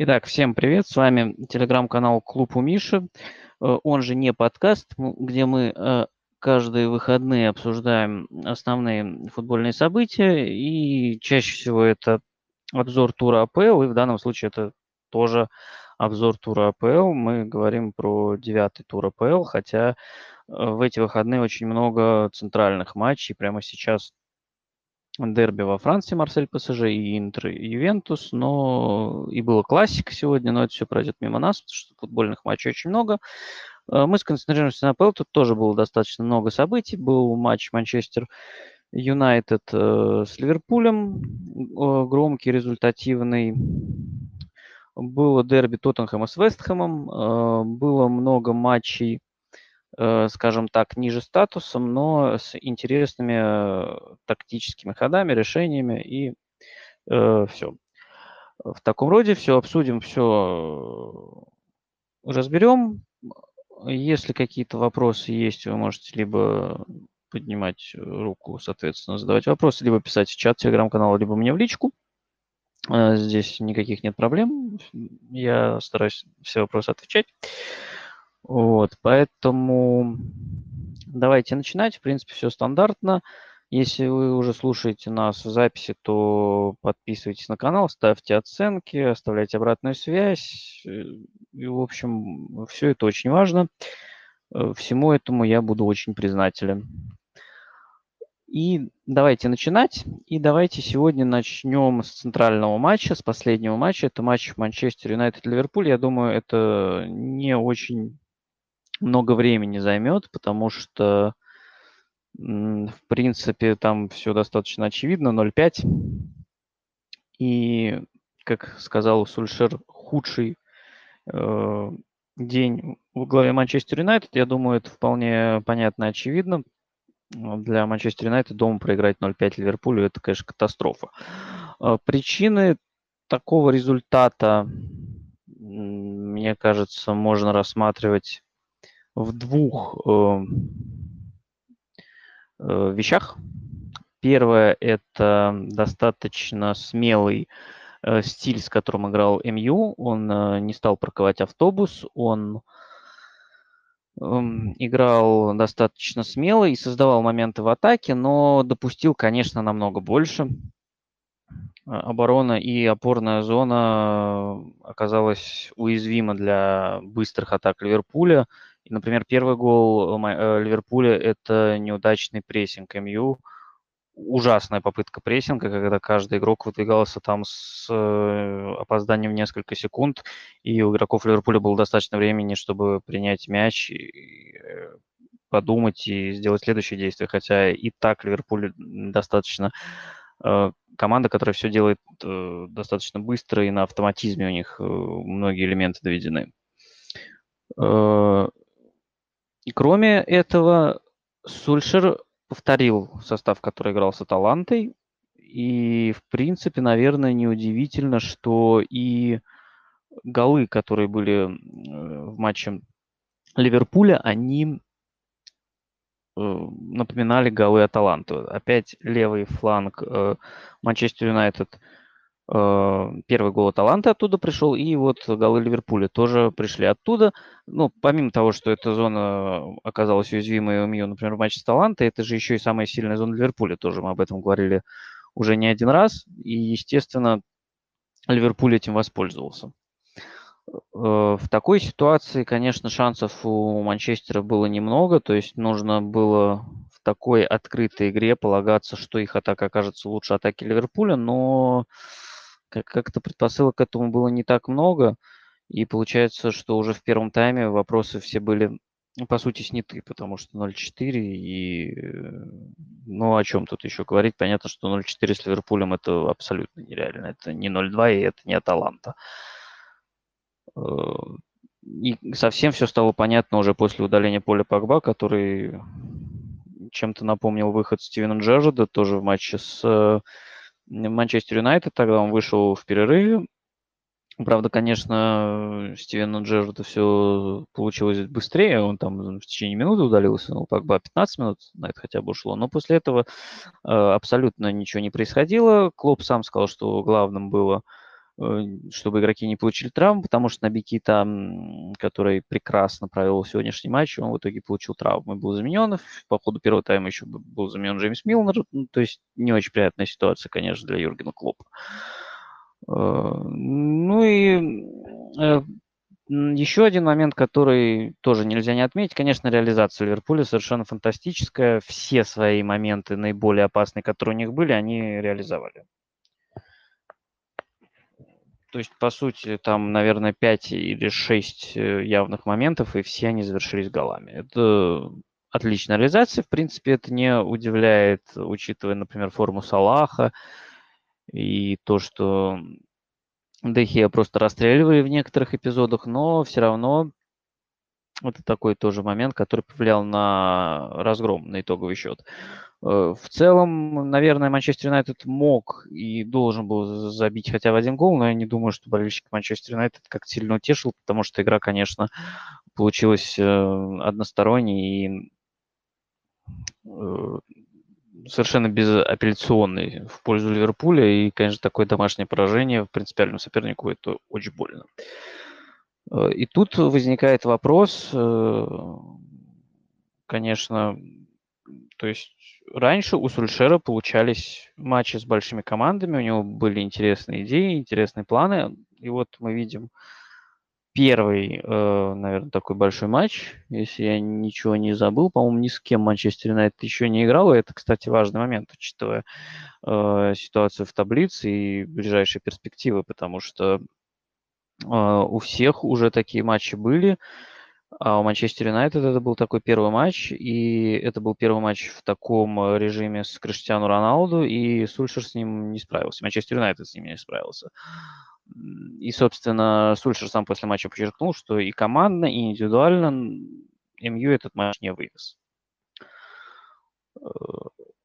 Итак, всем привет, с вами телеграм-канал Клуб у Миши, э, он же не подкаст, где мы э, каждые выходные обсуждаем основные футбольные события, и чаще всего это обзор тура АПЛ, и в данном случае это тоже обзор тура АПЛ. Мы говорим про девятый тур АПЛ, хотя э, в эти выходные очень много центральных матчей. Прямо сейчас дерби во Франции, Марсель ПСЖ и Интер Ювентус, но и было классика сегодня, но это все пройдет мимо нас, потому что футбольных матчей очень много. Э, мы сконцентрируемся на ПЛ, тут тоже было достаточно много событий. Был матч Манчестер Юнайтед э, с Ливерпулем, э, громкий, результативный. Было дерби Тоттенхэма с Вестхэмом, было много матчей скажем так, ниже статусом, но с интересными э, тактическими ходами, решениями и э, все. В таком роде все обсудим, все разберем. Если какие-то вопросы есть, вы можете либо поднимать руку, соответственно, задавать вопросы, либо писать в чат телеграм-канала, либо мне в личку. Здесь никаких нет проблем. Я стараюсь все вопросы отвечать. Вот, поэтому давайте начинать. В принципе, все стандартно. Если вы уже слушаете нас в записи, то подписывайтесь на канал, ставьте оценки, оставляйте обратную связь. Э, и, в общем, все это очень важно. Э, всему этому я буду очень признателен. И давайте начинать. И давайте сегодня начнем с центрального матча, с последнего матча. Это матч Манчестер Юнайтед-Ливерпуль. Я думаю, это не очень много времени займет, потому что, в принципе, там все достаточно очевидно, 0,5. И, как сказал Сульшер, худший э, день в главе Манчестер Юнайтед, я думаю, это вполне понятно и очевидно. Для Манчестер Юнайтед дома проиграть 0-5 Ливерпулю – это, конечно, катастрофа. Э, причины такого результата, мне кажется, можно рассматривать в двух э, э, вещах. Первое – это достаточно смелый э, стиль, с которым играл МЮ. Он э, не стал парковать автобус, он э, играл достаточно смело и создавал моменты в атаке, но допустил, конечно, намного больше. Оборона и опорная зона оказалась уязвима для быстрых атак Ливерпуля – например, первый гол э, э, Ливерпуля – это неудачный прессинг МЮ. Ужасная попытка прессинга, когда каждый игрок выдвигался там с э, опозданием в несколько секунд, и у игроков Ливерпуля было достаточно времени, чтобы принять мяч, и подумать и сделать следующее действие. Хотя и так Ливерпуль достаточно команда, которая все делает достаточно быстро, и на автоматизме у них многие элементы доведены. И кроме этого, Сульшер повторил состав, который играл с Аталантой. И, в принципе, наверное, неудивительно, что и голы, которые были в матче Ливерпуля, они напоминали голы Аталанты. Опять левый фланг э, Манчестер Юнайтед – первый гол Аталанты оттуда пришел, и вот голы Ливерпуля тоже пришли оттуда. Ну, помимо того, что эта зона оказалась уязвимой у МЮ, например, в матче с Талантой, это же еще и самая сильная зона Ливерпуля, тоже мы об этом говорили уже не один раз, и, естественно, Ливерпуль этим воспользовался. Э, в такой ситуации, конечно, шансов у Манчестера было немного, то есть нужно было в такой открытой игре полагаться, что их атака окажется лучше атаки Ливерпуля, но как-то предпосылок к этому было не так много, и получается, что уже в первом тайме вопросы все были, ну, по сути, сняты, потому что 0-4, и, э, ну, о чем тут еще говорить? Понятно, что 0-4 с Ливерпулем это абсолютно нереально. Это не 0-2, и это не Аталанта. Э, и совсем все стало понятно уже после удаления поля Погба, который чем-то напомнил выход Стивена Джерарда тоже в матче с э, Манчестер Юнайтед, тогда он вышел в перерыве. Правда, конечно, Стивену Джерарду все получилось быстрее, он там в течение минуты удалился, ну, как бы 15 минут на это хотя бы ушло, но после этого э, абсолютно ничего не происходило. Клоп сам сказал, что главным было э, чтобы игроки не получили травм, потому что Набикита, который прекрасно провел сегодняшний матч, он в итоге получил травму и был заменен. По ходу первого тайма еще был заменен Джеймс Милнер. Ну, то есть не очень приятная ситуация, конечно, для Юргена Клопа. Э, ну и еще один момент, который тоже нельзя не отметить, конечно, реализация Ливерпуля совершенно фантастическая. Все свои моменты, наиболее опасные, которые у них были, они реализовали. То есть, по сути, там, наверное, 5 или 6 э, явных моментов, и все они завершились голами. Это отличная реализация. В принципе, это не удивляет, учитывая, например, форму Салаха и то, что Дехия просто расстреливали в некоторых эпизодах, но все равно это такой тоже момент, который повлиял на разгром, на итоговый счет. Э, в целом, наверное, Манчестер Юнайтед мог и должен был забить хотя бы один гол, но я не думаю, что болельщик Манчестер Юнайтед как сильно утешил, потому что игра, конечно, получилась э, односторонней и э, совершенно безапелляционный в пользу Ливерпуля. И, конечно, такое домашнее поражение в принципиальному сопернику это очень больно. И тут возникает вопрос, конечно, то есть раньше у Сульшера получались матчи с большими командами, у него были интересные идеи, интересные планы. И вот мы видим первый, э, наверное, такой большой матч, если я ничего не забыл. По-моему, ни с кем Манчестер Юнайтед еще не играл. И это, кстати, важный момент, учитывая э, ситуацию в таблице и ближайшие перспективы, потому что э, у всех уже такие матчи были. А у Манчестер Юнайтед это был такой первый матч, и это был первый матч в таком режиме с Криштиану Роналду, и Сульшер с ним не справился, Манчестер Юнайтед с ним не справился. И, собственно, Сульшер сам после матча подчеркнул, что и командно, и индивидуально МЮ этот матч не вывез.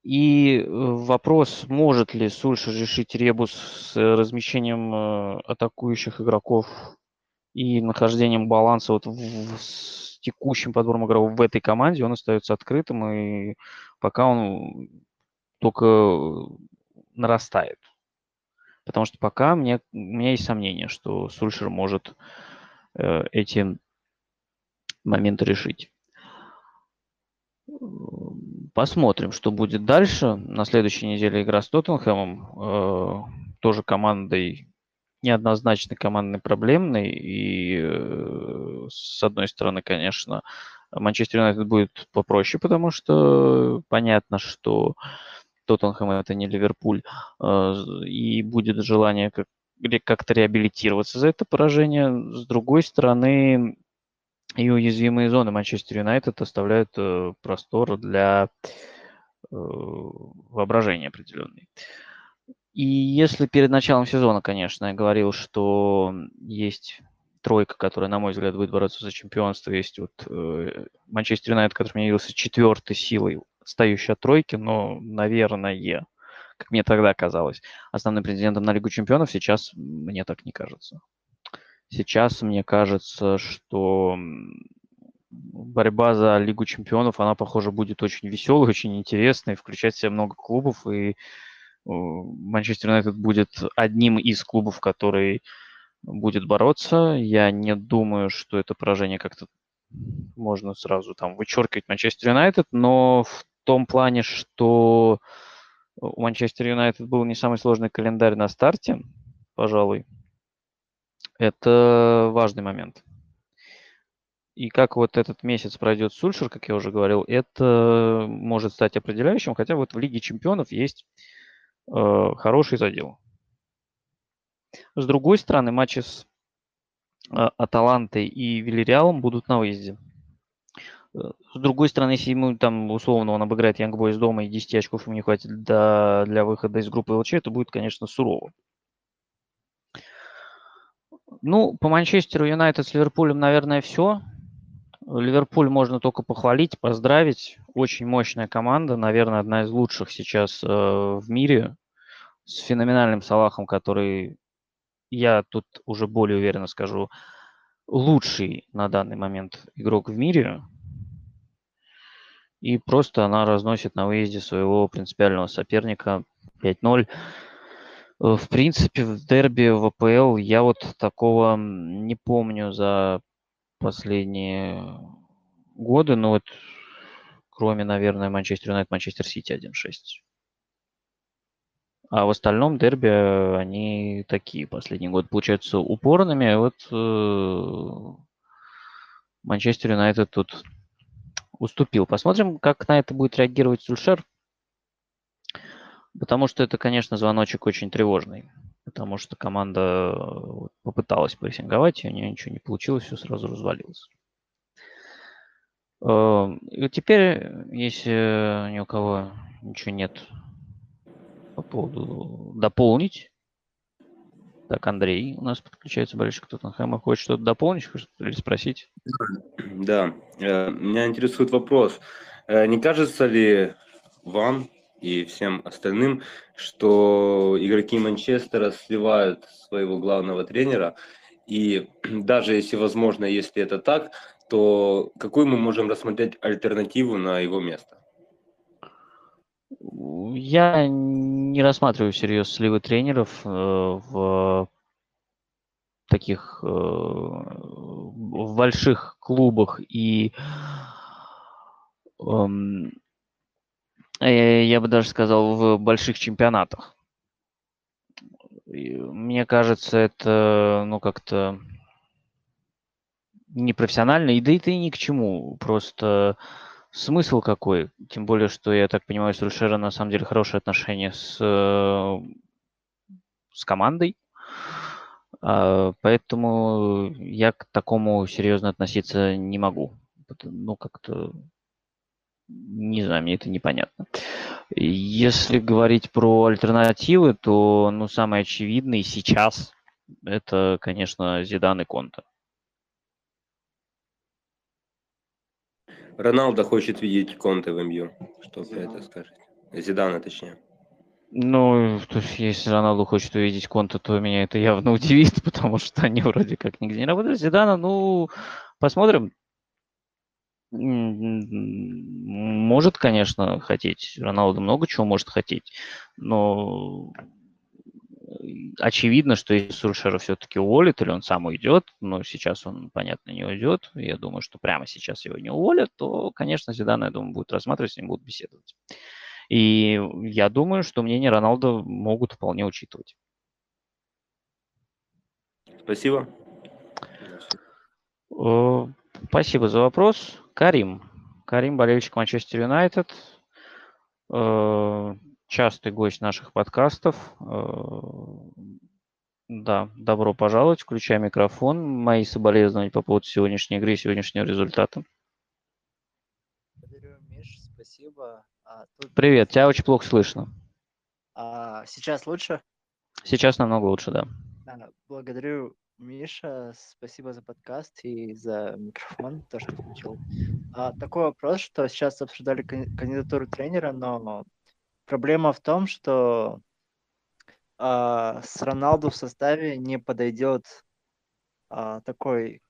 И вопрос, может ли Сульшер решить ребус с размещением э, атакующих игроков и нахождением баланса вот в, в, с текущим подбором игроков в этой команде, он остается открытым, и пока он только нарастает. Потому что пока мне, у меня есть сомнение, что Сульшер может э, эти моменты решить. Посмотрим, что будет дальше. На следующей неделе игра с Тоттенхэмом. Э, тоже командой неоднозначной командной проблемной. И э, с одной стороны, конечно, Манчестер Юнайтед будет попроще, потому что понятно, что Тоттенхэм это не Ливерпуль, э, и будет желание как, как-то реабилитироваться за это поражение. С другой стороны, и уязвимые зоны Манчестер Юнайтед оставляют э, простор для воображения определенный. И если перед началом сезона, конечно, я говорил, что есть тройка, которая, на мой взгляд, будет бороться за чемпионство, есть вот Манчестер Юнайтед, который мне явился четвертой силой отстающий от тройки, но, наверное, как мне тогда казалось, основным претендентом на Лигу чемпионов сейчас мне так не кажется. Сейчас мне кажется, что борьба за Лигу чемпионов, она, похоже, будет очень веселой, очень интересной, включать в себя много клубов, и Манчестер Юнайтед будет одним из клубов, который будет бороться. Я не думаю, что это поражение как-то можно сразу там вычеркивать Манчестер Юнайтед, но в том плане, что у Манчестер Юнайтед был не самый сложный календарь на старте, пожалуй. Это важный момент. И как вот этот месяц пройдет Сульшер, как я уже говорил, это может стать определяющим, хотя вот в Лиге чемпионов есть хороший задел. С другой стороны, матчи с э, Аталантой и Вильяреалом будут на выезде. С другой стороны, если ему там условно он обыграет Young Boys дома и 10 очков ему не хватит для, для выхода из группы ЛЧ, это будет, конечно, сурово. Ну, по Манчестеру Юнайтед с Ливерпулем, наверное, все. Ливерпуль можно только похвалить, поздравить. Очень мощная команда, наверное, одна из лучших сейчас э, в мире. С феноменальным Салахом, который, я тут уже более уверенно скажу, лучший на данный момент игрок в мире и просто она разносит на выезде своего принципиального соперника 5-0. Э, в принципе, в дерби в АПЛ я вот такого не помню за последние годы. Ну вот, кроме, наверное, Манчестер Юнайтед, Манчестер Сити 1-6. А в остальном дерби они такие последний год получаются упорными. Вот э, Манчестер Юнайтед тут уступил. Посмотрим, как на это будет реагировать Сульшер. Потому что это, конечно, звоночек очень тревожный. Потому что команда попыталась прессинговать, и у нее ничего не получилось, все сразу развалилось. Э, и теперь, если ни у кого ничего нет по поводу дополнить, так, Андрей у нас подключается болельщик Тоттенхэма. Хочет что-то дополнить или спросить? Да, э, меня интересует вопрос. Э, не кажется ли вам и всем остальным, что игроки Манчестера сливают своего главного тренера? И даже если возможно, если это так, то какую мы можем рассмотреть альтернативу на его место? Я не рассматриваю всерьез сливы тренеров э, в таких э, в больших клубах и эм, я бы даже сказал в больших чемпионатах. Мне кажется, это ну как-то непрофессионально, и да и ты ни к чему. Просто Смысл какой? Тем более, что, я так понимаю, у Сульшера на самом деле хорошие отношения с, э, с командой. А, поэтому я к такому серьезно относиться не могу. Ну, как-то, не знаю, мне это непонятно. Если говорить про альтернативы, то, ну, самый очевидный сейчас это, конечно, Зидан и Конта. Роналдо хочет видеть Конте в МЮ. Что вы это скажете? Зидана, точнее. Ну, то есть, если Роналду хочет увидеть Конта, то меня это явно удивит, потому что они вроде как нигде не работают. Зидана, ну, посмотрим. Может, конечно, хотеть. Роналду много чего может хотеть, но очевидно, что если Сульшера все-таки уволит, или он сам уйдет, но сейчас он, понятно, не уйдет, я думаю, что прямо сейчас его не уволят, то, конечно, Зидана, я думаю, будут рассматривать, с ним будут беседовать. И я думаю, что мнение Роналда могут вполне учитывать. Спасибо. Спасибо за вопрос. Карим. Карим, болельщик Манчестер Юнайтед частый гость наших подкастов. Э, да, добро пожаловать, включай микрофон. Мои соболезнования по поводу сегодняшней игры и сегодняшнего результата. Благодарю, Миш, спасибо. А, тут... Привет, тебя очень плохо слышно. А, сейчас лучше? Сейчас намного лучше, да. А, благодарю, Миша, спасибо за подкаст и за микрофон, то, что включил. А, такой вопрос, что сейчас обсуждали кандидатуру тренера, но Проблема в том, что а, с Роналду в составе не подойдет а, такой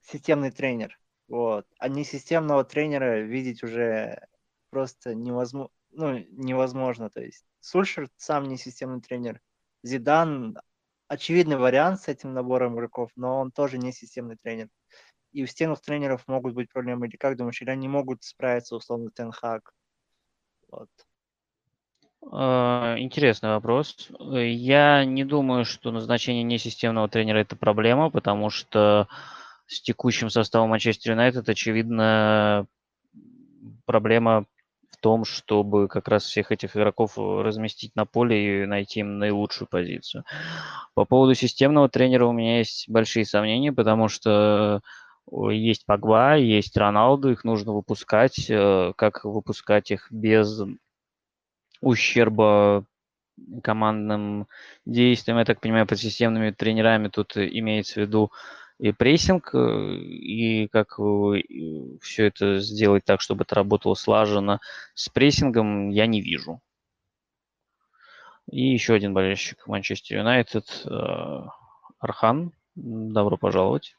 системный тренер. Вот. А не системного тренера видеть уже просто невозможно. Ну, невозможно. То есть Сульшер сам не системный тренер. Зидан очевидный вариант с этим набором игроков, но он тоже не системный тренер. И у системных тренеров могут быть проблемы. Или как думаешь, или они могут справиться условно Тенхак? Вот. А, интересный вопрос. Я не думаю, что назначение несистемного тренера это проблема, потому что с текущим составом Манчестер Юнайтед, очевидно, проблема том, чтобы как раз всех этих игроков разместить на поле и найти им наилучшую позицию. По поводу системного тренера у меня есть большие сомнения, потому что есть Погба, есть Роналду, их нужно выпускать. Э, как выпускать их без ущерба командным действиям, я так понимаю, под системными тренерами тут имеется в виду и прессинг, э, и как все это сделать так, чтобы это работало слаженно с прессингом, я не вижу. И еще один болельщик Манчестер Юнайтед, э, Архан, добро пожаловать.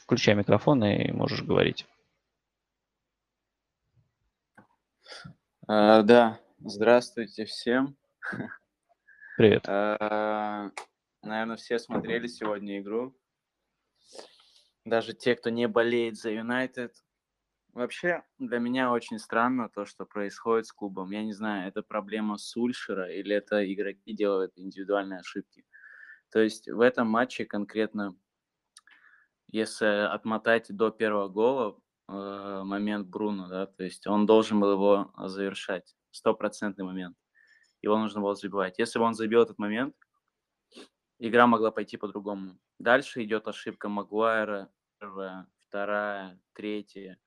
Включай микрофон и можешь говорить. А, да, Здравствуйте всем. Привет. А, Наверное, все смотрели сегодня игру. Даже те, кто не болеет за Юнайтед. Вообще, для меня очень странно то, что происходит с клубом. Я не знаю, это проблема Сульшера или это игроки делают индивидуальные ошибки. То есть в этом матче конкретно, если отмотать до первого гола, э, момент Бруно, да, то есть он должен был его завершать, стопроцентный момент. Его нужно было забивать. Если бы он забил этот момент, игра могла пойти по-другому. Дальше идет ошибка Магуайра, первая, вторая, третья.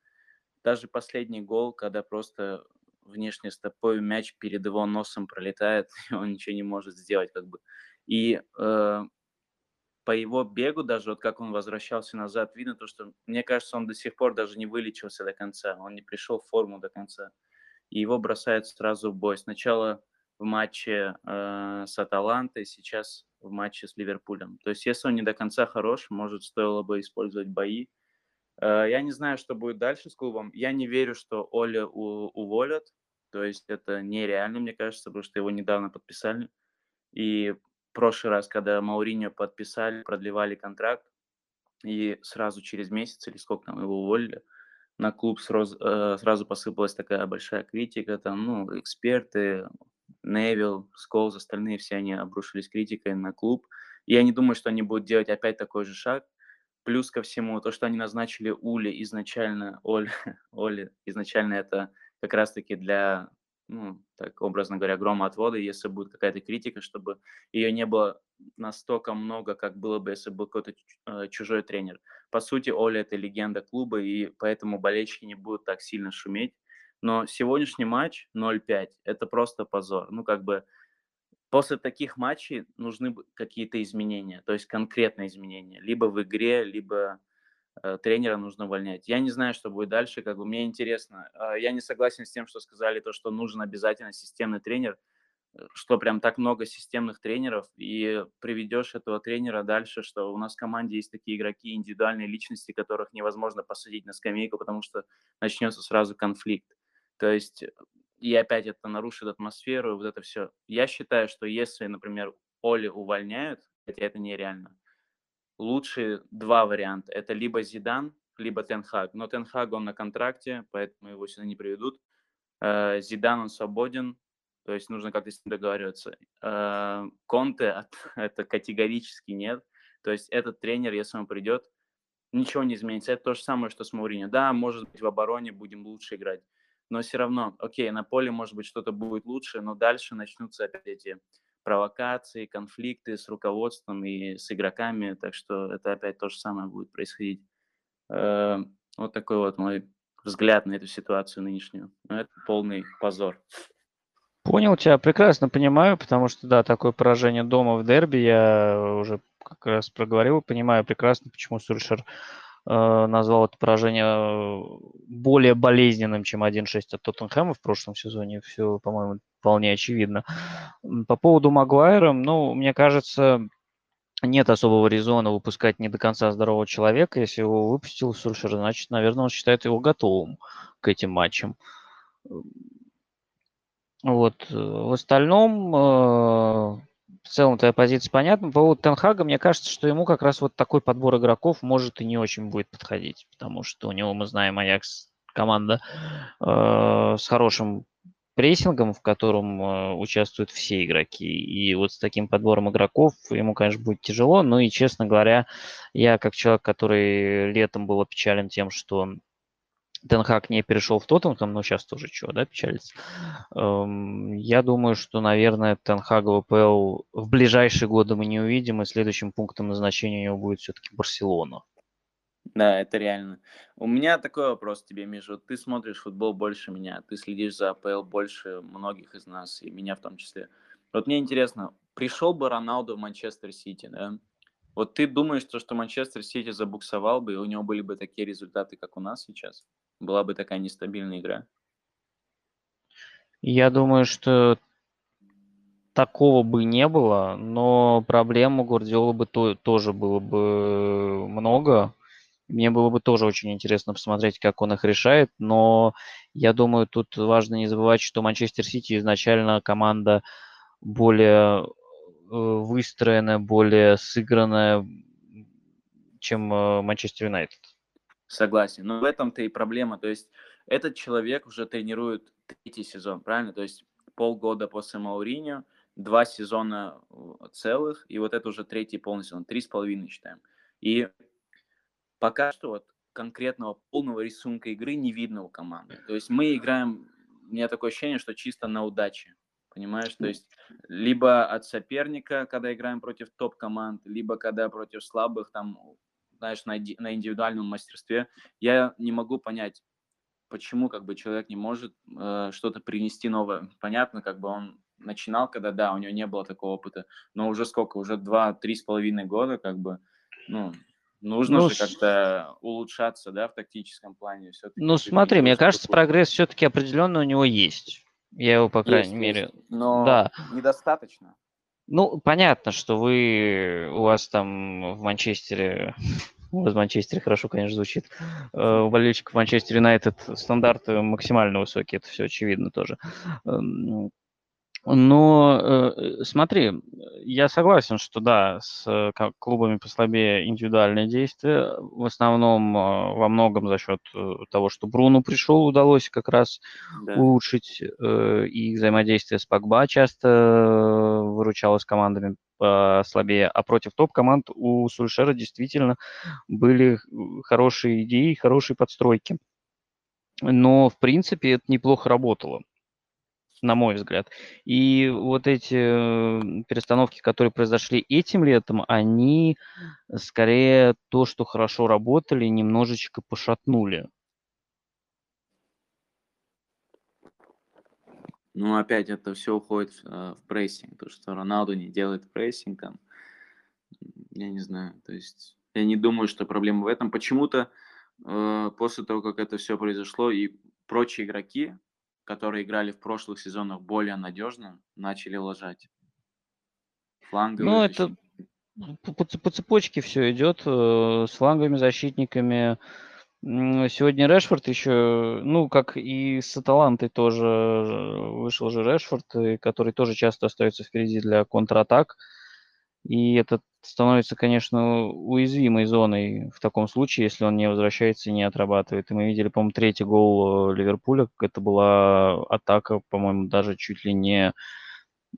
Даже последний гол, когда просто внешне стопой мяч перед его носом пролетает, и он ничего не может сделать, как бы. И э, по его бегу даже, вот как он возвращался назад, видно то, что, мне кажется, он до сих пор даже не вылечился до конца, он не пришел в форму до конца. И его бросают сразу в бой. Сначала в матче э, с Аталантой, сейчас в матче с Ливерпулем. То есть, если он не до конца хорош, может, стоило бы использовать бои. Э, я не знаю, что будет дальше с клубом. Я не верю, что Оля у, уволят. То есть, это нереально, мне кажется, потому что его недавно подписали. И прошлый раз, когда Мауриньо подписали, продлевали контракт, и сразу через месяц или сколько там его уволили, на клуб сразу, э, сразу посыпалась такая большая критика, там, ну, эксперты, Невил, Сколз, остальные все они обрушились критикой на клуб. Я не думаю, что они будут делать опять такой же шаг. Плюс ко всему, то, что они назначили Ули изначально, Оль, Оли изначально это как раз-таки для, ну, так образно говоря, грома отвода, если будет какая-то критика, чтобы ее не было настолько много, как было бы, если был какой-то э, чужой тренер. По сути, Оля – это легенда клуба, и поэтому болельщики не будут так сильно шуметь. Но сегодняшний матч 0-5 – это просто позор. Ну, как бы после таких матчей нужны какие-то изменения, то есть конкретные изменения. Либо в игре, либо э, тренера нужно увольнять. Я не знаю, что будет дальше, как бы мне интересно. Э, я не согласен с тем, что сказали, то, что нужен обязательно системный тренер, э, что прям так много системных тренеров, и приведешь этого тренера дальше, что у нас в команде есть такие игроки, индивидуальные личности, которых невозможно посадить на скамейку, потому что начнется сразу конфликт. То есть, и опять это нарушит атмосферу, вот это все. Я считаю, что если, например, Оли увольняют, хотя это нереально, лучшие два варианта. Это либо Зидан, либо Тенхаг. Но Тенхаг, он на контракте, поэтому его сюда не приведут. Э, Зидан, он свободен, то есть нужно как-то с ним договариваться. Э, Конте, это категорически нет. То есть этот тренер, если он придет, ничего не изменится. Это то же самое, что с Мауриньо. Да, может быть, в обороне будем лучше играть но все равно, окей, на поле, может быть, что-то будет лучше, но дальше начнутся опять эти провокации, конфликты с руководством и с игроками, так что это опять то же самое будет происходить. Э, вот такой вот мой взгляд на эту ситуацию нынешнюю. Но это полный позор. Понял тебя, прекрасно понимаю, потому что, да, такое поражение дома в дерби я уже как раз проговорил, понимаю прекрасно, почему Сульшер Э, назвал это поражение э, более болезненным, чем 1-6 от Тоттенхэма в прошлом сезоне. Все, по-моему, вполне очевидно. По поводу Магуайра, ну, мне кажется, нет особого резона выпускать не до конца здорового человека. Если его выпустил Сульшер, значит, наверное, он считает его готовым к этим матчам. Вот. Э, в остальном в целом твоя позиция понятна. По поводу Тенхага, мне кажется, что ему как раз вот такой подбор игроков может и не очень будет подходить, потому что у него, мы знаем, Аякс команда э, с хорошим прессингом, в котором э, участвуют все игроки. И вот с таким подбором игроков ему, конечно, будет тяжело. Ну и, честно говоря, я как человек, который летом был опечален тем, что Тенхак не перешел в Тоттенхэм, но сейчас тоже чего, да, печалится. Эм, я думаю, что, наверное, Тенхага ВПЛ в ближайшие годы мы не увидим, и следующим пунктом назначения у него будет все-таки Барселона. Да, это реально. У меня такой вопрос тебе, Миша. Ты смотришь футбол больше меня, ты следишь за АПЛ больше многих из нас, и меня в том числе. Вот мне интересно, пришел бы Роналду в Манчестер Сити, да? Вот ты думаешь, что, что Манчестер Сити забуксовал бы, и у него были бы такие результаты, как у нас сейчас? Была бы такая нестабильная игра? Я думаю, что такого бы не было, но проблем у Гвардиола бы то, тоже было бы много. Мне было бы тоже очень интересно посмотреть, как он их решает, но я думаю, тут важно не забывать, что Манчестер Сити изначально команда более э, выстроенная, более сыгранная, чем э, Манчестер Юнайтед. Согласен. Но в этом-то и проблема. То есть этот человек уже тренирует третий сезон, правильно? То есть полгода после Мауриньо, два сезона целых, и вот это уже третий полный сезон, три с половиной считаем. И пока что вот конкретного полного рисунка игры не видно у команды. То есть мы играем, у меня такое ощущение, что чисто на удаче. Понимаешь, то есть либо от соперника, когда играем против топ-команд, либо когда против слабых, там, знаешь, на, на индивидуальном мастерстве. Я не могу понять, почему как бы человек не может э, что-то принести новое. Понятно, как бы он начинал, когда, да, у него не было такого опыта, но уже сколько, уже два-три с половиной года, как бы, ну, нужно ну, же как-то улучшаться, да, в тактическом плане. Все-таки ну, смотри, мне кажется, такой... прогресс все-таки определенно у него есть. Я его, по крайней есть, мере... Есть, но да. недостаточно. Ну, понятно, что вы, у вас там в Манчестере, у вас в Манчестере хорошо, конечно, звучит, э, у болельщиков Манчестер Юнайтед стандарты максимально высокие, это все очевидно тоже. Но э, смотри, я согласен, что да, с э, клубами послабее индивидуальные действия. В основном э, во многом за счет э, того, что Бруну пришел, удалось как раз да. улучшить э, их взаимодействие с Погба часто э, выручало с командами слабее, а против топ-команд у Сульшера действительно были хорошие идеи, хорошие подстройки. Но, в принципе, это неплохо работало на мой взгляд. И вот эти перестановки, которые произошли этим летом, они скорее то, что хорошо работали, немножечко пошатнули. Ну, опять это все уходит э, в прессинг, то, что Роналду не делает прессинг, там, я не знаю, то есть я не думаю, что проблема в этом. Почему-то э, после того, как это все произошло, и прочие игроки, которые играли в прошлых сезонах более надежно, начали лажать. Фланговые ну, это по, по цепочке все идет э, с фланговыми защитниками. Сегодня Решфорд еще, ну, как и с Аталантой тоже вышел же Решфорд, который тоже часто остается впереди для контратак. И это становится, конечно, уязвимой зоной в таком случае, если он не возвращается и не отрабатывает. И мы видели, по-моему, третий гол э, Ливерпуля. Это была атака, по-моему, даже чуть ли не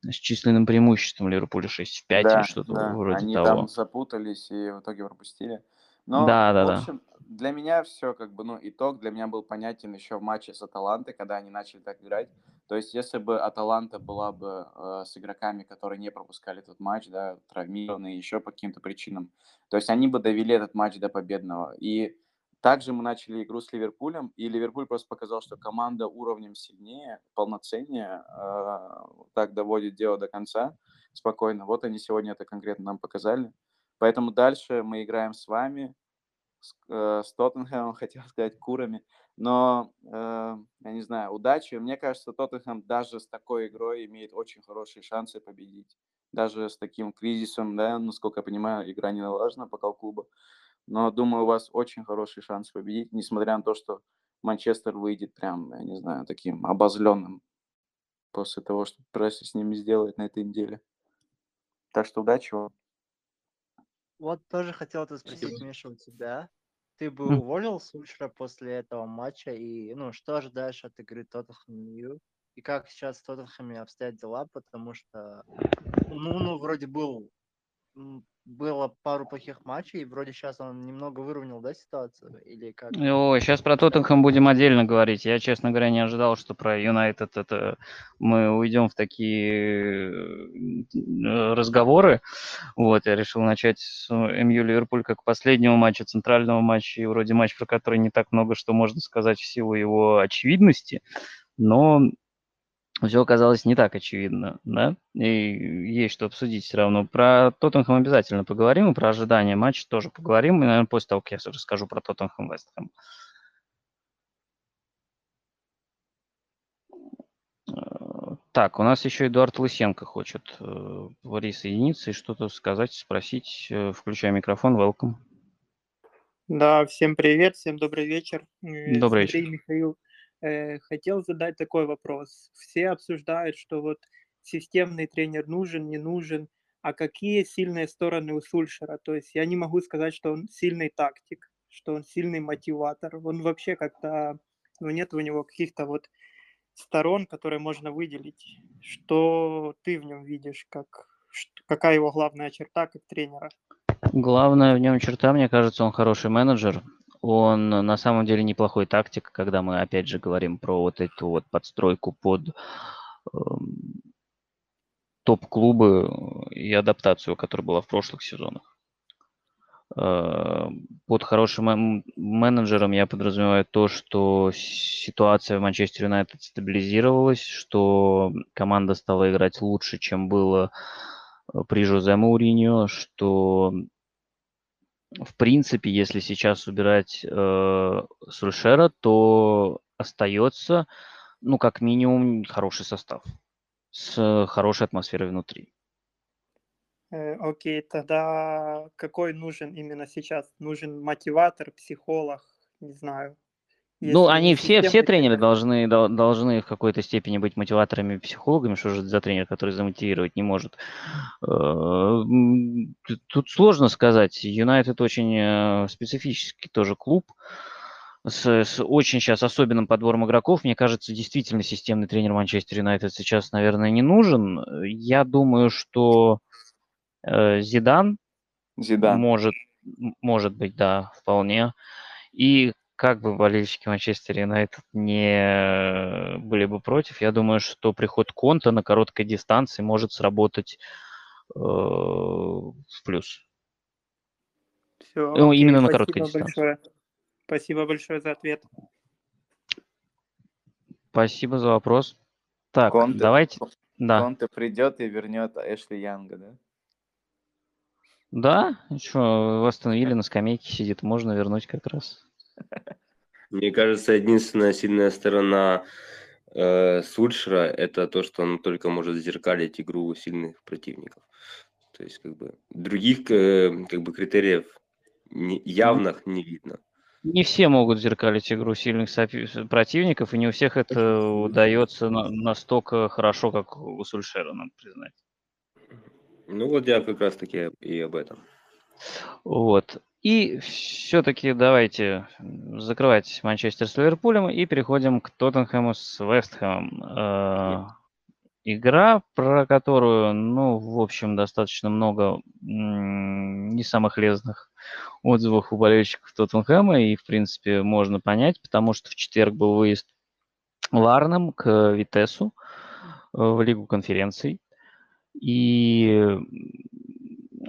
с численным преимуществом Ливерпуля 6 в 5 да, или что-то да. вроде Они того. Они там запутались и в итоге пропустили. Но, да, да, в общем, да. Для меня все как бы, ну, итог для меня был понятен еще в матче с Аталантой, когда они начали так играть. То есть, если бы Аталанта была бы э, с игроками, которые не пропускали этот матч, да, травмированные еще по каким-то причинам, то есть они бы довели этот матч до победного. И также мы начали игру с Ливерпулем, и Ливерпуль просто показал, что команда уровнем сильнее, полноценнее, э, так доводит дело до конца спокойно. Вот они сегодня это конкретно нам показали. Поэтому дальше мы играем с вами, э, с Тоттенхэмом, хотел сказать, курами. Но, э, я не знаю, удачи. Мне кажется, Тоттенхэм даже с такой игрой имеет очень хорошие шансы победить. Даже с таким кризисом, да, насколько я понимаю, игра не налажена пока у клуба. Но думаю, у вас очень хороший шанс победить, несмотря на то, что Манчестер выйдет прям, я не знаю, таким обозленным после того, что пресса с ними сделает на этой неделе. Так что удачи вам. Вот тоже хотел это спросить, Миша, у тебя. Ты бы mm. уволил Сульшера после этого матча, и ну что ожидаешь от игры Тоттенхэм И как сейчас в Тоттенхэме обстоят дела, потому что ну, ну, вроде был было пару плохих матчей, и вроде сейчас он немного выровнял, да, ситуацию? Или как? Ой, сейчас про Тоттенхэм будем отдельно говорить. Я, честно говоря, не ожидал, что про Юнайтед это мы уйдем в такие э, разговоры. Вот, я решил начать с МЮ Ливерпуль как последнего матча, центрального матча, и вроде матч, про который не так много что можно сказать в силу его очевидности. Но все оказалось не так очевидно, да, и есть что обсудить все равно. Про Тоттенхэм обязательно поговорим, и про ожидания матча тоже поговорим, и, наверное, после того, как я расскажу про Тоттенхэм Вестхэм. Так, у нас еще Эдуард Лысенко хочет э, присоединиться и что-то сказать, спросить. Э, включая микрофон, welcome. Да, всем привет, всем добрый вечер. Э, Добрый вечер. Михаил, э, хотел задать такой вопрос. Все обсуждают, что вот системный тренер нужен, не нужен, а какие сильные стороны у Сульшера? То есть я не могу сказать, что он сильный тактик, что он сильный мотиватор. Он вообще как-то, ну, нет у него каких-то вот сторон, которые можно выделить. Что ты в нем видишь, как, какая его главная черта как тренера? Главная в нем черта, мне кажется, он хороший менеджер. Он на самом деле неплохой тактик, когда мы опять же говорим про вот эту вот подстройку под эм, топ-клубы и адаптацию, которая была в прошлых сезонах. Э, Под хорошим мен- менеджером я подразумеваю то, что ситуация в Манчестер Юнайтед стабилизировалась, что команда стала играть лучше, чем было э, при Жозе Мауриньо, что в принципе, если сейчас убирать э, Сульшера, то остается, ну, как минимум, хороший состав с хорошей атмосферой внутри. Э, Окей, тогда какой нужен именно сейчас? Нужен мотиватор, психолог, не знаю. Ну, они все, все тренеры тренер. должны, дол- должны в какой-то степени быть мотиваторами и психологами. Что же это за тренер, который замотивировать не может? Э, Тут сложно сказать. Юнайтед очень э, специфический тоже клуб с, с очень сейчас особенным подбором игроков. Мне кажется, действительно системный тренер Манчестер Юнайтед сейчас, наверное, не нужен. Я думаю, что э, Зидан Зидан. может, может быть, да, вполне. И как бы болельщики Манчестер Юнайтед не были бы против, я думаю, что приход Конта на короткой дистанции может сработать э, в плюс. Все, Ну, окей, именно на короткой дистанции. большое. Спасибо большое за ответ. Спасибо за вопрос. Так, Конте, давайте... Да. Конте придет и вернет Эшли Янга, да? Да? Что, восстановили на скамейке сидит, можно вернуть как раз. Мне кажется, единственная сильная сторона э, Сульшера это то, что он только может зеркалить игру сильных противников. То есть, как бы других э, как бы критериев не- явных не видно. Не все могут зеркалить игру сильных сопи- противников, и не у всех это удается на- настолько хорошо, как у Сульшера, надо признать. Ну вот я как раз таки и об этом. Вот. И все-таки давайте закрывать Манчестер с Ливерпулем и переходим к Тоттенхэму с Вестхэмом. Э, Игра, про которую, ну, в общем, достаточно много не самых лестных отзывов у болельщиков Тоттенхэма, и, в принципе, можно понять, потому что в четверг был выезд Ларном к Витесу э, в Лигу конференций. И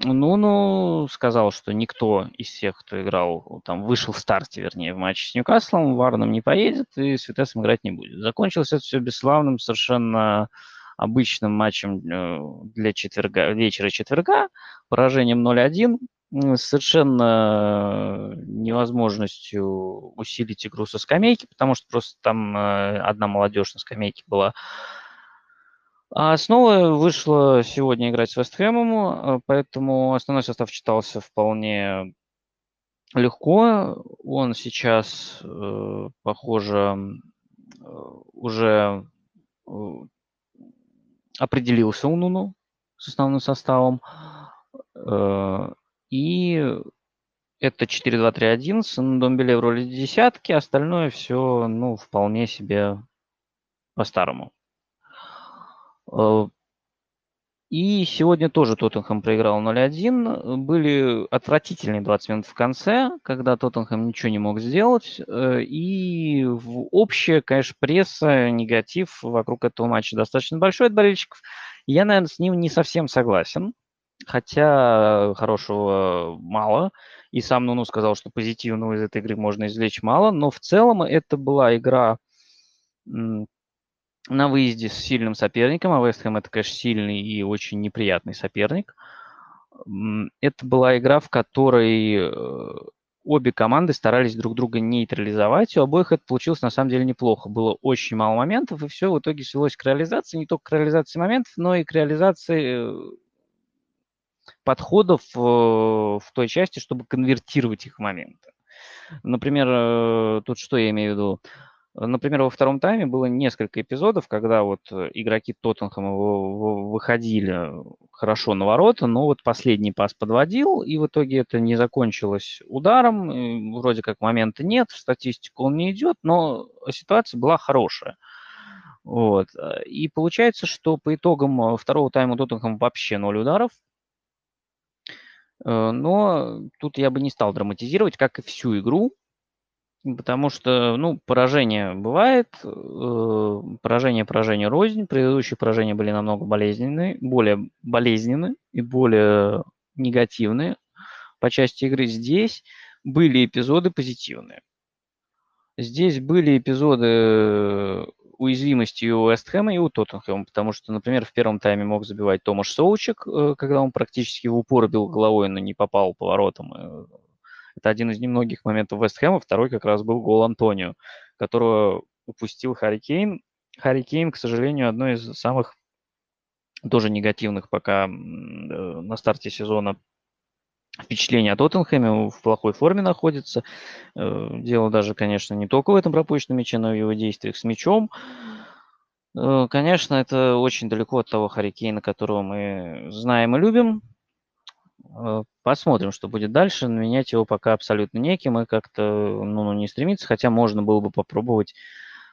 Нуну сказал, что никто из всех, кто играл, там вышел в старте, вернее, в матче с Ньюкаслом, Варном не поедет и с Витесом играть не будет. Закончилось это все бесславным, совершенно обычным матчем э, для четверга, вечера четверга, поражением 0-1, м, с совершенно невозможностью усилить игру со скамейки, потому что просто там э, одна молодежь на скамейке была. А снова вышла сегодня играть с Вестхэмом, э, поэтому основной состав читался вполне легко. Он сейчас, э, похоже, э, уже определился у Нуну с основным составом. И это 4-2-3-1 с Домбеле в роли десятки, остальное все, ну, вполне себе по-старому. Э, И сегодня тоже Тоттенхэм проиграл 0-1. Были отвратительные 20 минут в конце, когда Тоттенхэм ничего не мог сделать. Э, И общая, конечно, пресса, негатив вокруг этого матча достаточно большой от болельщиков. Я, наверное, с ним не совсем согласен. Хотя хорошего мало. И сам Нуну сказал, что позитивного из этой игры можно извлечь мало. Но в целом это была игра на выезде с сильным соперником, а Вестхэм это, конечно, сильный и очень неприятный соперник. Это была игра, в которой э, обе команды старались друг друга нейтрализовать. У обоих это получилось на самом деле неплохо. Было очень мало моментов, и все в итоге свелось к реализации. Не только к реализации моментов, но и к реализации э, подходов э, в той части, чтобы конвертировать их моменты. Например, тут что я имею в виду? Например, во втором тайме было несколько эпизодов, когда вот э, игроки Тоттенхэма выходили хорошо на ворота, но вот последний пас подводил, и в итоге это не закончилось ударом. Вроде как момента нет, в статистику он не идет, но ситуация была хорошая. Вот. И получается, что по итогам второго тайма Тоттенхэм вообще ноль ударов. Э, но тут я бы не стал драматизировать, как и всю игру. Потому что, ну, поражение бывает, э, поражение, поражение рознь. Предыдущие поражения были намного болезненные, более болезненные и более негативные по части игры. Здесь были эпизоды позитивные. Здесь были эпизоды уязвимости и у Вестхэма, и у Тоттенхэма, потому что, например, в первом тайме мог забивать Томаш Соучек, э, когда он практически в упор бил головой, но не попал поворотом. Это один из немногих моментов Вестхэма. Второй как раз был гол Антонио, которого упустил Харри Кейн. Харри Кейн, к сожалению, одно из самых тоже негативных пока э, на старте сезона впечатление о Тоттенхэме, в плохой форме находится. Э, дело даже, конечно, не только в этом пропущенном мяче, но и в его действиях с мячом. Э, конечно, это очень далеко от того Харикейна, которого мы знаем и любим. Э, посмотрим, что будет дальше. Менять его пока абсолютно неким и как-то ну, ну, не стремиться, хотя можно было бы попробовать,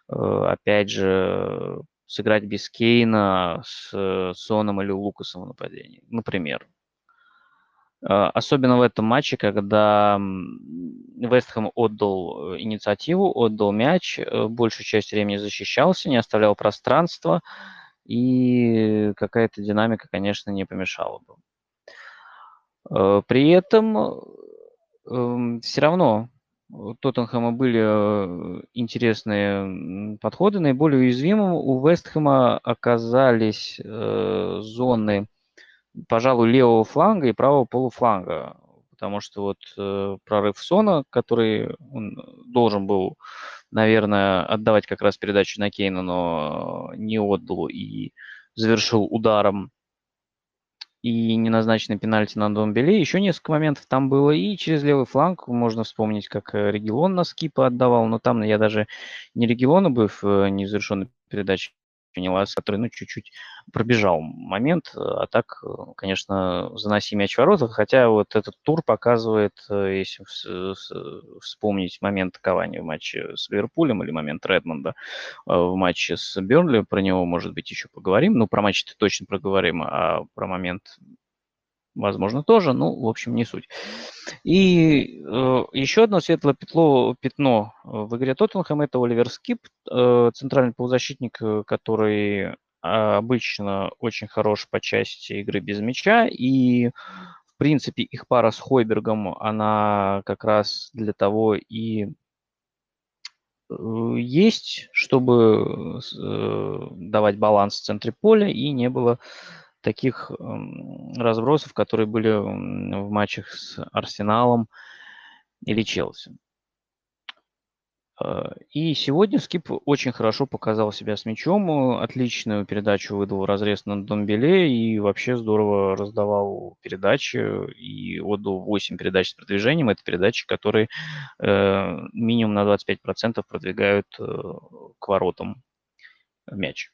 э, опять же, сыграть без Кейна с Соном или Лукасом в нападении, например. Э, особенно в этом матче, когда Вестхэм отдал инициативу, отдал мяч, большую часть времени защищался, не оставлял пространства, и какая-то динамика, конечно, не помешала бы. Э, при этом эм, все равно у Тоттенхэма были э, интересные подходы. Наиболее уязвимым у Вестхэма оказались э, зоны, пожалуй, левого фланга и правого полуфланга. Потому что вот прорыв Сона, который он должен был, наверное, отдавать как раз передачу на Кейна, но не отдал и завершил ударом и неназначенный пенальти на Домбеле. Еще несколько моментов там было. И через левый фланг можно вспомнить, как э, Регион на скипа отдавал. Но там я даже не Региона бы в э, незавершенной передаче Который, ну, чуть-чуть пробежал момент, а так, конечно, заноси мяч в ворота, хотя вот этот тур показывает, э, если вспомнить момент кования в матче с Ливерпулем или момент Редмонда э, в матче с Бернли, про него, может быть, еще поговорим, ну, про матч-то точно проговорим, а про момент возможно, тоже, ну, в общем, не суть. И э, еще одно светлое пятно, пятно в игре Тоттенхэм – это Оливер Скип, э, центральный полузащитник, э, который обычно очень хорош по части игры без мяча, и, в принципе, их пара с Хойбергом, она как раз для того и э, есть, чтобы э, давать баланс в центре поля, и не было таких разбросов, которые были в матчах с Арсеналом или Челси. А, и сегодня Скип очень хорошо показал себя с мячом, отличную передачу выдал разрез на Домбеле и вообще здорово раздавал передачи и отдал 8 передач с продвижением. Это передачи, которые э, минимум на 25% продвигают э, к воротам мяч.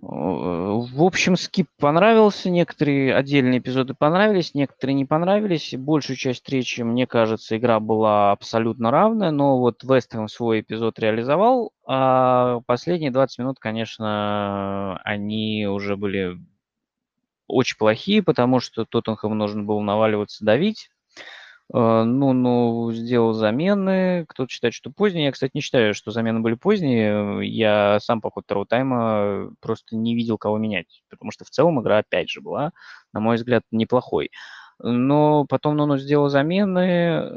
В общем, скип понравился, некоторые отдельные эпизоды понравились, некоторые не понравились. Большую часть встречи, мне кажется, игра была абсолютно равная, но вот Вестхэм свой эпизод реализовал, а последние 20 минут, конечно, они уже были очень плохие, потому что Тоттенхэм нужно было наваливаться, давить. Э, ну, ну, сделал замены. Кто-то считает, что поздние. Я, кстати, не считаю, что замены были поздние. Я сам по ходу второго тайма просто не видел, кого менять. Потому что в целом игра, опять же, была, на мой взгляд, неплохой. Но потом Нуну сделал замены,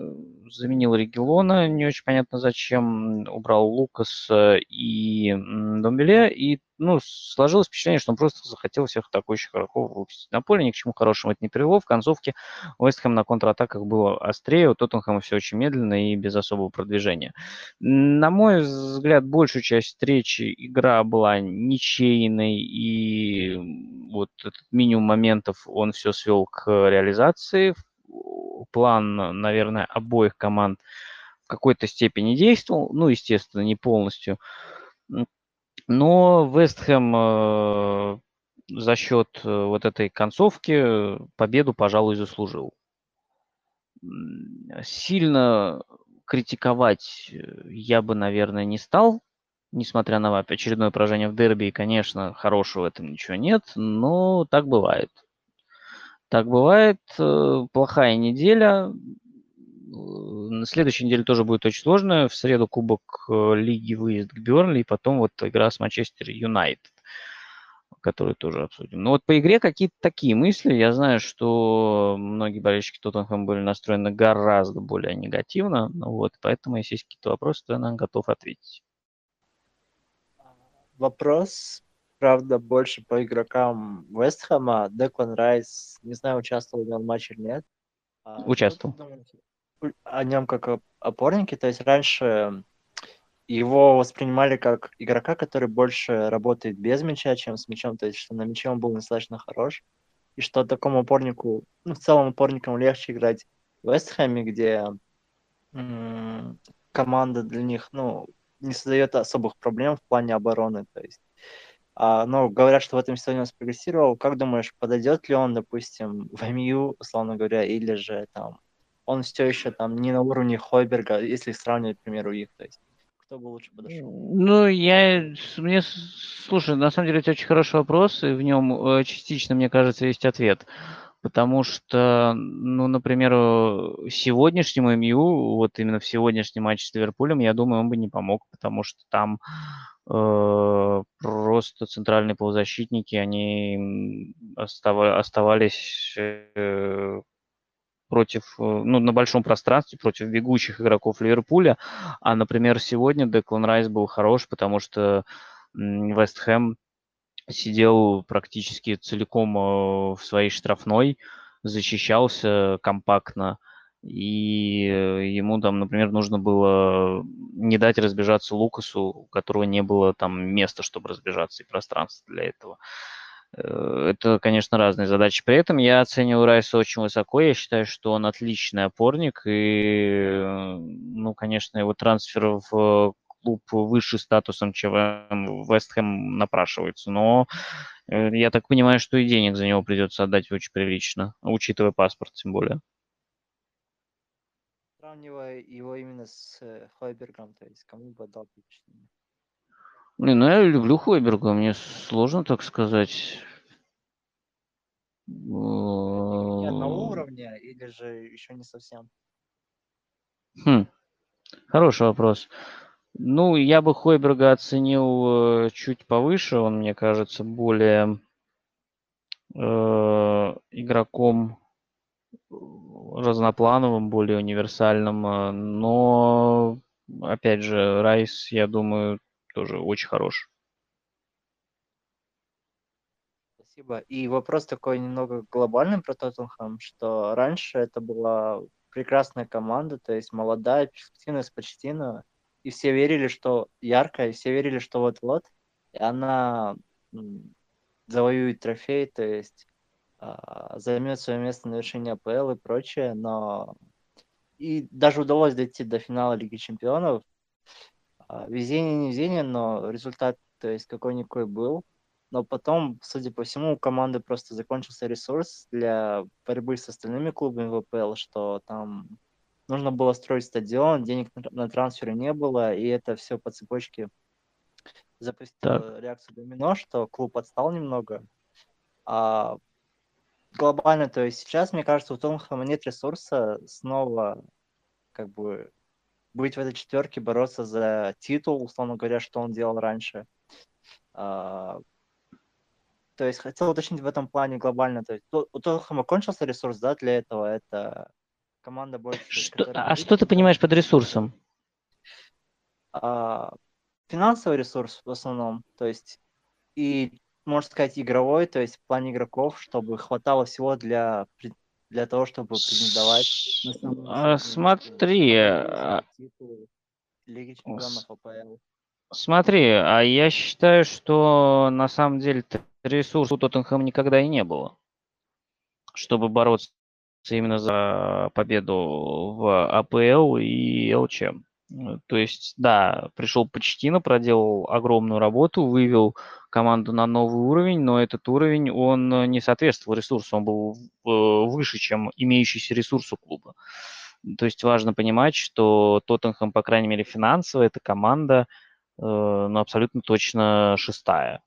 заменил Регелона, не очень понятно зачем, убрал Лукаса и Домбеле, и ну, сложилось впечатление, что он просто захотел всех атакующих игроков выпустить на поле, ни к чему хорошему это не привело. В концовке Уэстхэм на контратаках было острее, у Тоттенхэма все очень медленно и без особого продвижения. На мой взгляд, большую часть встречи игра была ничейной, и вот этот минимум моментов он все свел к реализации план, наверное, обоих команд в какой-то степени действовал, ну, естественно, не полностью. Но Вестхэм э, за счет э, вот этой концовки победу, пожалуй, заслужил. Сильно критиковать э, я бы, наверное, не стал, несмотря на очередное поражение в дерби, и, конечно, хорошего в этом ничего нет, но так бывает. Так бывает. Э, плохая неделя. На следующей неделе тоже будет очень сложная. В среду Кубок Лиги выезд к Бернли, и потом вот игра с Манчестер Юнайтед который тоже обсудим. Но вот по игре какие-то такие мысли. Я знаю, что многие болельщики Тоттенхэма были настроены гораздо более негативно. Ну вот, поэтому, если есть какие-то вопросы, то я, готов ответить. Вопрос, правда, больше по игрокам Вестхэма. Деклан Райс, не знаю, участвовал ли он в матче или нет. А Участвовал. О нем как опорнике. То есть раньше его воспринимали как игрока, который больше работает без мяча, чем с мячом, то есть что на мяче он был достаточно хорош, и что такому опорнику, ну, в целом опорникам легче играть в Вестхэме, где м- команда для них, ну, не создает особых проблем в плане обороны, то есть а, но говорят, что в этом сезоне он спрогрессировал. Как думаешь, подойдет ли он, допустим, в МЮ, условно говоря, или же там он все еще там не на уровне Хойберга, если сравнивать, к примеру, их, то есть кто бы лучше подошел? Ну, я, мне, слушай, на самом деле это очень хороший вопрос, и в нем э, частично, мне кажется, есть ответ. Потому что, ну, например, сегодняшнему МЮ, вот именно в сегодняшнем матче с Ливерпулем, я думаю, он бы не помог, потому что там просто центральные полузащитники, они оставались э, против, э, ну, на большом пространстве против бегущих игроков Ливерпуля. А, например, сегодня Деклан Райс был хорош, потому что Вест Хэм сидел практически целиком э, в своей штрафной, защищался компактно, и э, ему там, например, нужно было не дать разбежаться Лукасу, у которого не было там места, чтобы разбежаться, и пространства для этого. Э, это, конечно, разные задачи. При этом я оцениваю Райса очень высоко. Я считаю, что он отличный опорник. И, э, ну, конечно, его трансфер в клуб выше статусом, чем Вест Хэм напрашивается. Но я так понимаю, что и денег за него придется отдать очень прилично, учитывая паспорт тем более. Сравнивая его именно с Хойбергом, то есть кому бы отдал предпочтение? Блин, ну я люблю Хойберга, мне сложно так сказать. Не одного уровня или же еще не совсем? Хм, хороший вопрос. Ну, я бы Хойберга оценил э, чуть повыше, он, мне кажется, более э, игроком разноплановым, более универсальным, э, но, опять же, Райс, я думаю, тоже очень хорош. Спасибо. И вопрос такой немного глобальный про Тоттенхэм, что раньше это была прекрасная команда, то есть молодая, перспективная, с почтина, и все верили, что яркая, и все верили, что вот-вот, и она завоюет трофей, то есть займет свое место на вершине АПЛ и прочее, но и даже удалось дойти до финала Лиги Чемпионов, а, везение, не везение, но результат, то есть какой-никакой был. Но потом, судя по всему, у команды просто закончился ресурс для борьбы с остальными клубами ВПЛ, что там нужно было строить стадион, денег на трансферы не было, и это все по цепочке запустило так. реакцию домино, что клуб отстал немного. А глобально, то есть сейчас, мне кажется, у Тоттенхэма нет ресурса снова как бы быть в этой четверке, бороться за титул, условно говоря, что он делал раньше. А, то есть хотел уточнить в этом плане глобально. То есть у Тоттенхэма кончился ресурс, да, для этого. Это команда больше... Что, а что ты понимаешь под ресурсом? А, финансовый ресурс в основном. То есть и, можно сказать, игровой, то есть в плане игроков, чтобы хватало всего для для того, чтобы претендовать на самом а, Смотри, а Лиги чемпионов АПЛ. Смотри, а я считаю, что на самом деле ресурс у Тоттенхэма никогда и не было, чтобы бороться именно за победу в АПЛ и ЛЧ. То есть, да, пришел Почтино, проделал огромную работу, вывел команду на новый уровень, но этот уровень, он не соответствовал ресурсу, он был выше, чем имеющийся ресурс у клуба. То есть важно понимать, что Тоттенхэм, по крайней мере, финансово, эта команда, э, ну, абсолютно точно шестая.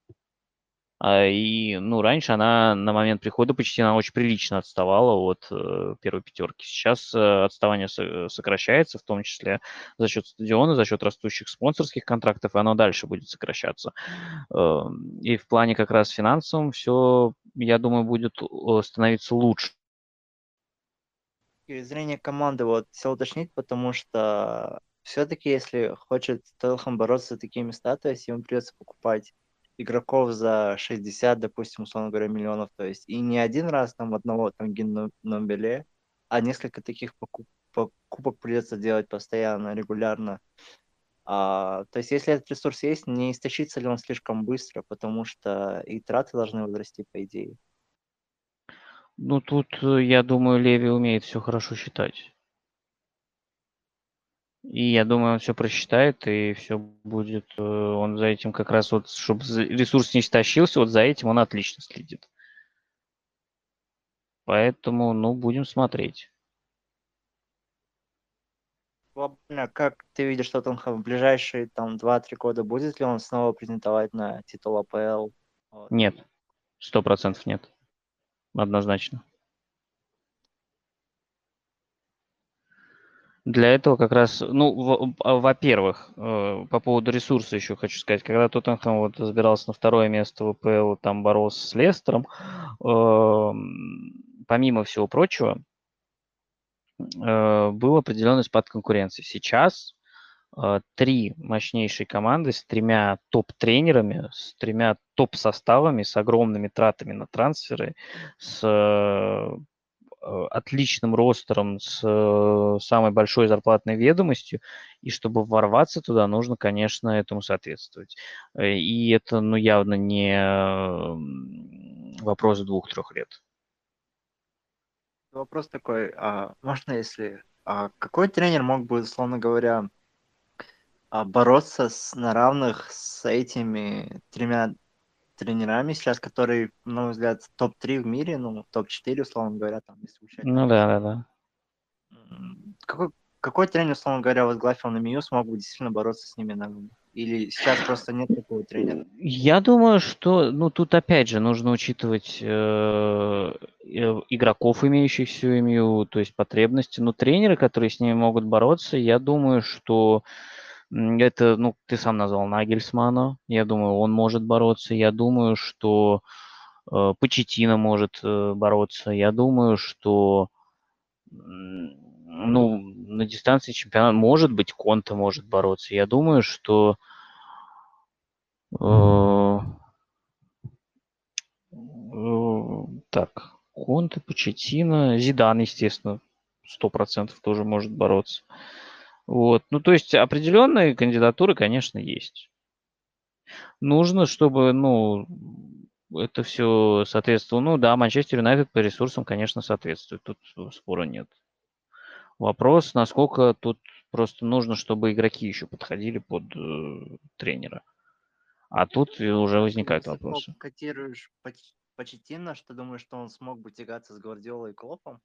А, и, ну, раньше она на момент прихода почти она очень прилично отставала от э, первой пятерки. Сейчас э, отставание со- сокращается, в том числе за счет стадиона, за счет растущих спонсорских контрактов, и оно дальше будет сокращаться. Э, и в плане как раз финансовом все, я думаю, будет становиться лучше. И зрения команды вот все уточнить, потому что все-таки, если хочет Тоттенхэм бороться за такие места, то есть ему придется покупать игроков за 60, допустим, условно говоря, миллионов, то есть и не один раз там одного там Гинномбеле, а несколько таких покуп покупок придется делать постоянно, регулярно. А, то есть если этот ресурс есть, не истощится ли он слишком быстро, потому что и траты должны возрасти, по идее. Ну, тут, э, я думаю, Леви умеет все хорошо считать. И я думаю, он все просчитает, и все будет, э, он за этим как раз вот, чтобы ресурс не истощился, вот за этим он отлично следит. Поэтому, ну, будем смотреть. Глобально, как ты видишь Тоттенхэм в ближайшие там 2-3 года, будет ли он снова претендовать на титул АПЛ? Нет, сто процентов нет. Однозначно. Для этого как раз, ну, а, во-первых, э, по поводу ресурса еще хочу сказать, когда Тоттенхэм вот забирался на второе место в ВПЛ, там боролся с Лестером, эм, помимо всего прочего, э, был определенный спад конкуренции. Сейчас э, три мощнейшие команды с тремя топ-тренерами, с тремя топ-составами, с огромными тратами на трансферы, с отличным ростером, с э, самой большой зарплатной ведомостью, и чтобы ворваться туда, нужно, конечно, этому соответствовать. Э, и это, ну, явно не вопрос двух-трех лет. Вопрос такой, а можно, если... А какой тренер мог бы, условно говоря, а, бороться с, на равных с этими тремя тренерами сейчас, которые, на мой взгляд, топ-3 в мире, ну, топ-4, условно говоря, там, если учать. Ну да, да, да. Какой, какой тренер, условно говоря, возглавил на МИУ, смог бы действительно бороться с ними на Или сейчас просто нет такого тренера? Я думаю, что, ну, тут опять же нужно учитывать э, э игроков, имеющих всю МИУ, то есть потребности. Но тренеры, которые с ними могут бороться, я думаю, что это, ну, ты сам назвал Нагельсмана. Я думаю, он может бороться. Я думаю, что э, Почетина может э, бороться. Я думаю, что ну, на дистанции чемпионата, может быть, Конта может бороться. Я думаю, что э, э, так, Конте, Почетина, Зидан, естественно, сто процентов тоже может бороться. Вот. Ну, то есть определенные кандидатуры, конечно, есть. Нужно, чтобы, ну, это все соответствовало. Ну да, Манчестер Юнайтед по ресурсам, конечно, соответствует. Тут спора нет. Вопрос, насколько тут просто нужно, чтобы игроки еще подходили под э, тренера. А тут уже возникают вопросы. Котируешь Почетина, что думаешь, что он смог бы тягаться с Гвардиолой и Клопом?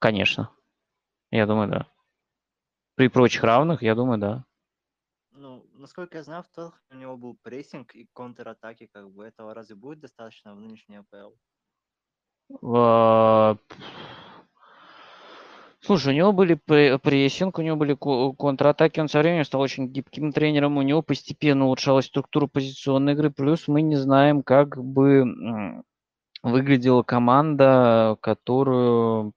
Конечно. Я думаю, да. При прочих равных, я думаю, да. Ну, насколько я знаю, в Тоттенхэме у него был прессинг и контратаки, как бы этого разве будет достаточно в нынешней АПЛ? А, слушай, у него были прессинг, у него были контратаки, он со временем стал очень гибким тренером, у него постепенно улучшалась структура позиционной игры, плюс мы не знаем, как бы выглядела команда, которую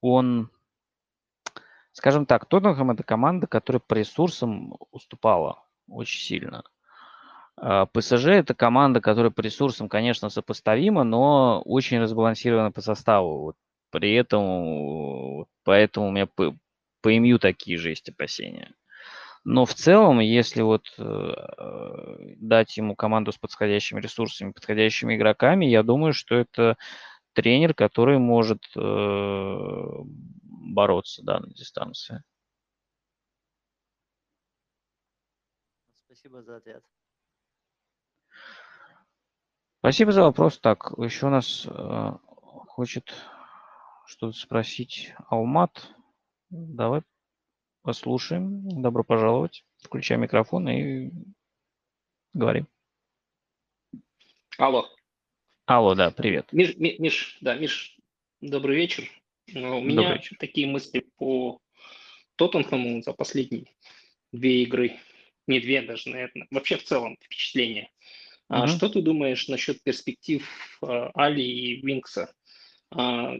он Скажем так, Тоттенхэм это команда, которая по ресурсам уступала очень сильно. А, ПСЖ это команда, которая по ресурсам, конечно, сопоставима, но очень разбалансирована по составу. Вот при этом, поэтому у меня по, по МЮ такие же есть опасения. Но в целом, если вот э, дать ему команду с подходящими ресурсами, подходящими игроками, я думаю, что это тренер, который может э, бороться да, на дистанции. Спасибо за ответ. Спасибо за вопрос. Так, еще у нас э, хочет что-то спросить Алмат. Давай послушаем. Добро пожаловать. Включай микрофон и говори. Алло. Алло, да, привет. Миш, Ми- Миш, да, Миш, добрый вечер. Uh, У меня такие мысли по Тоттенхэму за последние две игры. Не две даже, наверное. Вообще в целом впечатление. А Мгм. Что ты думаешь насчет перспектив а, Али и Винкса? А,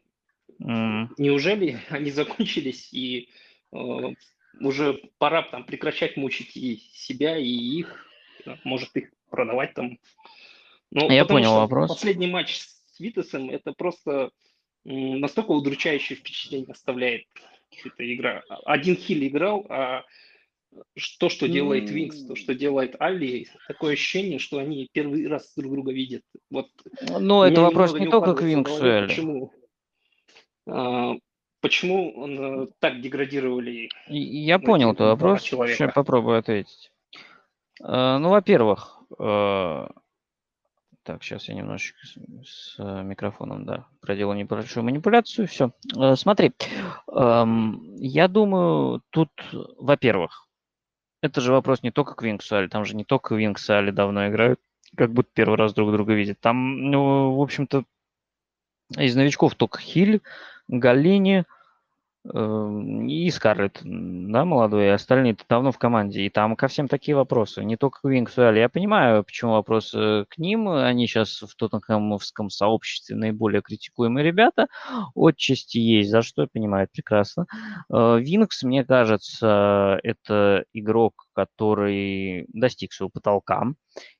М, Неужели они закончились и э, уже пора там прекращать мучить и себя, и их, э, может их продавать там? Ну, Я понял вопрос. Последний матч с Витасом это просто настолько удручающее впечатление оставляет эта игра. Один хиль играл, а то, что делает Винкс, то, что делает Алли, такое ощущение, что они первый раз друг друга видят. Вот Ну, у это вопрос не только к Винксу и Али. Почему, а, почему он, э, так деградировали Я понял твой два вопрос. Сейчас попробую ответить. Э, Ну, во-первых, э, так, сейчас я немножечко с, с, э, микрофоном, да, проделал небольшую манипуляцию. Все. Смотри, эм, я думаю, тут, во-первых, это же вопрос не только к Винксу Али, там же не только Винкс и Али давно играют, как будто первый раз друг друга видят. Там, ну, в общем-то, из новичков только Хиль, Галлини, Эм, и Скарлетт, да, молодой, и остальные давно в команде. И там ко всем такие вопросы, не только к Винксу Али. Я понимаю, почему вопросы к ним. Они сейчас в тоттенхэмовском сообществе наиболее критикуемые ребята. Отчасти есть, за что я понимаю прекрасно. Э, Винкс, мне кажется, это игрок, который достиг своего потолка.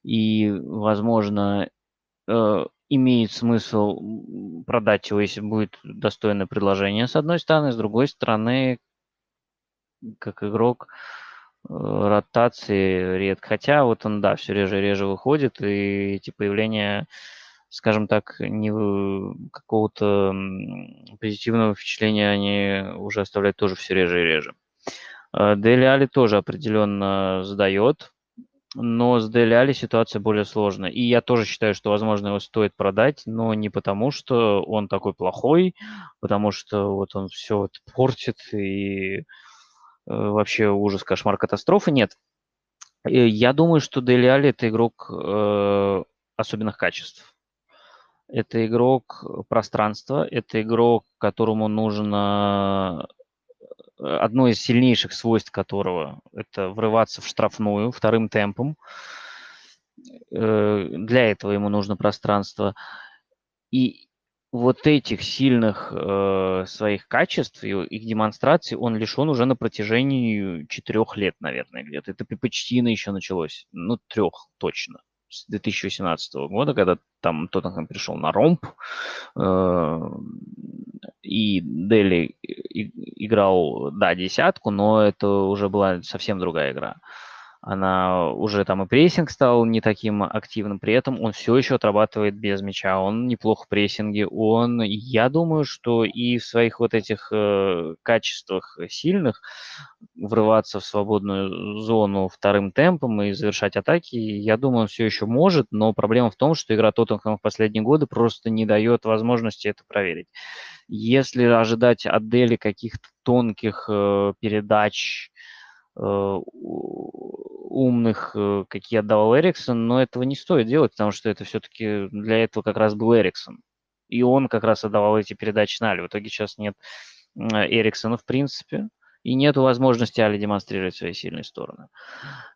И, возможно, э, имеет смысл продать его, если будет достойное предложение, с одной стороны. С другой стороны, как игрок э, ротации редко. Хотя вот он, да, все реже и реже выходит, и эти появления, скажем так, не какого-то позитивного впечатления они уже оставляют тоже все реже и реже. Э, Дели Али тоже определенно сдает, но с Дели ситуация более сложная. И я тоже считаю, что, возможно, его стоит продать, но не потому, что он такой плохой, потому что вот он все вот портит и э, вообще ужас, кошмар, катастрофа. Нет. Э, Я думаю, что Дели Али это игрок э, особенных качеств. Это игрок пространства, это игрок, которому нужно одно из сильнейших свойств которого это врываться в штрафную вторым темпом. Э, Для этого ему нужно пространство. И вот этих сильных э, своих качеств и их демонстрации он лишен уже на протяжении четырех лет, наверное, где-то. Это при Почтино еще началось. Ну, трех точно. С 2018 года, когда там Тоттенхэм пришел на ромб, э, и Дели и- играл, да, десятку, но это уже была совсем другая игра. Она уже там и прессинг стал не таким активным, при этом он все еще отрабатывает без мяча, он неплохо в прессинге, он, я думаю, что и в своих вот этих э, качествах сильных врываться в свободную зону вторым темпом и завершать атаки, я думаю, он все еще может, но проблема в том, что игра Тоттенхэма в последние годы просто не дает возможности это проверить. Если ожидать от Дели каких-то тонких э, передач, э, умных, э, какие отдавал Эриксон, но этого не стоит делать, потому что это все-таки для этого как раз был Эриксон. И он как раз отдавал эти передачи на Али. В итоге сейчас нет Эриксона в принципе, и нет возможности Али демонстрировать свои сильные стороны.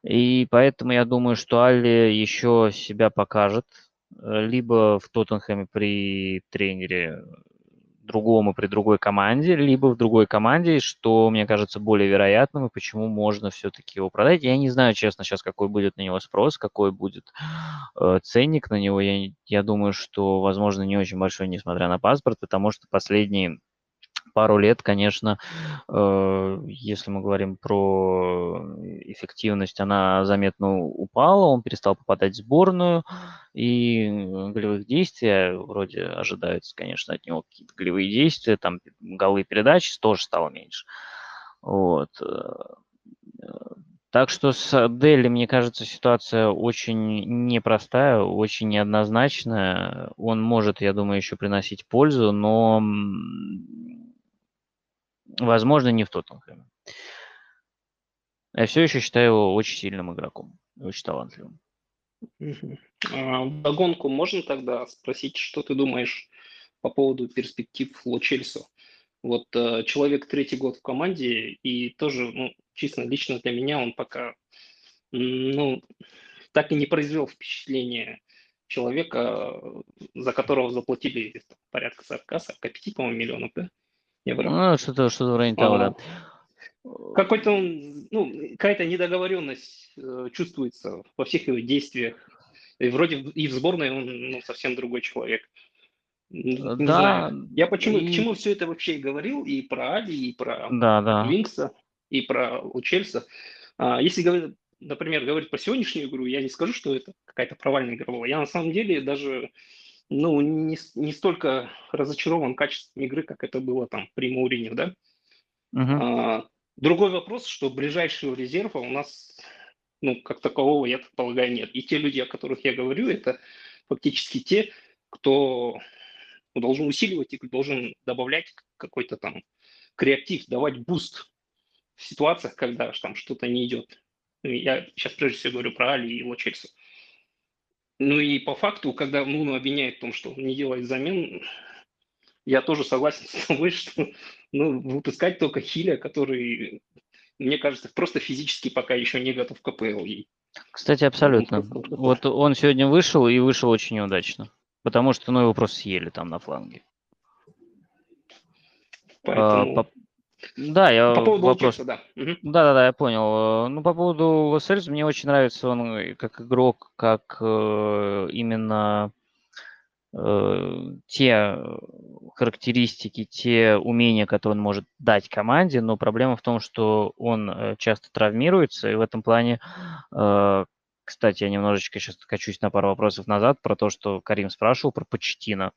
И поэтому я думаю, что Али еще себя покажет, э, либо в Тоттенхэме при тренере другому при другой команде, либо в другой команде, что мне кажется более вероятным, и почему можно все-таки его продать. Я не знаю, честно, сейчас какой будет на него спрос, какой будет э, ценник на него. Я, я думаю, что, возможно, не очень большой, несмотря на паспорт, потому что последние пару лет, конечно, э, если мы говорим про эффективность, она заметно упала, он перестал попадать в сборную, и голевых действий вроде ожидаются, конечно, от него какие-то голевые действия, там голы передачи тоже стало меньше. Вот. Так что с Дели, мне кажется, ситуация очень непростая, очень неоднозначная. Он может, я думаю, еще приносить пользу, но, возможно, не в Тоттенхэме. Я все еще считаю его очень сильным игроком, очень талантливым. А, догонку можно тогда спросить, что ты думаешь по поводу перспектив Ло Чельсо? Вот э, человек третий год в команде, и тоже, ну, чисто лично для меня он пока, ну, так и не произвел впечатление человека, за которого заплатили порядка 40-45, по-моему, миллионов, да? Евро. Ну, что-то что в районе того, да. Какой-то он, ну, какая-то недоговоренность э, чувствуется во всех его действиях. И вроде и в сборной он ну, совсем другой человек. Не да. Знаю. Я почему, и... к чему все это вообще и говорил, и про Али, и про да, да. Винкса, и про Учельса. А, если говорить, например, говорить про сегодняшнюю игру, я не скажу, что это какая-то провальная игра была. Я на самом деле даже ну, не, не столько разочарован качеством игры, как это было там при Мауриню, да? Uh-huh. А, другой вопрос, что ближайшего резерва у нас, ну, как такового, я так полагаю, нет. И те люди, о которых я говорю, это фактически те, кто должен усиливать и должен добавлять какой-то там креатив, давать boost в ситуациях, когда там что-то не идет. Ну, я сейчас прежде всего говорю про Алли и Ло Чельсо. Ну и по факту, когда Нуну обвиняет в том, что он не делает замен, я тоже согласен с тобой, что ну, выпускать только Хиля, который, мне кажется, просто физически пока еще не готов к КПЛ. Кстати, абсолютно. Вот он сегодня вышел и вышел очень неудачно. Потому что, ну, его просто съели там на фланге. Поэтому... А, по... Да, я по поводу вопрос. Учиться, да. Угу. Да, да, да, я понял. Ну, по поводу Лос мне очень нравится он э, как игрок, как э, именно э, те характеристики, те умения, которые он может дать команде, но проблема в том, что он э, часто травмируется, и в этом плане э, кстати, я немножечко сейчас качусь на пару вопросов назад про то, что Карим спрашивал про Почтина.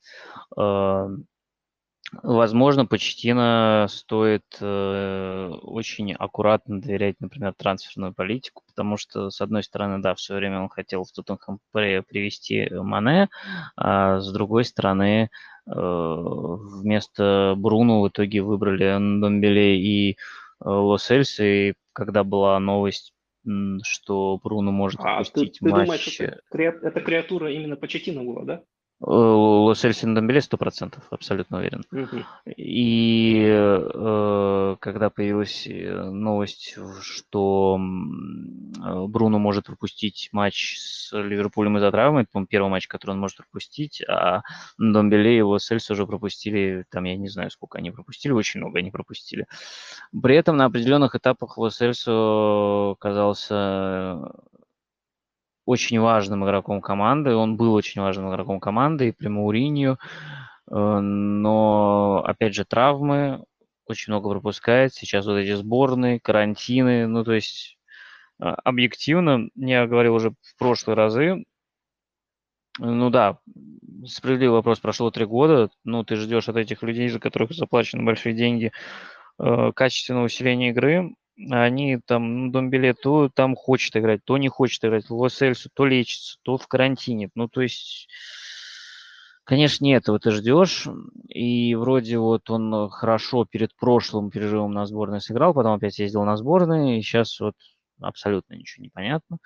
Возможно, Почтина стоит э, очень аккуратно доверять, например, трансферную политику, потому что, с одной стороны, да, в свое время он хотел в Тоттенхэм привести Мане, а с другой стороны, э, вместо Бруно в итоге выбрали Ндомбеле и э, Ло Чельсо, и когда была новость что Бруно может а, пропустить ты, ты матч. Думаешь, это, креатура именно Почеттино была, да? Ло Чельсо, Ндомбеле сто процентов, абсолютно уверен. Угу. И э, когда появилась э, новость, что э, Бруно может пропустить матч с Ливерпулем из-за травмы, это, по первый матч, который он может пропустить, а Домбеле и Лос-Эльс уже пропустили, там я не знаю, сколько они пропустили, очень много они пропустили. При этом на определенных этапах Лос-Эльс оказался очень важным игроком команды, он был очень важным игроком команды и при Мауринью, э, но, опять же, травмы, очень много пропускает, сейчас вот эти сборные, карантины, ну, то есть а, объективно, я говорил уже в прошлые разы, ну да, справедливый вопрос, прошло три года, ну ты ждешь от этих людей, за которых заплачены большие деньги, э, качественного усиления игры, они там, ну, Домбеле то там хочет играть, то не хочет играть, Лос-Эльсу то лечится, то в карантине. Ну, то есть, конечно, не этого ты ждешь. И вроде вот он хорошо перед прошлым переживом на сборной сыграл, потом опять ездил на сборные, и сейчас вот абсолютно ничего не понятно.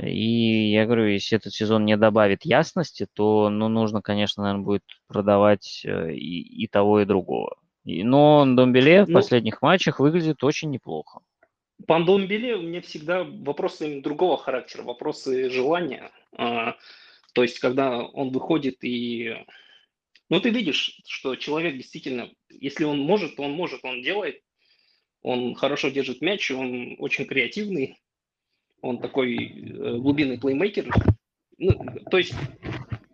И я говорю, если этот сезон не добавит ясности, то ну, нужно, конечно, наверное, будет продавать э, и, и того, и другого. Но Домбеле в ну, последних матчах выглядит очень неплохо. По Домбеле у меня всегда вопросы другого характера, вопросы желания. А, то есть, когда он выходит и... Ну, ты видишь, что человек действительно, если он может, то он может, он делает. Он хорошо держит мяч, он очень креативный. Он такой э, глубинный плеймейкер. Ну, то есть,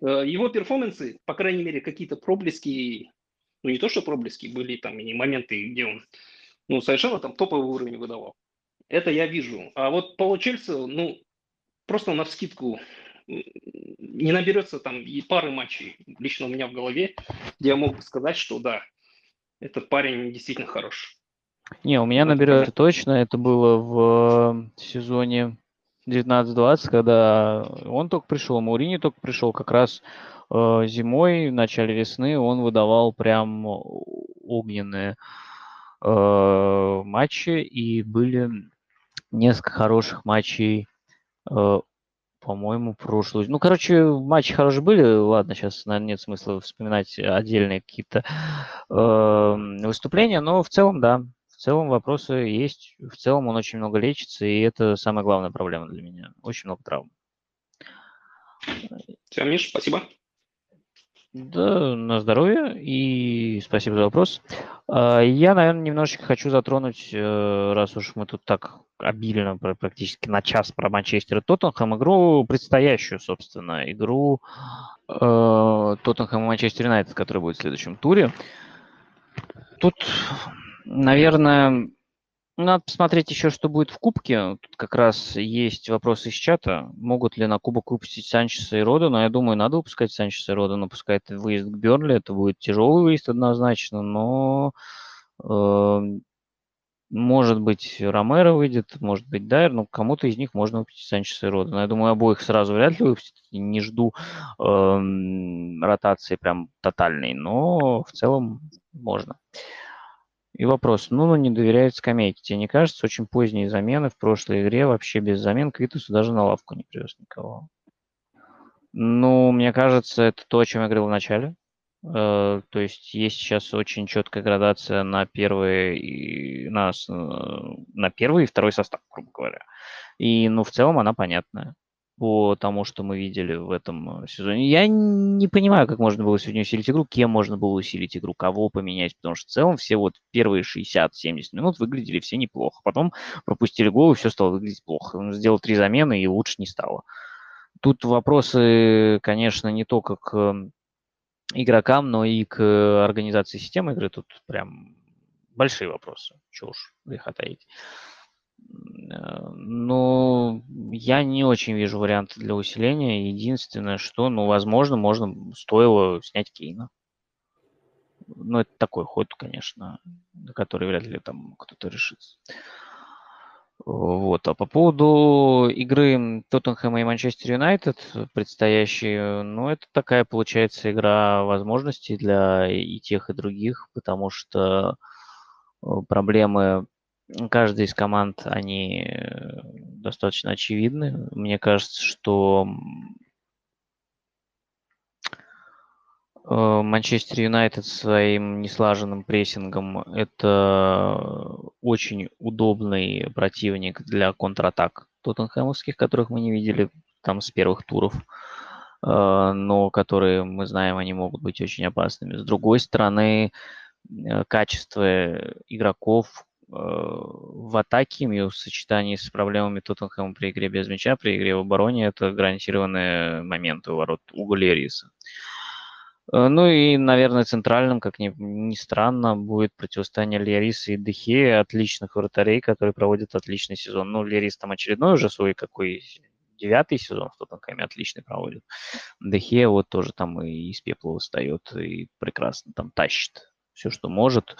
э, его перформансы, по крайней мере, какие-то проблески Ну, не то, что проблески, были там и моменты, где он, ну, совершенно там топовый уровень выдавал. Это я вижу. А вот Паула Чельса, ну, просто на вскидку не наберется там и пары матчей лично у меня в голове, где я мог сказать, что да, этот парень действительно хорош. Не, у меня наберется точно. Это было в сезоне 19-20, когда он только пришел, Маурини только пришел, как раз э, зимой, в начале весны он выдавал прям огненные э, матчи, и были несколько хороших матчей, э, по-моему, прошлую. Ну, короче, матчи хорошие были. Ладно, сейчас, наверное, нет смысла вспоминать отдельные какие-то э, выступления, но в целом, да, в целом вопросы есть. В целом он очень много лечится, и это самая главная проблема для меня. Очень много травм. Все, Миш, спасибо. Да, на здоровье и спасибо за вопрос. А, Я, наверное, немножечко хочу затронуть, э, раз уж мы тут так обильно, пр- практически на час про Манчестер и Тоттенхэм, игру предстоящую, собственно, игру э, Тоттенхэм и Манчестер Юнайтед, которая будет в следующем туре. Тут, наверное, надо посмотреть еще, что будет в Кубке. Тут как раз есть вопросы из чата. Могут ли на Кубок выпустить Санчеса и Рода? Но я думаю, надо выпускать Санчеса и Рода, но пускай это выезд к Бернли. Это будет тяжелый выезд однозначно, но э, может быть Ромеро выйдет, может быть Дайер, но кому-то из них можно выпустить Санчеса и Рода. Но я думаю, обоих сразу вряд ли выпустить. Не жду эм, ротации прям тотальной, но в целом можно. И вопрос, ну, не доверяет скамейке. Тебе не кажется, очень поздние замены в прошлой игре вообще без замен Квитусу даже на лавку не привез никого? Ну, мне кажется, это то, о чем я говорил в начале. Э, То есть есть сейчас очень четкая градация на первый, и- на, э, на первый и второй состав, грубо говоря. И, ну, в целом она понятная по тому, что мы видели в этом э, сезоне. Я не понимаю, как можно было сегодня усилить игру, кем можно было усилить игру, кого поменять, потому что в целом все вот первые 60-70 минут выглядели все неплохо. Потом пропустили гол, и все стало выглядеть плохо. Он сделал три замены, и лучше не стало. Тут вопросы, конечно, не только к эм, игрокам, но и к организации системы игры. Тут прям большие вопросы. Чего уж греха таить. Но я не очень вижу варианты для усиления. Единственное, что, ну, возможно, можно стоило снять Кейна. Ну, это такой ход, конечно, на который вряд ли там кто-то решится. Вот. А по поводу игры Тоттенхэма и Манчестер Юнайтед предстоящей, ну, это такая, получается, игра возможностей для и тех, и других, потому что э, проблемы каждой из команд, они э, достаточно очевидны. Мне кажется, что э, Манчестер Юнайтед своим неслаженным прессингом это очень удобный противник для контратак тоттенхэмовских, которых мы не видели там с первых туров, э, но которые, мы знаем, они могут быть очень опасными. С другой стороны, качество игроков в атаке и в сочетании с проблемами Тоттенхэма при игре без мяча, при игре в обороне, это гарантированные моменты у ворот у Галериса. Э, Ну и, наверное, центральным, как ни, ни странно, будет противостояние Льяриса и Дехе, отличных вратарей, которые проводят отличный сезон. Ну, Льярис там очередной уже свой какой девятый сезон в Тоттенхэме отличный проводит. Дехе вот тоже там и из пепла восстает, и прекрасно там тащит все, что может.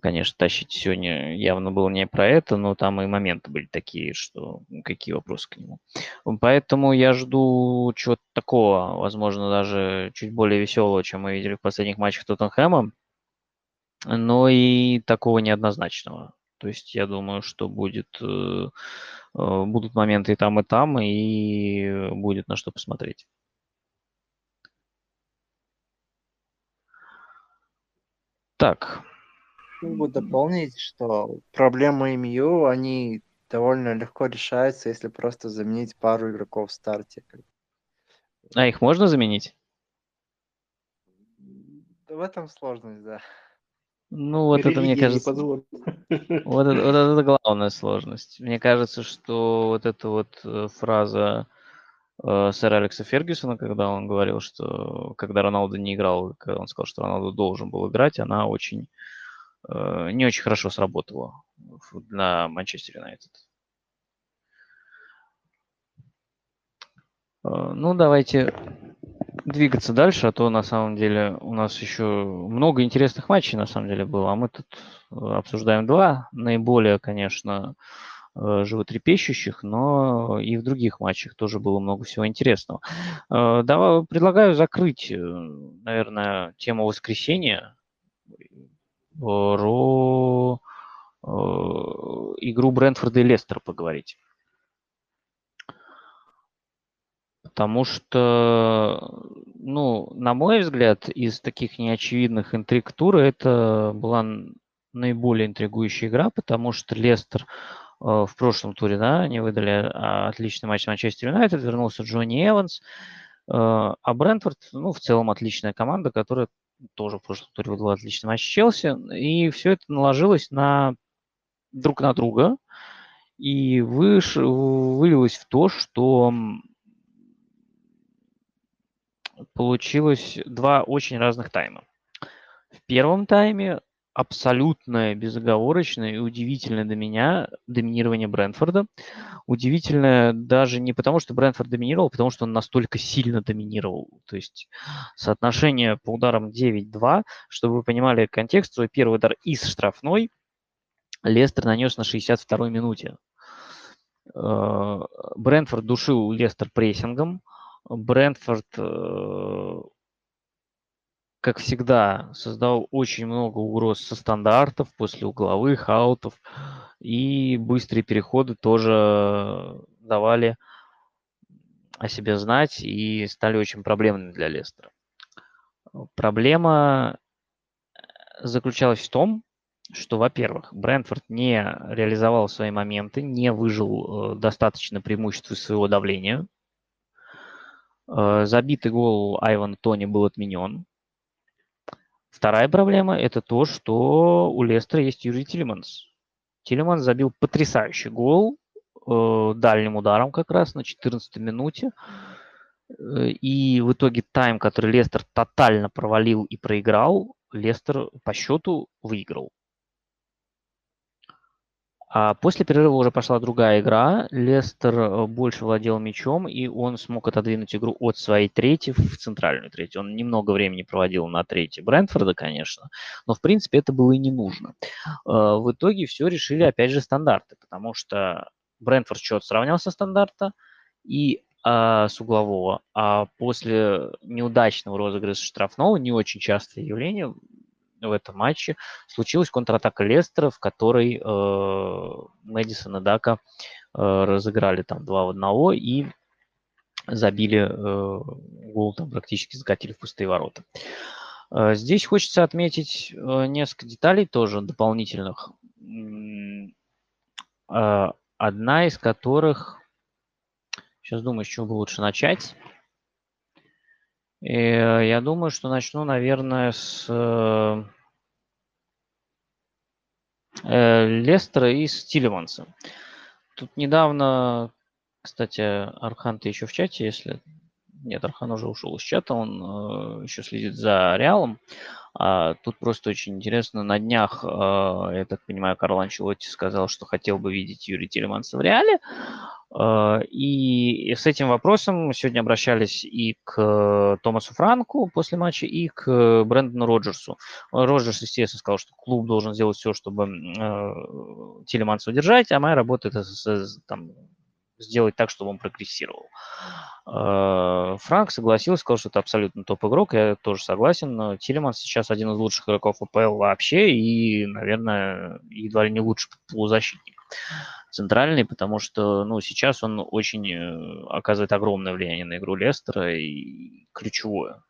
Конечно, тащить сегодня явно было не про это, но там и моменты были такие, что какие вопросы к нему. Поэтому я жду чего-то такого, возможно, даже чуть более веселого, чем мы видели в последних матчах Тоттенхэма, но и такого неоднозначного. То есть я думаю, что будет, э, э, будут моменты и там, и там, и будет на что посмотреть. Так, Могу дополнить, что проблемы МЮ, они довольно легко решаются, если просто заменить пару игроков в старте. а их можно заменить? В этом сложность, да. Ну, вот это, мне кажется, вот это, вот это главная сложность. Мне кажется, что вот эта вот э, фраза э, сэра Алекса Фергюсона, когда он говорил, что когда Роналду не играл, когда он сказал, что Роналду должен был играть, она очень не очень хорошо сработала для Манчестер Юнайтед. Э, ну, давайте двигаться дальше, а то на самом деле у нас еще много интересных матчей на самом деле было, а мы тут э, обсуждаем два, наиболее, конечно, э, животрепещущих, но и в других матчах тоже было много всего интересного. Давай, предлагаю закрыть, наверное, тему воскресенья про игру Брентфорда и Лестера поговорить. Потому что, ну, на мой взгляд, из таких неочевидных интриг тура это была наиболее интригующая игра, потому что Лестер э, в прошлом туре, да, они выдали а, отличный матч Манчестер Юнайтед, вернулся Джонни Эванс, э, а Брентфорд, ну, в целом отличная команда, которая тоже в прошлом туре выдала отличный матч Челси, и все это наложилось на друг на друга, и выш, вылилось в то, что получилось два очень разных тайма. В первом тайме абсолютное, безоговорочное и удивительное для меня доминирование Брэнфорда. Удивительное даже не потому, что Брэнфорд доминировал, а потому что он настолько сильно доминировал. То есть соотношение по ударам 9-2, чтобы вы понимали контекст, свой первый удар из штрафной Лестер нанес на 62-й минуте. Э, Брэнфорд душил Лестер прессингом, Брентфорд, э, как всегда, создал очень много угроз со стандартов, после угловых, аутов. И быстрые переходы тоже давали о себе знать и стали очень проблемными для Лестера. Проблема заключалась в том, что, во-первых, Брентфорд не реализовал свои моменты, не выжил э, достаточно преимуществ своего давления – Э, забитый гол Айвана Тони был отменен. Вторая проблема – это то, что у Лестера есть Юрий Тилеманс. Тилеманс забил потрясающий гол э, дальним ударом как раз на 14 минуте. Э, и в итоге тайм, который Лестер тотально провалил и проиграл, Лестер по счету выиграл. А после перерыва уже пошла другая игра. Лестер э, больше владел мячом, и он смог отодвинуть игру от своей трети в центральную треть. Он немного времени проводил на трети Брентфорда, конечно, но в принципе это было и не нужно. Э, в итоге все решили опять же стандарты, потому что Брентфорд счет сравнялся стандарта и а, с углового, а после неудачного розыгрыша штрафного, не очень частое явление, в этом матче случилась контратака Лестера, в которой э, Мэдисон и Дака э, разыграли там 2 в 1 и забили э, гол, там практически закатили в пустые ворота. Э, здесь хочется отметить э, несколько деталей тоже дополнительных. Э, одна из которых, сейчас думаю, с чего бы лучше начать. И э, я думаю, что начну, наверное, с э, э, Лестера и с Тилеманса. Тут недавно, кстати, Архан, ты еще в чате, если... Нет, Архан уже ушел из чата, он еще следит за Реалом. А, тут просто очень интересно, на днях, я так понимаю, Карл Анчелотти сказал, что хотел бы видеть Юрия Телеманса в Реале. Э, и с этим вопросом сегодня обращались и к Томасу Франку после матча, и к Брэндону Роджерсу. Роджерс, естественно, сказал, что клуб должен сделать все, чтобы э, Телеманса удержать, а моя работа это там, сделать так, чтобы он прогрессировал. Э, Франк согласился, сказал, что это абсолютно топ-игрок, я тоже согласен, но Тилеман сейчас один из лучших игроков АПЛ вообще и, наверное, едва ли не лучший полузащитник центральный, потому что, ну, сейчас он очень э, оказывает огромное влияние на игру Лестера и ключевое.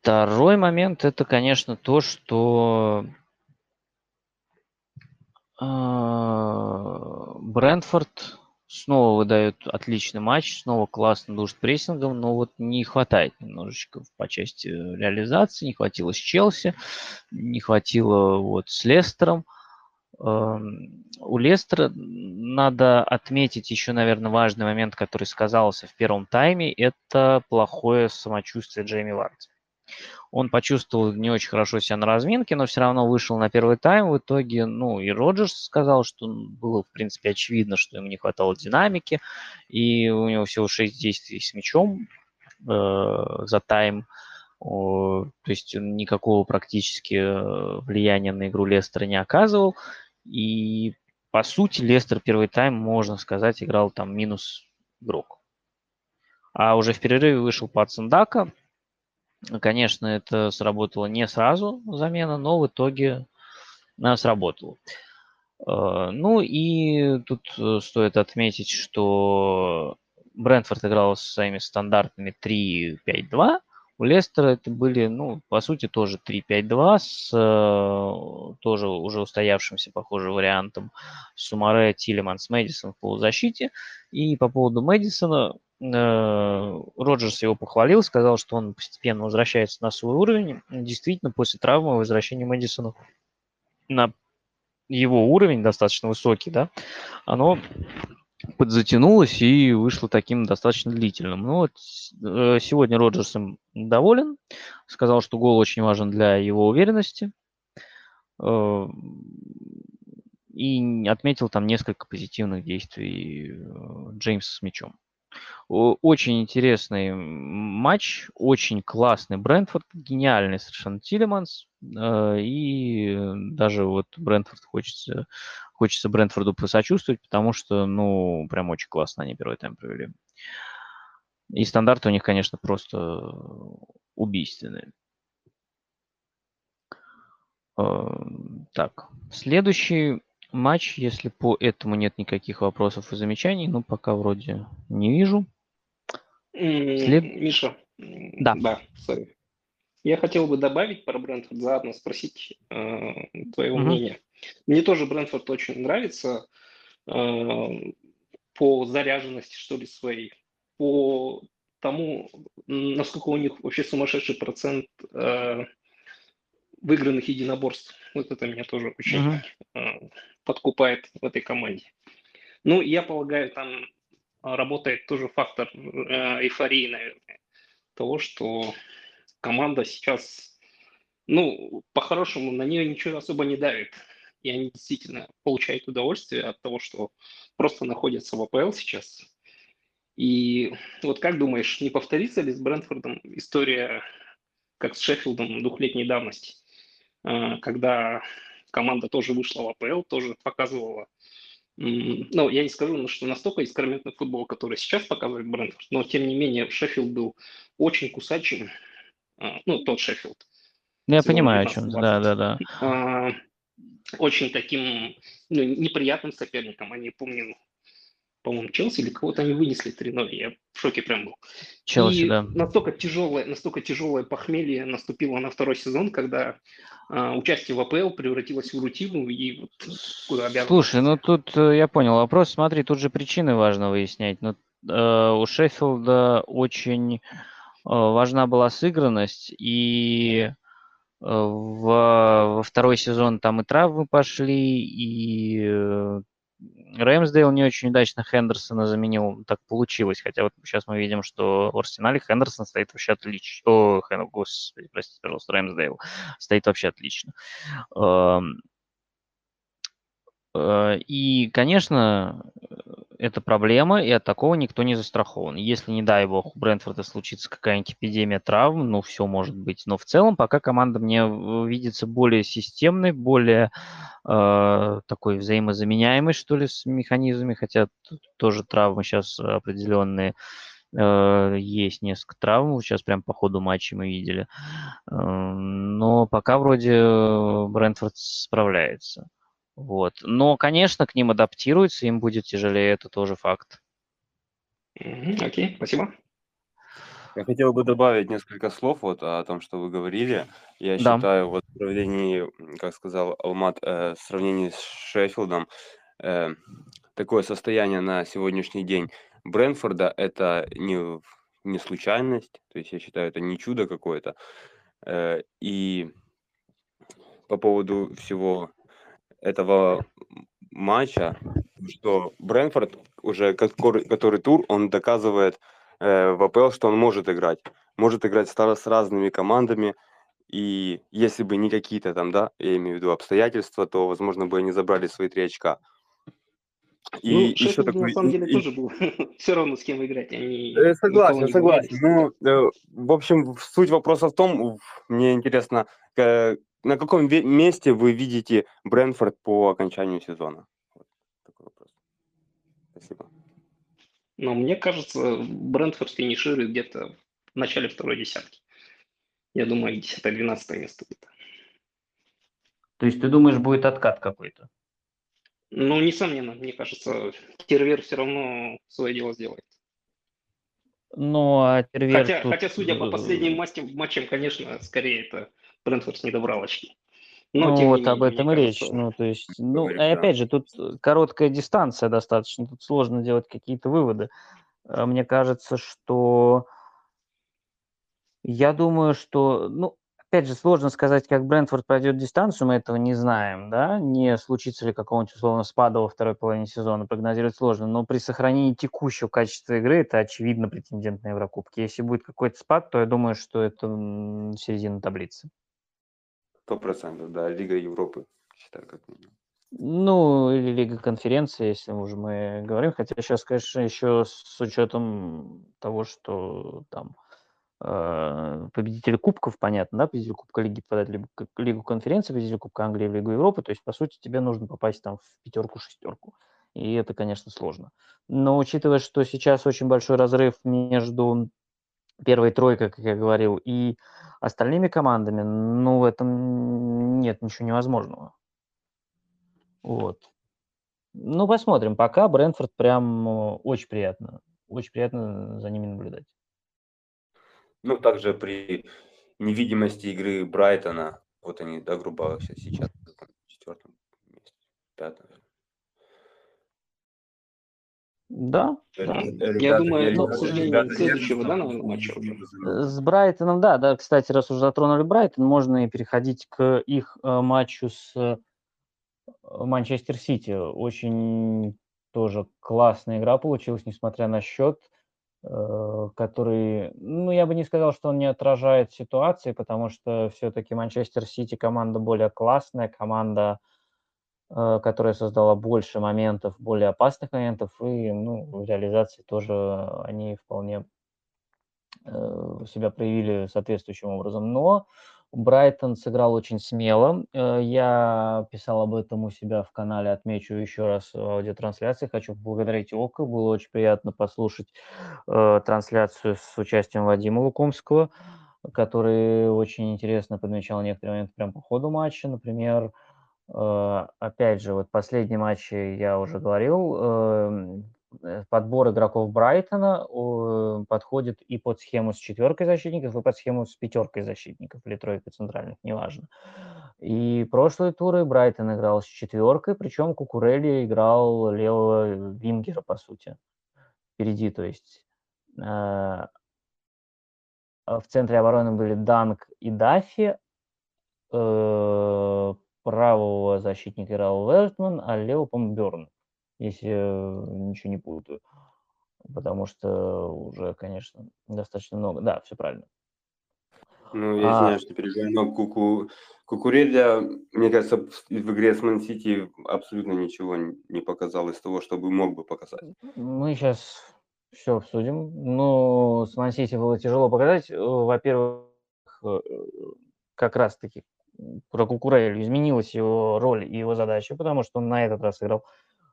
Второй момент это, конечно, то, что а, Брентфорд снова выдает отличный матч, снова классно душит прессингом, но вот не хватает немножечко по части реализации, не хватило с Челси, не хватило вот с Лестером. Эм, у Лестера надо отметить еще, наверное, важный момент, который сказался в первом тайме, это плохое самочувствие Джейми Варди. Он почувствовал не очень хорошо себя на разминке, но все равно вышел на первый тайм. В итоге, ну, и Роджерс сказал, что было, в принципе, очевидно, что ему не хватало динамики, и у него всего 6 действий с мячом э, за тайм. То есть никакого практически э, влияния на игру Лестера не оказывал. И, по сути, Лестер первый тайм, можно сказать, играл там минус игрок. А уже в перерыве вышел Пацандака, Конечно, это сработало не сразу, замена, но в итоге она сработала. Э, ну и тут э, стоит отметить, что Брентфорд играл со своими стандартными 3-5-2. У Лестера это были, ну, по сути, тоже 3-5-2 с э, тоже уже устоявшимся, похоже, вариантом Сумаре, Тилеманс, Мэдисон в полузащите. И по поводу Мэдисона, Э, Роджерс его похвалил, сказал, что он постепенно возвращается на свой уровень. Действительно, после травмы возвращение Мэдисона на его уровень достаточно высокий, да, оно подзатянулось и вышло таким достаточно длительным. Ну вот э, сегодня Роджерс им доволен, сказал, что гол очень важен для его уверенности э, и отметил там несколько позитивных действий Джеймса с мячом. Очень интересный матч, очень классный Брентфорд, гениальный совершенно Тилеманс. Э, и даже вот Брентфорд хочется, хочется Брентфорду посочувствовать, потому что, ну, прям очень классно они первый тайм провели. И стандарты у них, конечно, просто убийственные. Э, так, следующий матч, если по этому нет никаких вопросов и замечаний, ну, пока вроде не вижу. След... Миша. Да. Да, sorry. Я хотел бы добавить про Брентфорд, заодно спросить э, твоего угу. мнения. Мне тоже Брентфорд очень нравится э, по заряженности, что ли, своей, по тому, насколько у них вообще сумасшедший процент э, выигранных единоборств. Вот это меня тоже очень uh-huh. э, подкупает в этой команде. Ну, я полагаю, там работает тоже фактор э, эйфории, наверное, того, что команда сейчас, ну, по-хорошему, на нее ничего особо не давит. И они действительно получают удовольствие от того, что просто находятся в АПЛ сейчас. И вот как думаешь, не повторится ли с Брентфордом история, как с Шеффилдом двухлетней давности, э, когда команда тоже вышла в АПЛ, тоже показывала ну, я не скажу, что настолько искрометный футбол, который сейчас показывает Брентфорд, но тем не менее Шеффилд был очень кусачим, а, ну, тот Шеффилд. Ну, я понимаю, о чем, да, да, да. А, очень таким ну, неприятным соперником. Они, помню, по-моему, Челси или кого-то они вынесли 3-0. Я в шоке прям был. Челси, и да. Настолько тяжелое, настолько тяжелое похмелье наступило на второй сезон, когда а, участие в АПЛ превратилось в рутину и вот куда обязан. Слушай, ну тут э, я понял вопрос. Смотри, тут же причины важно выяснять. Но ну, э, у Шеффилда очень э, важна была сыгранность и э, в, во второй сезон там и травмы пошли, и э, Рэмсдейл не очень удачно Хендерсона заменил, так получилось. Хотя вот сейчас мы видим, что в Арсенале Хендерсон стоит вообще отлично. О, Хэн, господи, простите, пожалуйста, Рэмсдейл стоит вообще отлично. Э, и, конечно, это проблема, и от такого никто не застрахован. Если, не дай бог, у Брентфорда случится какая-нибудь эпидемия травм, ну, все может быть. Но в целом пока команда мне видится более системной, более э, такой взаимозаменяемой, что ли, с механизмами, хотя тоже травмы сейчас определенные э, есть несколько травм, сейчас прям по ходу матча мы видели. Э, но пока вроде Брентфорд справляется. Вот. Но, конечно, к ним адаптируется, им будет тяжелее, это тоже факт. Окей, okay, спасибо. Я хотел бы добавить несколько слов вот о том, что вы говорили. Я да. считаю, вот в сравнении, как сказал Алмат, э, в сравнении с Шеффилдом, э, такое состояние на сегодняшний день Брэнфорда это не, не случайность, то есть я считаю, это не чудо какое-то. Э, и по поводу всего этого матча, что Брэнфорд уже который, который тур, он доказывает э, в АПЛ, что он может играть. Может играть с, разными командами, и если бы не какие-то там, да, я имею в виду обстоятельства, то, возможно, бы они забрали свои три очка. И ну, еще Шеффилд, такой, на самом деле, и, тоже был все равно с кем играть. Они э, согласен, согласен. Ну, э, в общем, суть вопроса в том, мне интересно, на каком месте вы видите Брэнфорд по окончанию сезона? Вот такой вопрос. Спасибо. Ну, мне кажется, Брэнфорд финиширует где-то в начале второй десятки. Я думаю, 10-12 место будет. То есть ты думаешь, будет откат какой-то? Ну, несомненно, мне кажется, Тервер все равно свое дело сделает. Ну, а Тервер... Хотя, тут... хотя судя по последним матчам, матчам, конечно, скорее это Брентфорд не добрал очки. Но, ну, вот менее, об этом и речь. Кажется, ну, то есть, ну, говорит, и опять да. же, тут короткая дистанция достаточно, тут сложно делать какие-то выводы. А мне кажется, что я думаю, что, ну, опять же, сложно сказать, как Брентфорд пройдет дистанцию, мы этого не знаем, да, не случится ли какого-нибудь условно спада во второй половине сезона, прогнозировать сложно, но при сохранении текущего качества игры это очевидно претендент на Еврокубки. Если будет какой-то спад, то я думаю, что это середина таблицы. Сто процентов, да, Лига Европы, считаю, как минимум. Ну, или Лига конференции, если уже мы говорим. Хотя сейчас, конечно, еще с учетом того, что там победители кубков, понятно, да, победитель Кубка Лиги попадает либо Лигу конференции, победитель Кубка Англии в Лигу Европы, то есть, по сути, тебе нужно попасть там в пятерку-шестерку. И это, конечно, сложно. Но учитывая, что сейчас очень большой разрыв между первой тройкой, как я говорил, и остальными командами, ну, в этом нет ничего невозможного. Вот. Ну, посмотрим. Пока Брэнфорд прям э, очень приятно. Очень приятно за ними наблюдать. Ну, также при невидимости игры Брайтона, вот они, да, грубо говоря, сейчас в четвертом месте, пятом. Да, да. Я думаю, к сожалению, следующего, да, наверное, матча уже. С Брайтоном, да, да, кстати, раз уже затронули Брайтон, можно и переходить к их э, матчу с э, Манчестер Сити. Очень тоже классная игра получилась, несмотря на счет, э, который, ну, я бы не сказал, что он не отражает ситуации, потому что все-таки Манчестер Сити команда более классная, команда Э, которая создала больше моментов, более опасных моментов, и ну, в реализации тоже они вполне э, себя проявили соответствующим образом. Но Брайтон сыграл очень смело. Э, я писал об этом у себя в канале, отмечу еще раз аудиотрансляции. Хочу поблагодарить ОКО. Было очень приятно послушать трансляцию с участием Вадима Лукомского, который очень интересно подмечал некоторые моменты прямо по ходу матча. Например, Э, опять же, вот последний матч я уже говорил, э, подбор игроков Брайтона подходит и под схему с четверкой защитников, и под схему с пятеркой защитников или тройкой центральных, неважно. И прошлые туры Брайтон играл с четверкой, причем Кукурелли играл левого вингера, по сути, впереди, то есть э, в центре обороны были Данк и Даффи, правого защитника играл Вертман, а левого, по-моему, Берн, если ничего не путаю. Потому что уже, конечно, достаточно много. Да, все правильно. Ну, я а... знаю, что перебиваю, но Куку... Кукурелля, мне кажется, в игре с Ман-Сити абсолютно ничего не показал из того, что бы мог бы показать. Мы сейчас все обсудим. Ну, с Ман-Сити было тяжело показать. Во-первых, э, как раз-таки про Кукурелю изменилась его роль и его задача, потому что он на этот раз играл э,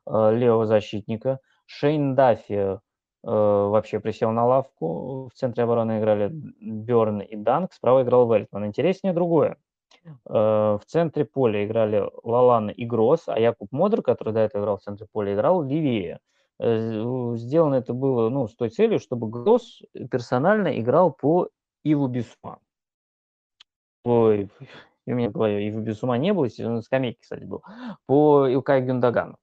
левого защитника. Шейн Даффи э, вообще присел на лавку. В центре обороны играли Берн и Данк, справа играл Вельтман. Интереснее другое. Э, в центре поля играли Лалан и Гросс, а Якуб Модр, который до этого играл в центре поля, играл левее. Э, сделано это было ну, с той целью, чтобы Гросс персонально играл по Иву Бисма. Ой, у меня в голове и в без ума не было, на скамейке, кстати, был, по Илкай Гюндагану.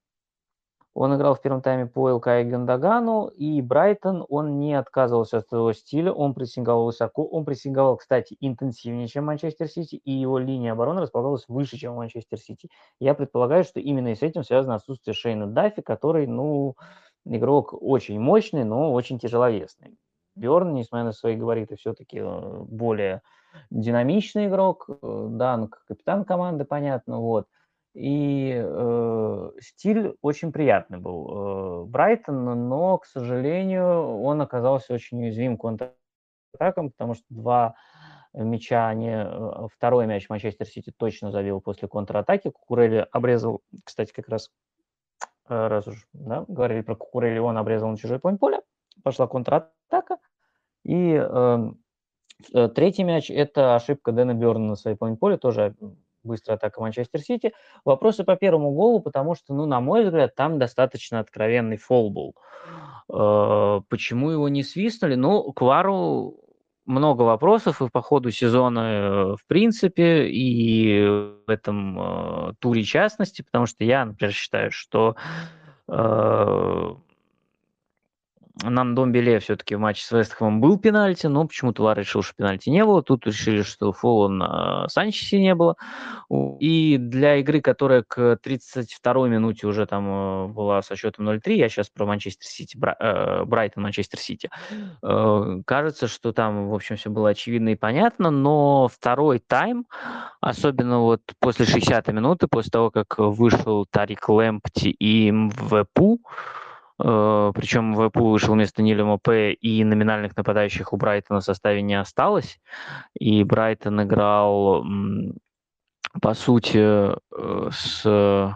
Он играл в первом тайме по ЛК и Гендагану, и Брайтон, он не отказывался от своего стиля, он прессинговал высоко, он прессинговал, кстати, интенсивнее, чем Манчестер Сити, и его линия обороны располагалась выше, чем Манчестер Сити. Я предполагаю, что именно с этим связано отсутствие Шейна Даффи, который, ну, игрок очень мощный, но очень тяжеловесный. Бьорн, несмотря на свои габариты, все-таки э, более динамичный игрок. Э, Данк, капитан команды, понятно, вот. И э, стиль очень приятный был э, Брайтон, но, к сожалению, он оказался очень уязвим контратакам, потому что два мяча, они, э, второй мяч Манчестер Сити точно завел после контратаки. Кукурели обрезал, кстати, как раз, э, раз уж да, говорили про Кукурели, он обрезал на чужой поле поля, пошла контратака, и эм, э, третий мяч – это ошибка Дэна Бёрна на своей поле поле, тоже быстрая атака Манчестер Сити. Вопросы по первому голу, потому что, ну, на мой взгляд, там достаточно откровенный фол был. Э, почему его не свистнули? Ну, Квару много вопросов и по ходу сезона э, в принципе, и в этом э, туре частности, потому что я, например, считаю, что э, на Домбеле все-таки в матче с Вестхэмом был пенальти, но почему-то Вар решил, что пенальти не было. Тут решили, что фола на Санчесе не было. И для игры, которая к 32-й минуте уже там э, была со счетом 0-3, я сейчас про Манчестер Сити, э, Брайтон, Манчестер Сити, э, кажется, что там, в общем, все было очевидно и понятно, но второй тайм, особенно вот после 60-й минуты, после того, как вышел Тарик Лэмпти и МВПУ, Причем ВПУ вышел вместо Ниля Мопе, и номинальных нападающих у Брайтона в составе не осталось. И Брайтон играл, по сути, э, с э,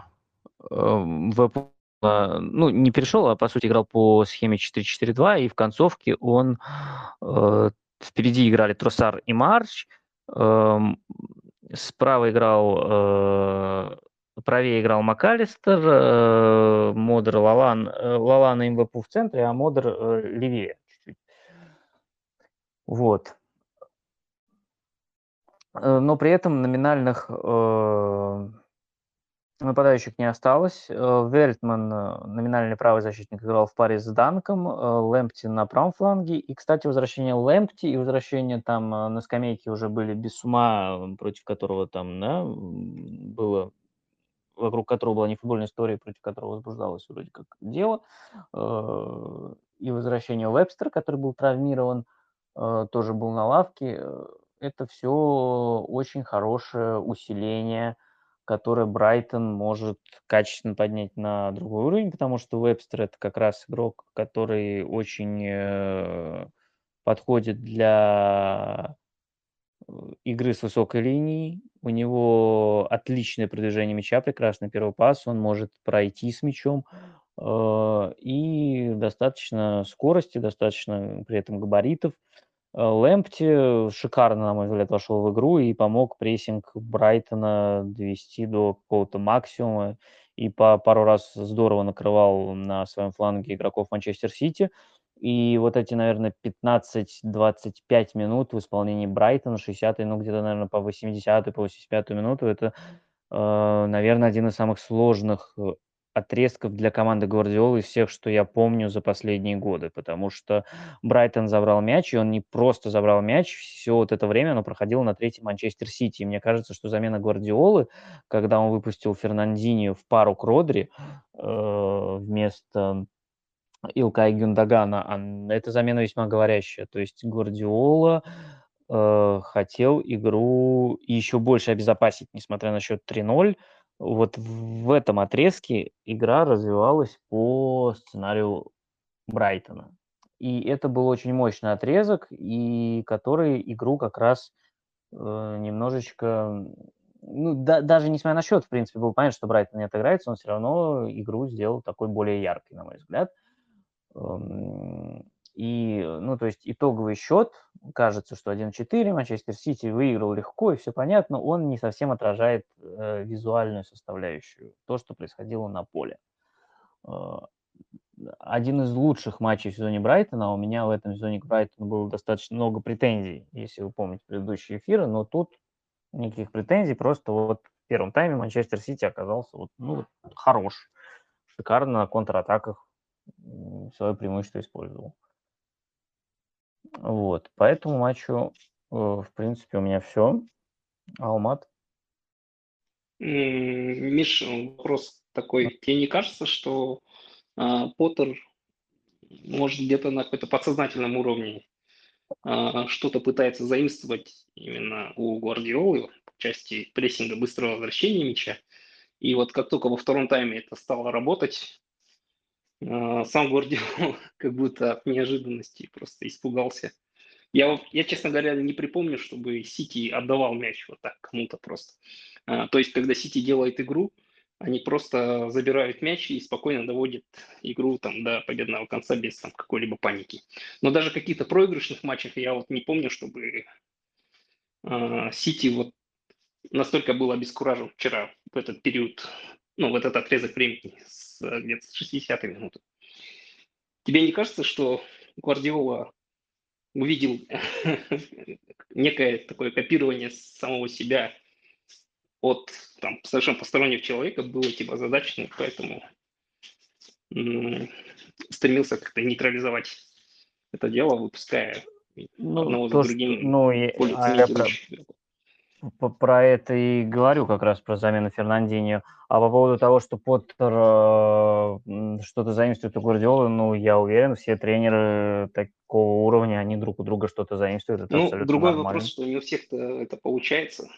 ВПУ ну, не перешел, а по сути играл по схеме 4-4-2, и в концовке он э, впереди играли Троссард и Марч, э, справа играл э, правее играл МакАлистер, э, Модер Лаллана, э, Лаллана и Мвепу в центре, а Модер э, левее. Вот. Но при этом номинальных нападающих не осталось. Вельтман, номинальный правый защитник, играл в паре с Данком, Лэмпти на правом фланге. И, кстати, возвращение Лэмпти и возвращение там на скамейке уже были без ума, против которого там да, было вокруг которого была не футбольная история, против которого возбуждалось вроде как дело, э, и возвращение Вебстера, который был травмирован, э, тоже был на лавке. Э, это все очень хорошее усиление, которое Брайтон может качественно поднять на другой уровень, потому что Вебстер это как раз игрок, который очень подходит для игры с высокой линией, у него отличное продвижение мяча, прекрасный первый пас, он может пройти с мячом, э, и достаточно скорости, достаточно при этом габаритов. Э, Лэмпти шикарно, на мой взгляд, вошел в игру и помог прессинг Брайтона довести до какого-то максимума и по пару раз здорово накрывал на своем фланге игроков Манчестер Сити. И вот эти, наверное, 15-25 минут в исполнении Брайтона, 60 ну где-то, наверное, по 80 по 85 минуту, это, э, наверное, один из самых сложных э, отрезков для команды Гвардиолы из всех, что я помню за последние годы, потому что Брайтон забрал мяч, и он не просто забрал мяч, все вот это время оно проходило на третьем Манчестер Сити. И мне кажется, что замена Гвардиолы, когда он выпустил Фернандини в пару к Родри э, вместо Илкай Гюндагана, а эта замена весьма говорящая. То есть Гвардиола э, хотел игру еще больше обезопасить, несмотря на счет 3-0. Вот в этом отрезке игра развивалась по сценарию Брайтона. И это был очень мощный отрезок, и который игру как раз э, немножечко... Ну, да, даже несмотря на счет, в принципе, было понятно, что Брайтон не отыграется, он все равно игру сделал такой более яркой, на мой взгляд. И, ну, то есть итоговый счет, кажется, что 1-4, Манчестер Сити выиграл легко, и все понятно, он не совсем отражает э, визуальную составляющую, то, что происходило на поле. Э, один из лучших матчей в сезоне Брайтона, а у меня в этом сезоне к Брайтону было достаточно много претензий, если вы помните предыдущие эфиры, но тут никаких претензий, просто вот в первом тайме Манчестер Сити оказался вот, ну, хорош шикарно на контратаках свое преимущество использовал. Вот, по этому матчу, э, в принципе, у меня все. Алмат? Миш, вопрос такой. Тебе не кажется, что а, Поттер может где-то на какой-то подсознательном уровне а, что-то пытается заимствовать именно у Гвардиолы в части прессинга быстрого возвращения мяча. И вот как только во втором тайме это стало работать, сам Гвардиола как будто от неожиданности просто испугался. Я, я, честно говоря, не припомню, чтобы Сити отдавал мяч вот так кому-то просто. А, то есть, когда Сити делает игру, они просто забирают мяч и спокойно доводят игру там, до победного конца без там, какой-либо паники. Но даже каких-то проигрышных матчах я вот не помню, чтобы а, Сити вот настолько был обескуражен вчера в этот период, ну, в этот отрезок времени, с, где-то с 60 минуты. Тебе не кажется, что Гвардиола увидел некое такое копирование самого себя от там, совершенно постороннего человека было типа задачным, поэтому стремился как-то нейтрализовать это дело, выпуская ну, одного то, за другим. Ну, и, а я про, про это и говорю как раз про замену Фернандинho. А по поводу того, что Поттер э, что-то заимствует у Гвардиолы, ну, я уверен, все тренеры такого уровня, они друг у друга что-то заимствуют. Это ну, другой нормально. вопрос, что не у всех это получается.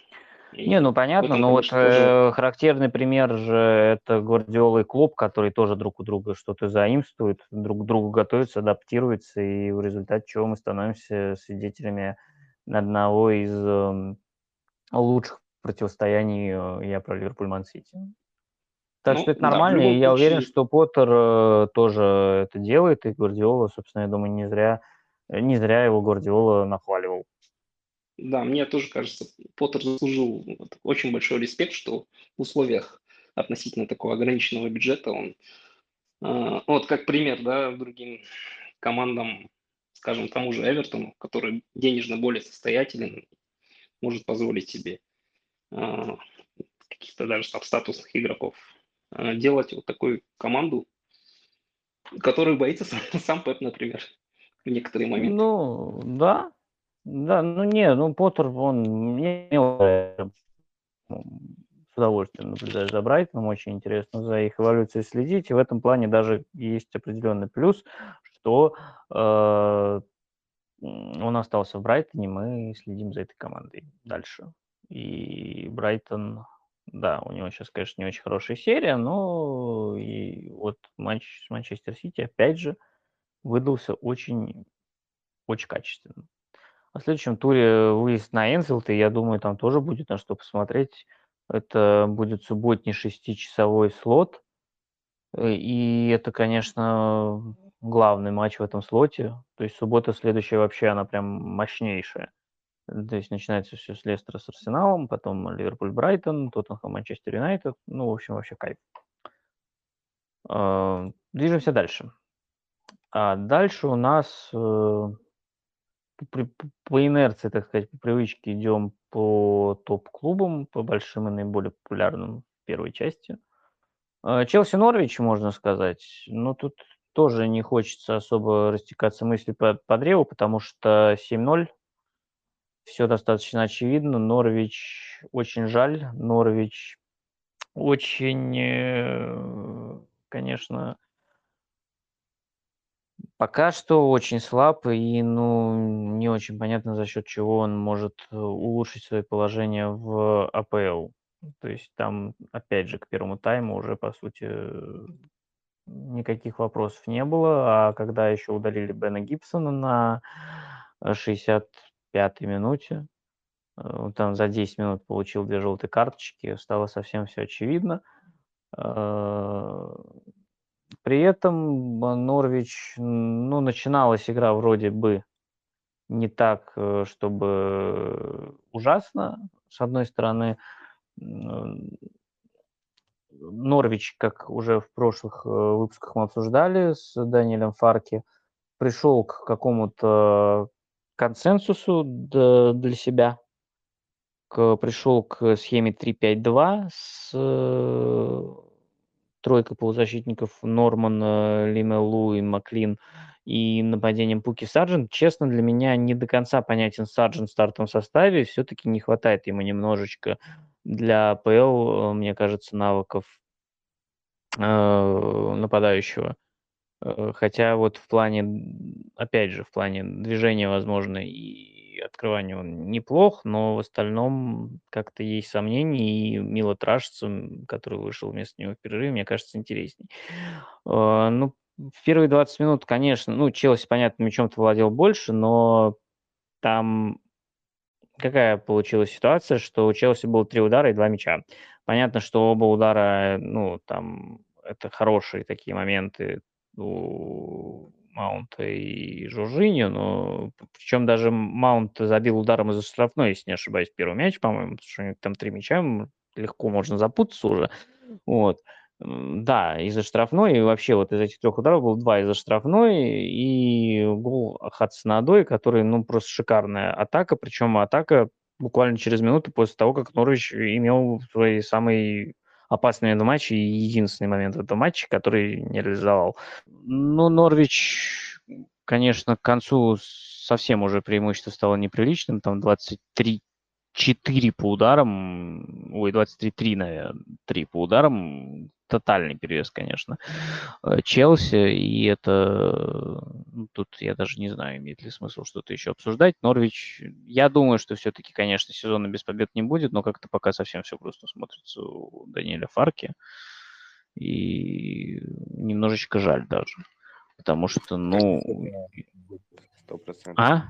Не, ну понятно, но вот тоже... э, характерный пример же это Гвардиола и клуб, который тоже друг у друга что-то заимствует, друг к другу готовится, адаптируется, и в результате чего мы становимся свидетелями одного из э, лучших противостояний, э, я про Ливерпуль Ман-Сити. Так ну, что это нормально, да, и я уверен, что Поттер э, тоже это делает, и Гвардиола, собственно, я думаю, не зря, не зря его Гвардиола нахваливал. Да, мне тоже кажется, Поттер заслужил очень большой респект, что в условиях относительно такого ограниченного бюджета он, э, вот как пример, да, другим командам, скажем, тому же Эвертону, который денежно более состоятелен, может позволить себе э, каких-то даже там статусных игроков э, делать вот такую команду, которую боится сам, сам Пеп, например, в некоторые моменты. Ну, да, да, ну не, ну Поттер, он мне с удовольствием наблюдаешь за Брайтоном, очень интересно за их эволюцией следить, и в этом плане даже есть определенный плюс, что э, он остался в Брайтоне, мы следим за этой командой дальше. И Брайтон, да, у него сейчас, конечно, не очень хорошая серия, но и вот матч с Манчестер Сити, опять же, выдался очень, очень качественным. А в следующем туре выезд на Энфилд, и я думаю, там тоже будет на что посмотреть. Это будет субботний шестичасовой слот. Э, и это, конечно, главный матч в этом слоте. То есть суббота следующая вообще, она прям мощнейшая. То есть начинается все с Лестера с Арсеналом, потом Ливерпуль Брайтон, Тоттенхэм Манчестер Юнайтед. Ну, в общем, вообще кайф. Э, движемся дальше. А дальше у нас э, по, инерции, так сказать, по привычке идем по топ-клубам, по большим и наиболее популярным в первой части. А, Челси Норвич, можно сказать. Но тут тоже не хочется особо растекаться мыслью по, по древу, потому что 7-0 все достаточно очевидно. Норвич очень жаль. Норвич очень, э, конечно, Пока что очень слаб и, ну, не очень понятно, за счет чего он может э, улучшить свое положение в АПЛ. То есть там, опять же, к первому тайму уже, по сути, никаких вопросов не было. А когда еще удалили Бена Гибсона на 65-й минуте, э, там за 10 минут получил две желтые карточки, стало совсем все очевидно. Э, при этом Норвич, ну, начиналась игра вроде бы не так, э, чтобы ужасно. С одной стороны, Норвич, как уже в прошлых э, выпусках мы обсуждали с Даниэлем Фарки, пришел к какому-то консенсусу для себя, пришел к схеме 3-5-2 с тройка полузащитников Норман, э, Лимелу и Маклин и нападением Пуки Сарджент, честно, для меня не до конца понятен Сарджент в стартовом составе. Все-таки не хватает ему немножечко для ПЛ, мне кажется, навыков э, нападающего. Э, хотя вот в плане, опять же, в плане движения, возможно, и открывания он неплох, но в остальном как-то есть сомнения, и Мила Трашцем, который вышел вместо него в перерыве, мне кажется, интересней. Э, ну, в первые 20 минут, конечно, ну, Челси, понятно, мячом-то владел больше, но там какая получилась ситуация, что у Челси было три удара и два мяча. Понятно, что оба удара, ну, там, это хорошие такие моменты у Маунта и Жужиню, но причем даже Маунт забил ударом из-за штрафной, если не ошибаюсь, первый мяч, по-моему, потому что у них там три мяча, легко можно запутаться уже. Вот. Да, из-за штрафной, и вообще вот из этих трех ударов был два из-за штрафной, и гол Хадсонадой, который, ну, просто шикарная атака, причем атака буквально через минуту после того, как Норвич имел свой самый опасный момент в матче и единственный момент в этом матче, который не реализовал. Ну, Норвич, конечно, к концу совсем уже преимущество стало неприличным, там 23 4 по ударам, ой, 23-3, наверное, 3 по ударам, тотальный перевес, конечно, э, Челси, и это, ну, тут я даже не знаю, имеет ли смысл что-то еще обсуждать. Норвич, я думаю, что все-таки, конечно, сезона без побед не будет, но как-то пока совсем все грустно смотрится у Даниэля Фарки, и немножечко жаль даже, потому что, ну... 100%. А?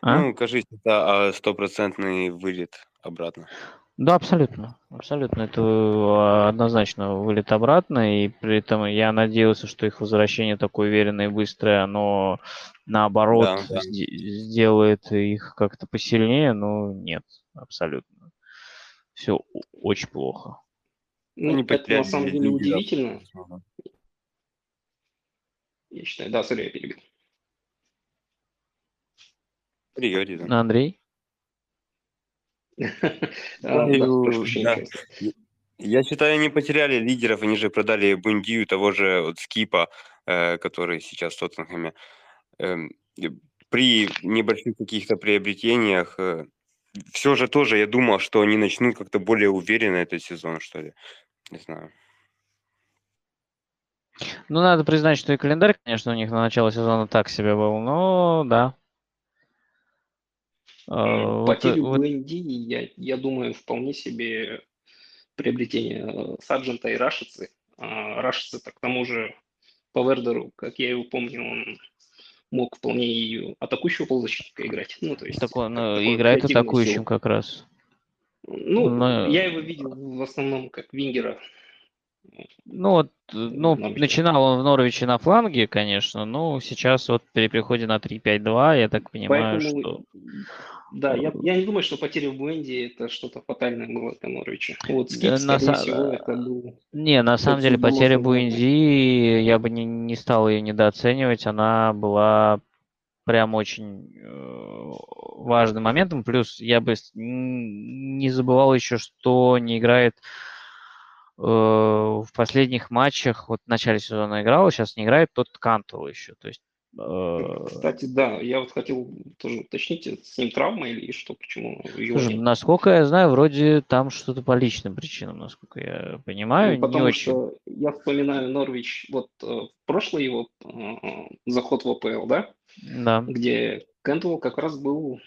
А? Ну, кажется, это а, стопроцентный вылет обратно. Да, абсолютно. Абсолютно. Это а, однозначно вылет обратно. И при этом я надеялся, что их возвращение такое уверенное и быстрое, оно наоборот Да, да. сде- сделает их как-то посильнее, но нет, абсолютно. Все очень плохо. Ну, Они это на самом деле удивительно, я считаю. Да, сори, я перебил. Приори, да. Андрей? А, Да, Ну, прошу прощения, да. пожалуйста. Я считаю, они потеряли лидеров, они же продали Бундию, того же вот Скипа, э, который сейчас в Тоттенхэме. Эм, при небольших каких-то приобретениях все же тоже я думал, что они начнут как-то более уверенно этот сезон, что ли. Не знаю. Ну, надо признать, что и календарь, конечно, у них на начало сезона так себе был, но да. Вот, Потерю вот Буэнди, я, я думаю, вполне себе приобретение э, Сарджента и Рашицы. А Рашица-то к тому же по Вердеру, как я его помню, он мог вполне и атакующего полузащитника играть. Ну, то есть как ну, такой играет атакующим силу. как раз. Ну, Но- я его видел в основном как вингера. Ну, вот, э, ну, начинал он в Норвиче на фланге, конечно, но сейчас вот при переходе на 3-5-2, я так понимаю, Поэтому, что... да, я, я не думаю, что потеря в Буэнди это что-то фатальное было для Норвича. Вот Скип, на са- всего, это был... Не, на самом деле футбол потеря. Буэндия, я бы не, не стал ее недооценивать, она была прям очень э, важным моментом. Плюс я бы не забывал еще, что не играет э, в последних матчах, вот в начале сезона играл, сейчас не играет тот Кантвелл еще. То есть Кстати, да, я вот хотел тоже уточнить, с ним травма или что, почему Слушай, насколько я знаю, вроде там что-то по личным причинам, насколько я понимаю, Ну, не потому очень. что я вспоминаю Норвич, вот э, прошлый его э, заход в АПЛ, да, Да. где Кентвелл как раз был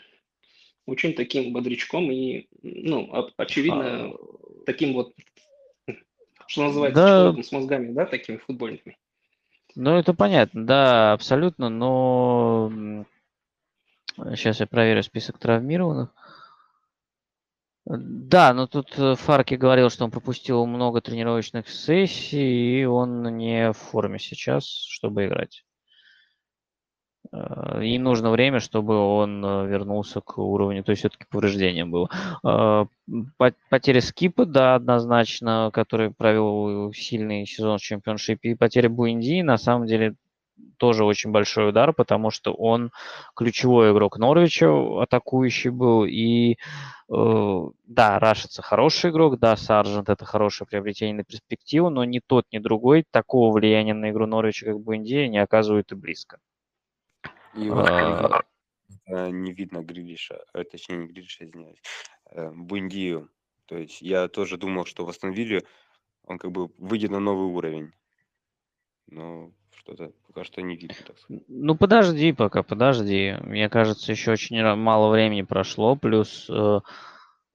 очень таким бодрячком и, ну, очевидно, таким вот, что называется, Да. с мозгами, да, такими футбольными. Ну, это понятно, да, абсолютно, но сейчас я проверю список травмированных. Да, но тут э, Фарки говорил, что он пропустил много тренировочных сессий, и он не в форме сейчас, чтобы играть. Э, И нужно время, чтобы он э, вернулся к уровню, то есть все-таки повреждение было. Э, по- Потеря Скипа, да, однозначно, который провел сильный сезон в чемпионшипе, и потеря Буинди, на самом деле, тоже очень большой удар, потому что он ключевой игрок Норвича, атакующий был. И э, да, Рашица хороший игрок, да, Саржент это хорошее приобретение на перспективу, но ни тот, ни другой такого влияния на игру Норвича, как Буэндия, не оказывают и близко. И вот а... не видно Грилиша, э, точнее не Грилиша, извиняюсь, э, Бундию. То есть я тоже думал, что в Астон он как бы выйдет на новый уровень. Но что-то пока что не видно, так сказать. Ну, подожди пока, подожди. Мне кажется, еще очень мало времени прошло. Плюс, э, э,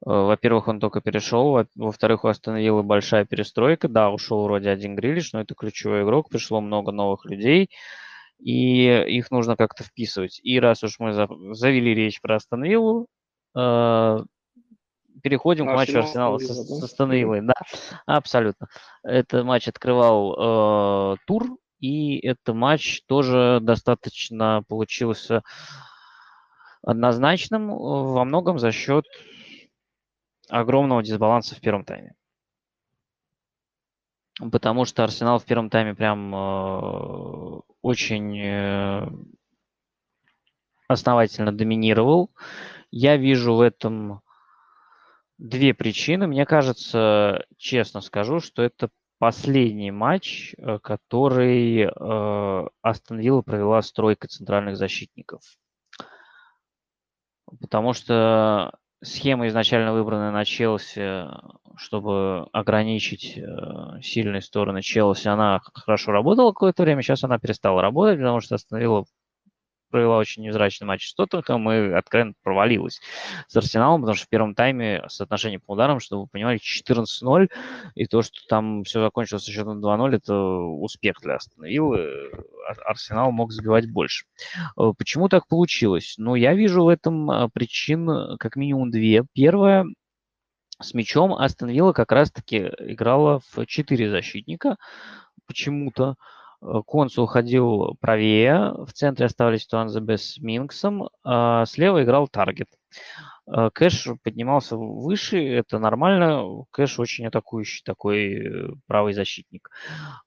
во-первых, он только перешел. Во- во-вторых, Астон большая перестройка. Да, ушел вроде один Грилиш, но это ключевой игрок. Пришло много новых людей. И их нужно как-то вписывать. И раз уж мы за- завели речь про Астон э, переходим к матчу Арсенала с, с Астон Да, абсолютно. Это матч открывал э, тур и этот матч тоже достаточно получился однозначным, э, во многом за счет огромного дисбаланса в первом тайме. Потому что Арсенал в первом тайме прям э, очень э, основательно доминировал. Я вижу в этом две причины. Мне кажется, честно скажу, что это последний матч, э, который э, Астон Вилла провела стройка центральных защитников. Потому что схема изначально выбранная на Челси, чтобы ограничить э, сильные стороны Челси, она хорошо работала какое-то время, сейчас она перестала работать, потому что остановила провела очень невзрачный матч с Тоттенхэмом и откровенно провалилась с Арсеналом, потому что в первом тайме соотношение по ударам, чтобы вы понимали, 14-0, и то, что там все закончилось со счетом 2-0, это успех для Астон Виллы. Арсенал мог забивать больше. Э, почему так получилось? Ну, я вижу в этом э, причин как минимум две. Первая, с мячом Астон Вилла как раз-таки играла в 4 защитника почему-то. Э, Консул ходил правее, в центре оставались Туанзебе с Минксом, а слева играл Таргет. Э, Кэш поднимался выше, это нормально. Кэш очень атакующий такой э, правый защитник.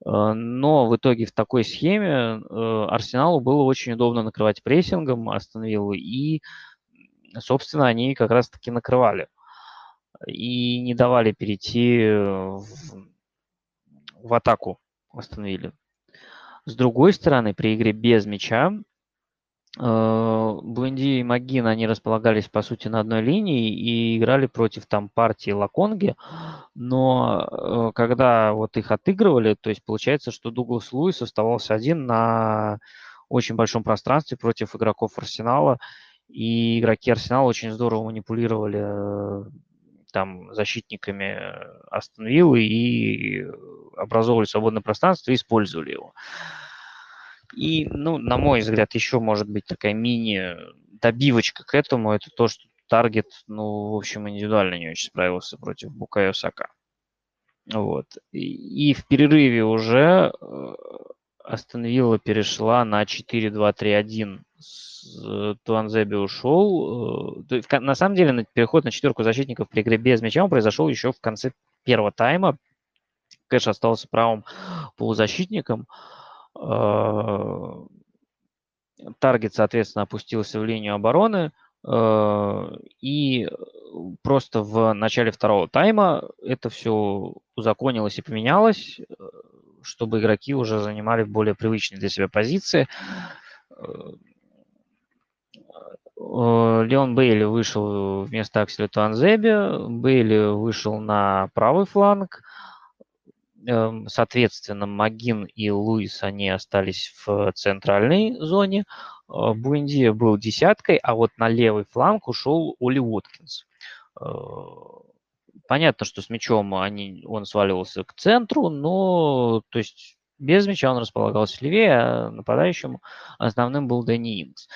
Но в итоге в такой схеме Арсеналу было очень удобно накрывать прессингом, остановил и, собственно, они как раз-таки накрывали и не давали перейти в, в атаку остановили. С другой стороны, при игре без мяча э, Буэнди и Магин, они располагались, по сути, на одной линии и играли против там партии Лаконги, но э, когда вот их отыгрывали, то есть получается, что Дуглас Луис оставался один на очень большом пространстве против игроков Арсенала, и игроки Арсенала очень здорово манипулировали э, там защитниками Астон и образовывали свободное пространство и использовали его. И, ну, на мой взгляд, еще может быть такая мини-добивочка к этому, это то, что Таргет, ну, в общем, индивидуально не очень справился против Букайо Сака. Вот. И, и в перерыве уже э, Астон Вилла перешла на 4-2-3-1 Э, Туанзеби ушел. Э, на самом деле, переход на четверку защитников при игре без мяча он произошел еще в конце первого тайма. Кэш остался правым полузащитником. Э, Таргет, соответственно, опустился в линию обороны. И просто в начале второго тайма это все узаконилось и поменялось, чтобы игроки уже занимали более привычные для себя позиции. Э, Леон Бейли вышел вместо Акселя Туанзеби, Бейли вышел на правый фланг, соответственно, Магин и Луис, они остались в центральной зоне, э, Буэндия был десяткой, а вот на левый фланг ушел Оли Уоткинс. Э, понятно, что с мячом они, он сваливался к центру, но то есть без мяча он располагался левее, а нападающим основным был Дэнни Инкс.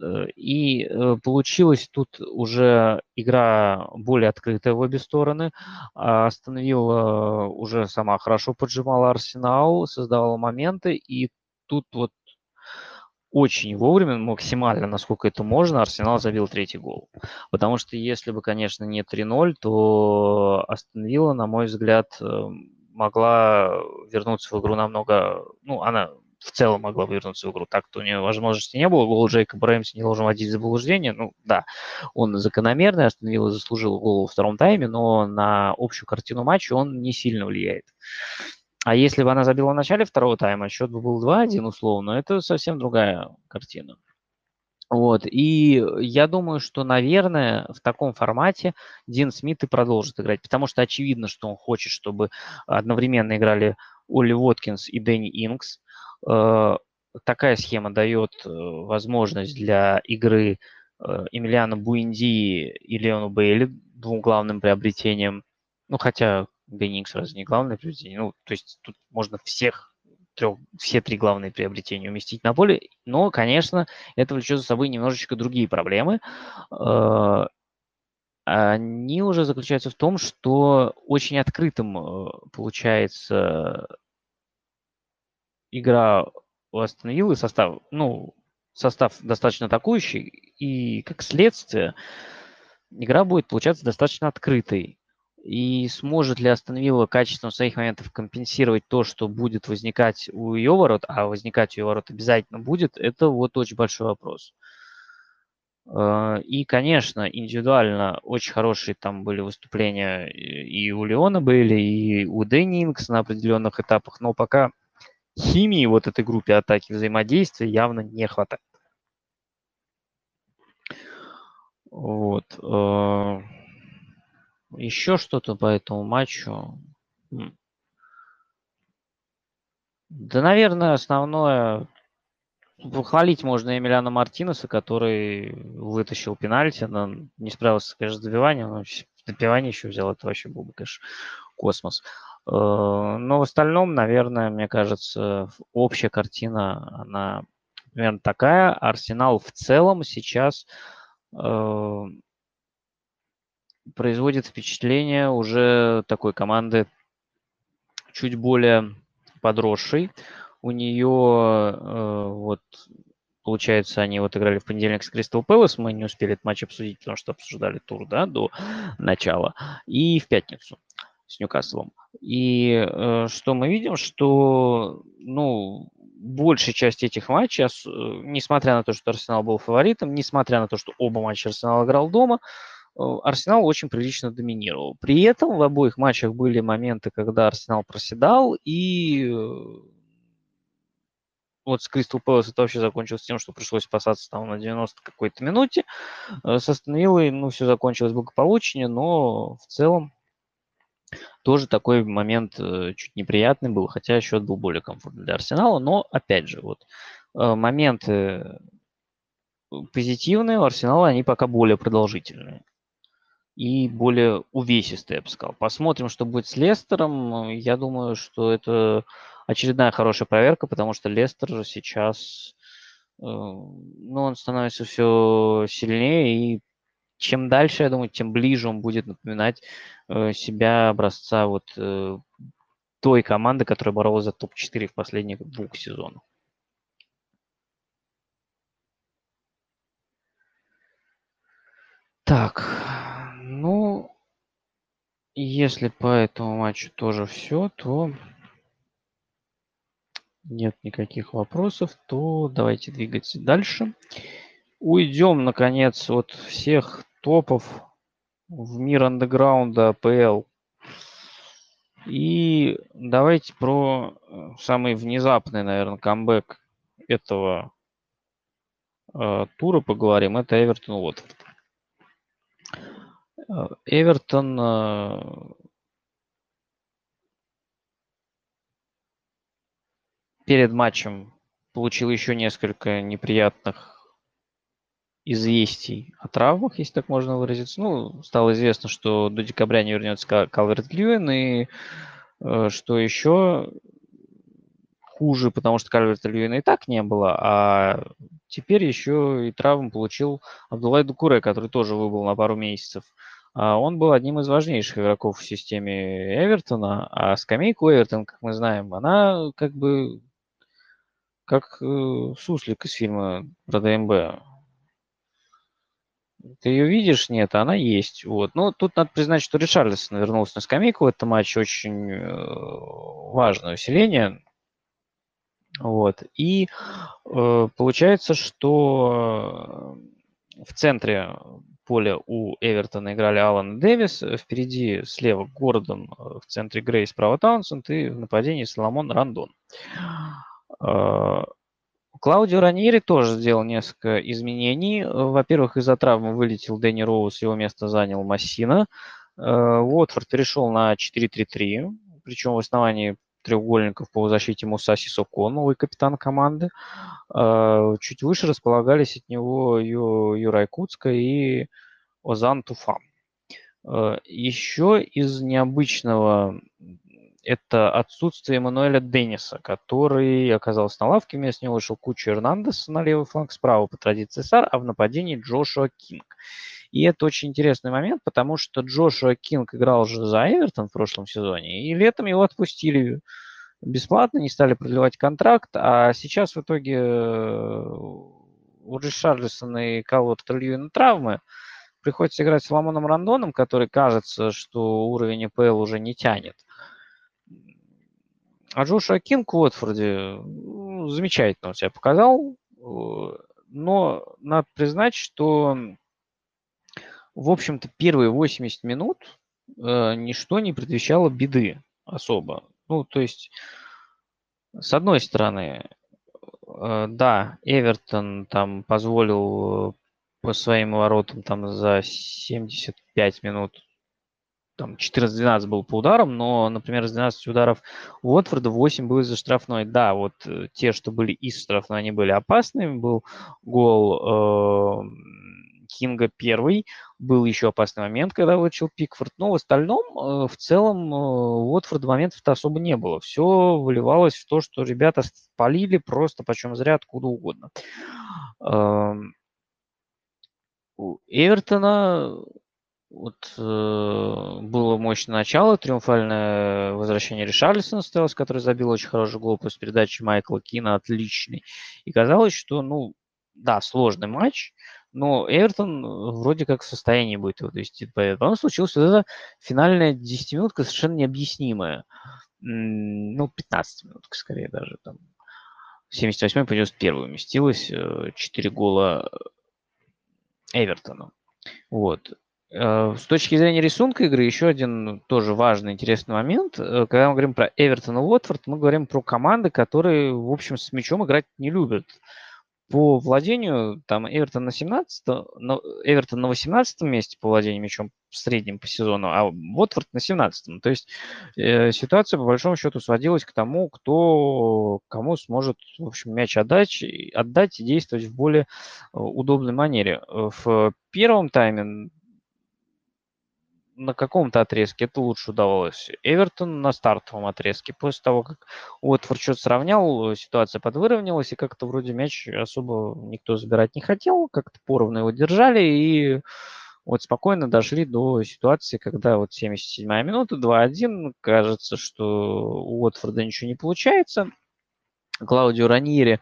Э, и э, получилась тут уже игра более открытая в обе стороны. Остановила уже сама хорошо поджимала Арсенал, создавала моменты, и тут вот очень вовремя, максимально, насколько это можно, Арсенал забил третий гол. Потому что если бы, конечно, не 3-0, то Астон на мой взгляд, эм, могла вернуться в игру намного, ну, она в целом могла вернуться в игру. Так-то у нее возможности не было. Гол Джейкоба Рэмси не должен вводить в заблуждение. Ну, да, он закономерный, Астон Вилла заслужил гол во втором тайме, но на общую картину матча он не сильно влияет. А если бы она забила в начале второго тайма, счет бы был 2-1 условно, это совсем другая картина. Вот, и я думаю, что, наверное, в таком формате Дин Смит и продолжит играть, потому что очевидно, что он хочет, чтобы одновременно играли Оли Воткинс и Дэнни Инкс. Э, такая схема дает э, возможность для игры э, Эмилиана Буинди и Леону Бейли, двум главным приобретениям. Ну, хотя Дэнни Инкс разве не главное приобретение? Ну, то есть тут можно всех трех, все три главные приобретения уместить на поле. Но, конечно, это влечет за собой немножечко другие проблемы. Э, они уже заключаются в том, что очень открытым э, получается игра у Астон Виллы, состав, ну, состав достаточно атакующий, и как следствие игра будет получаться достаточно открытой. И сможет ли Астон Вилла качеством своих моментов компенсировать то, что будет возникать у ее ворот, а возникать у ее ворот обязательно будет, это вот очень большой вопрос. Э, и, конечно, индивидуально очень хорошие там были выступления и у Леона были, и у Дэнни Инкс на определенных этапах, но пока химии вот этой группе атаки взаимодействия явно не хватает. Вот. Еще что-то по этому матчу? Да, наверное, основное... Похвалить можно Эмилиана Мартинеса, который вытащил пенальти, но не справился, конечно, с добиванием, но добивание еще взял, это вообще был бы, конечно, космос. Э, но в остальном, наверное, мне кажется, общая картина, она примерно такая. Арсенал в целом сейчас э, производит впечатление уже такой команды чуть более подросшей. У нее э, вот получается, они вот играли в понедельник с Кристал Пэлас, мы не успели этот матч обсудить, потому что обсуждали тур, да, до начала, и в пятницу с Ньюкаслом. И э, что мы видим, что, ну, большая часть этих матчей, несмотря на то, что Арсенал был фаворитом, несмотря на то, что оба матча Арсенал играл дома, Э, Арсенал очень прилично доминировал. При этом в обоих матчах были моменты, когда Арсенал проседал, и э, вот с Кристал Пэлас это вообще закончилось тем, что пришлось спасаться там на 90 какой-то минуте. Э, с Астон ну, все закончилось благополучнее, но в целом тоже такой момент чуть неприятный был, хотя счет был более комфортный для Арсенала. Но, опять же, вот моменты позитивные у Арсенала, они пока более продолжительные и более увесистый, я бы сказал. Посмотрим, что будет с Лестером. Я думаю, что это очередная хорошая проверка, потому что Лестер сейчас, э, ну, он становится все сильнее, и чем дальше, я думаю, тем ближе он будет напоминать э, себя образца вот э, той команды, которая боролась за топ-4 в последних двух сезонах. Так, если по этому матчу тоже все, то нет никаких вопросов, то давайте двигаться дальше. Уйдем, наконец, от всех топов в мир андеграунда АПЛ. И давайте про э, самый внезапный, наверное, камбэк этого э, тура поговорим. Это Эвертон Уотфорд. Эвертон э, перед матчем получил еще несколько неприятных известий о травмах, если так можно выразиться. Ну, стало известно, что до декабря не вернется Калверт Льюин, и э, что еще хуже, потому что Кальверта Льюина и так не было, а теперь еще и травму получил Абдулай Дукуре, который тоже выбыл на пару месяцев. Он был одним из важнейших игроков в системе Эвертона, а скамейку Эвертон, как мы знаем, она как бы как э, суслик из фильма про ДМБ. Ты ее видишь? Нет, она есть. Вот. Но тут надо признать, что Ричарлисон вернулся на скамейку в этом матче. Очень э, важное усиление. Вот. И э, получается, что в центре поля у Эвертона играли Алан Дэвис, впереди слева Гордон, в центре Грейс, справа Таунсенд и в нападении Соломон Рандон. Клаудио Раньери тоже сделал несколько изменений. Во-первых, из-за травмы вылетел Дэнни Роуз, его место занял Массина. Уотфорд перешел на 4-3-3, причем в основании треугольников по защите Муса Сисоко, новый капитан команды. Чуть выше располагались от него Ю, Куцка и Озан Туфан. Еще из необычного это отсутствие Эммануэля Денниса, который оказался на лавке, вместо него вышел Куча Эрнандес на левый фланг справа по традиции САР, а в нападении Джошуа Кинг. И это очень интересный момент, потому что Джошуа Кинг играл уже за Эвертон в прошлом сезоне, и летом его отпустили бесплатно, не стали продлевать контракт, а сейчас в итоге э, у Ришарлисона и на травмы, приходится играть с Ламоном Рандоном, который кажется, что уровень АПЛ уже не тянет. А Джошуа Кинг в Уотфорде ну, замечательно себя показал, э, но надо признать, что в общем-то, первые 80 минут э, ничто не предвещало беды особо. Ну, то есть, с одной стороны, э, да, Эвертон там позволил э, по своим воротам там за 75 минут там 14-12 был по ударам, но, например, из 12 ударов Уотфорда 8 было за штрафной. Да, вот э, те, что были из штрафной, они были опасными. Был гол э, Кинга первый. Был еще опасный момент, когда вылечил Пикфорд. Но в остальном, э, в целом, э, Уотфорда моментов-то особо не было. Все выливалось в то, что ребята спалили просто почем зря откуда угодно. У Эвертона вот э, было мощное начало, триумфальное возвращение Ришарлисона состоялось, который забил очень хороший гол после передачи Майкла Кина, отличный. И казалось, что, ну, да, сложный матч, но Эвертон э, вроде как в состоянии будет его довести. Потом случилась вот эта финальная 10-минутка совершенно необъяснимая. Ну, 15-минутка скорее даже. Там. 78-й по 91 уместилась. 4 гола Эвертона. Вот. Э, с точки зрения рисунка игры, еще один тоже важный, интересный момент. Э, когда мы говорим про Эвертон и Уотфорд, мы говорим про команды, которые, в общем, с мячом играть не любят по владению, там Эвертон на 17 на, Эвертон на 18 месте по владению мячом в среднем по сезону, а Уотфорд на 17 То есть э, ситуация по большому счету сводилась к тому, кто кому сможет, в общем, мяч отдать, отдать и действовать в более э, удобной манере. В первом тайме на каком-то отрезке это лучше удавалось. Эвертон на стартовом отрезке. После того, как Уотфорд что-то сравнял, ситуация подвыровнялась, и как-то вроде мяч особо никто забирать не хотел, как-то поровну его держали, и вот спокойно дошли до ситуации, когда вот 77-я минута, 2-1, кажется, что у Уотфорда ничего не получается. Клаудио Раньери э,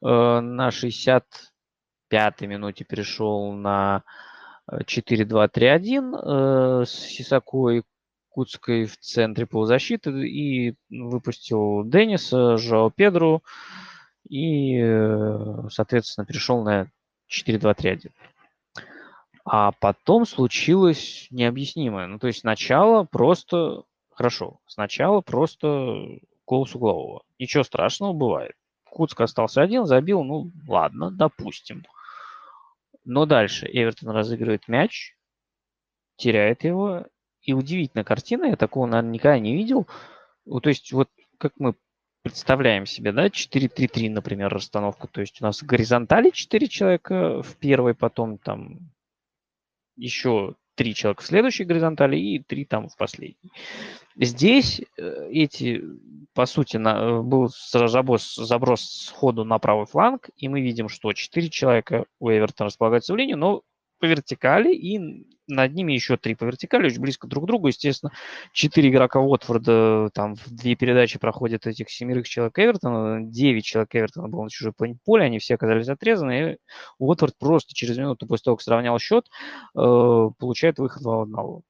на 65-й минуте перешел на 4-2-3-1 э, с Сисако и Куцкой в центре полузащиты и выпустил Денниса, Жао Педру и, э, соответственно, перешел на 4-2-3-1. А потом случилось необъяснимое. Ну, то есть сначала просто хорошо. Сначала просто гол с углового. Ничего страшного бывает. Куцка остался один, забил, ну ладно, допустим. Но дальше Эвертон разыгрывает мяч, теряет его. И удивительная картина, я такого, наверное, никогда не видел. То есть вот как мы представляем себе, да, 4-3-3, например, расстановку. То есть у нас в горизонтали 4 человека в первой, потом там еще три человека в следующей горизонтали и три там в последней. Здесь э, эти, по сути, на, э, был заброс, заброс сходу на правый фланг, и мы видим, что четыре человека у Эвертона располагаются в линию, но по вертикали, и над ними еще три по вертикали, очень близко друг к другу. Естественно, четыре игрока Уотфорда, там в две передачи проходят этих семерых человек Эвертона, девять человек Эвертона было на чужой поле, они все оказались отрезаны, и Уотфорд просто через минуту после того, как сравнял счет, э, получает выход 2 1.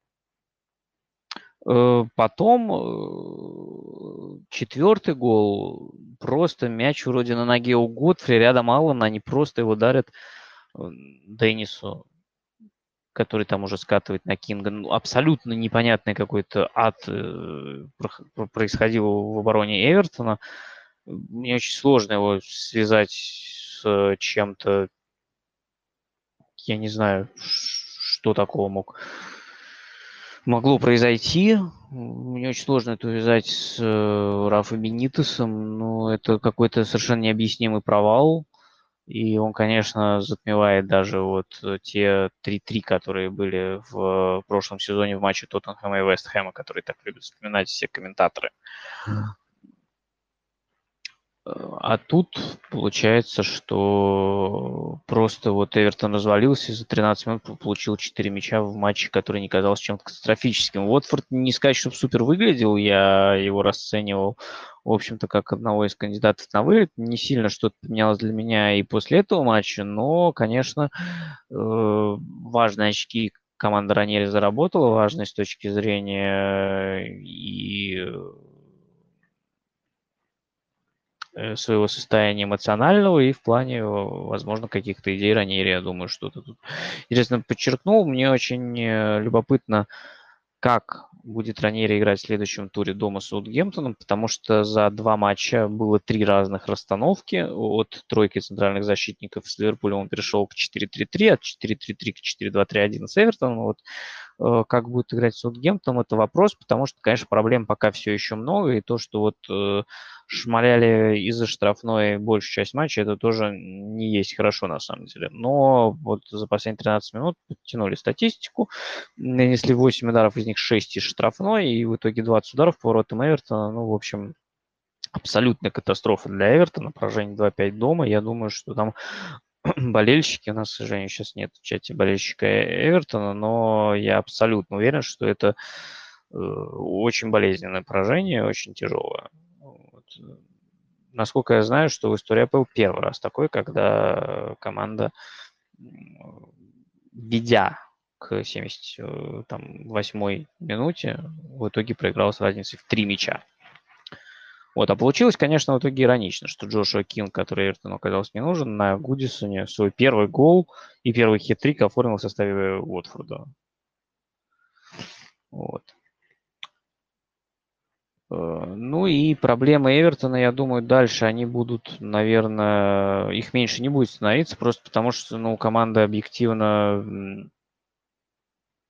Э, потом э, четвертый гол, просто мяч вроде на ноге у Готфри, рядом Аллана, они просто его дарят Деннису, который там уже скатывает на Кинга. Ну, абсолютно непонятный какой-то ад происходил в обороне Эвертона. Мне очень сложно его связать с чем-то, я не знаю, что такого мог могло произойти. Мне очень сложно это увязать с э, Рафа Бенитесом, но это какой-то совершенно необъяснимый провал. И он, конечно, затмевает даже вот те 3-3, которые были в прошлом сезоне в матче Тоттенхэма и Вестхэма, которые так любят вспоминать все комментаторы. А тут получается, что просто вот Эвертон развалился, за 13 минут получил 4 мяча в матче, который не казался чем-то катастрофическим. Уотфорд не сказать, чтобы супер выглядел, я его расценивал, в общем-то, как одного из кандидатов на вылет. Не сильно что-то поменялось для меня и после этого матча, но, конечно, э, важные очки команда Ранери заработала, важные с точки зрения и Э, своего состояния эмоционального и в плане, возможно, каких-то идей Ранери. Я думаю, что-то тут интересно подчеркнул. Мне очень э, любопытно, как будет Ранери играть в следующем туре дома с Саутгемптоном, потому что за два матча было три разных расстановки. От тройки центральных защитников с Ливерпулем он перешел к 4-3-3, от 4-3-3 к 4-2-3-1 с Эвертоном. Вот как будет играть Саутгемптон, это вопрос, потому что, конечно, проблем пока все еще много, и то, что вот э, шмаляли из-за штрафной большую часть матча, это тоже не есть хорошо на самом деле. Но вот за последние 13 минут подтянули статистику, нанесли 8 ударов, из них 6 из штрафной, и в итоге 20 ударов по воротам Эвертона, ну, в общем, абсолютная катастрофа для Эвертона, поражение 2-5 дома. Я думаю, что там болельщики, у нас, к сожалению, сейчас нет в чате болельщика Эвертона, но я абсолютно уверен, что это э, очень болезненное поражение, очень тяжелое. Вот. Насколько я знаю, что в истории был первый раз такой, когда команда, ведя к 78-й минуте, в итоге проиграла с разницей в три мяча. Вот, а получилось, конечно, в итоге иронично, что Джошуа Кинг, который Эвертону оказался не нужен, на Гудисоне свой первый гол и первый хитрик оформил в составе Уотфорда. Вот. Э, ну и проблемы Эвертона, я думаю, дальше они будут, наверное, их меньше не будет становиться, просто потому что, ну, команда объективно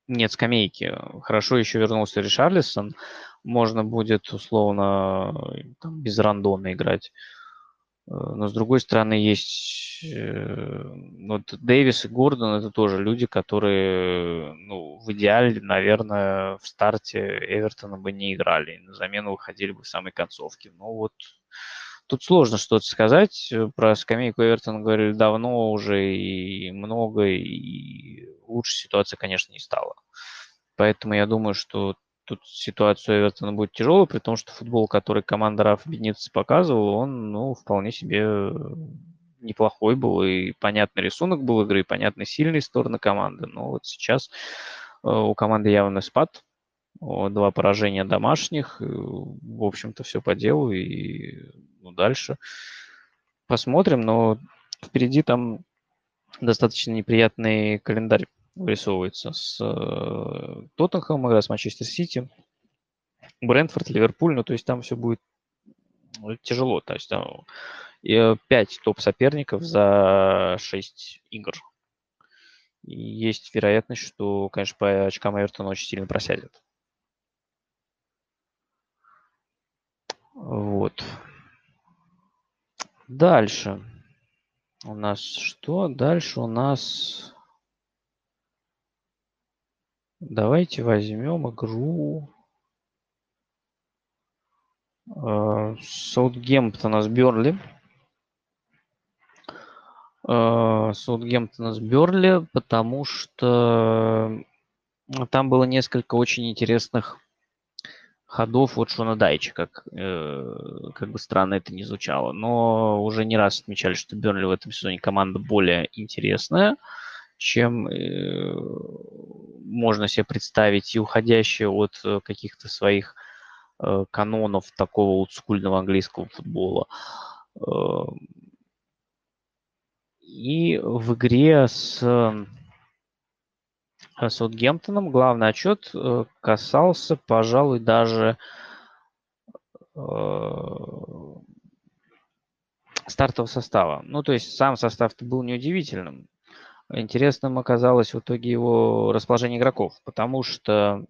нет скамейки. Хорошо еще вернулся Ришарлисон, можно будет условно там, без рандона играть. Э, но с другой стороны есть э, вот Дэвис и Гордон это тоже люди, которые ну, в идеале, наверное, в старте Эвертона бы не играли. На замену выходили бы в самой концовке. Но вот тут сложно что-то сказать. Про скамейку Эвертона говорили давно уже и много, и лучше ситуация, конечно, не стала. Поэтому я думаю, что тут ситуация Эвертона будет тяжелая, при том, что футбол, который команда Раф Бениц показывал, он, ну, вполне себе э, неплохой был, и понятный рисунок был игры, и понятны сильные стороны команды. Но вот сейчас э, у команды явно спад, два поражения домашних, в общем-то, все по делу, и ну, дальше посмотрим, но впереди там достаточно неприятный календарь вырисовывается с э, Тоттенхэмом, с Манчестер Сити, Брентфорд, Ливерпуль, ну, то есть там все будет ну, тяжело. То есть там 5 э, топ-соперников за 6 игр. И есть вероятность, что, конечно, по очкам Эвертона очень сильно просядет. Вот. Дальше. У нас что? Дальше у нас Давайте возьмем игру э, Саутгемптона с Берли. Э, Саутгемптона с Берли, потому что там было несколько очень интересных ходов от Шона Дайча, как, э, как бы странно это не звучало. Но уже не раз отмечали, что Берли в этом сезоне команда более интересная чем э, можно себе представить, и уходящая от э, каких-то своих э, канонов такого олдскульного английского футбола. Э, и в игре с Саутгемптоном главный отчет э, касался, пожалуй, даже э, стартового состава. Ну, то есть сам состав был неудивительным. Интересным оказалось в итоге его расположение игроков, потому что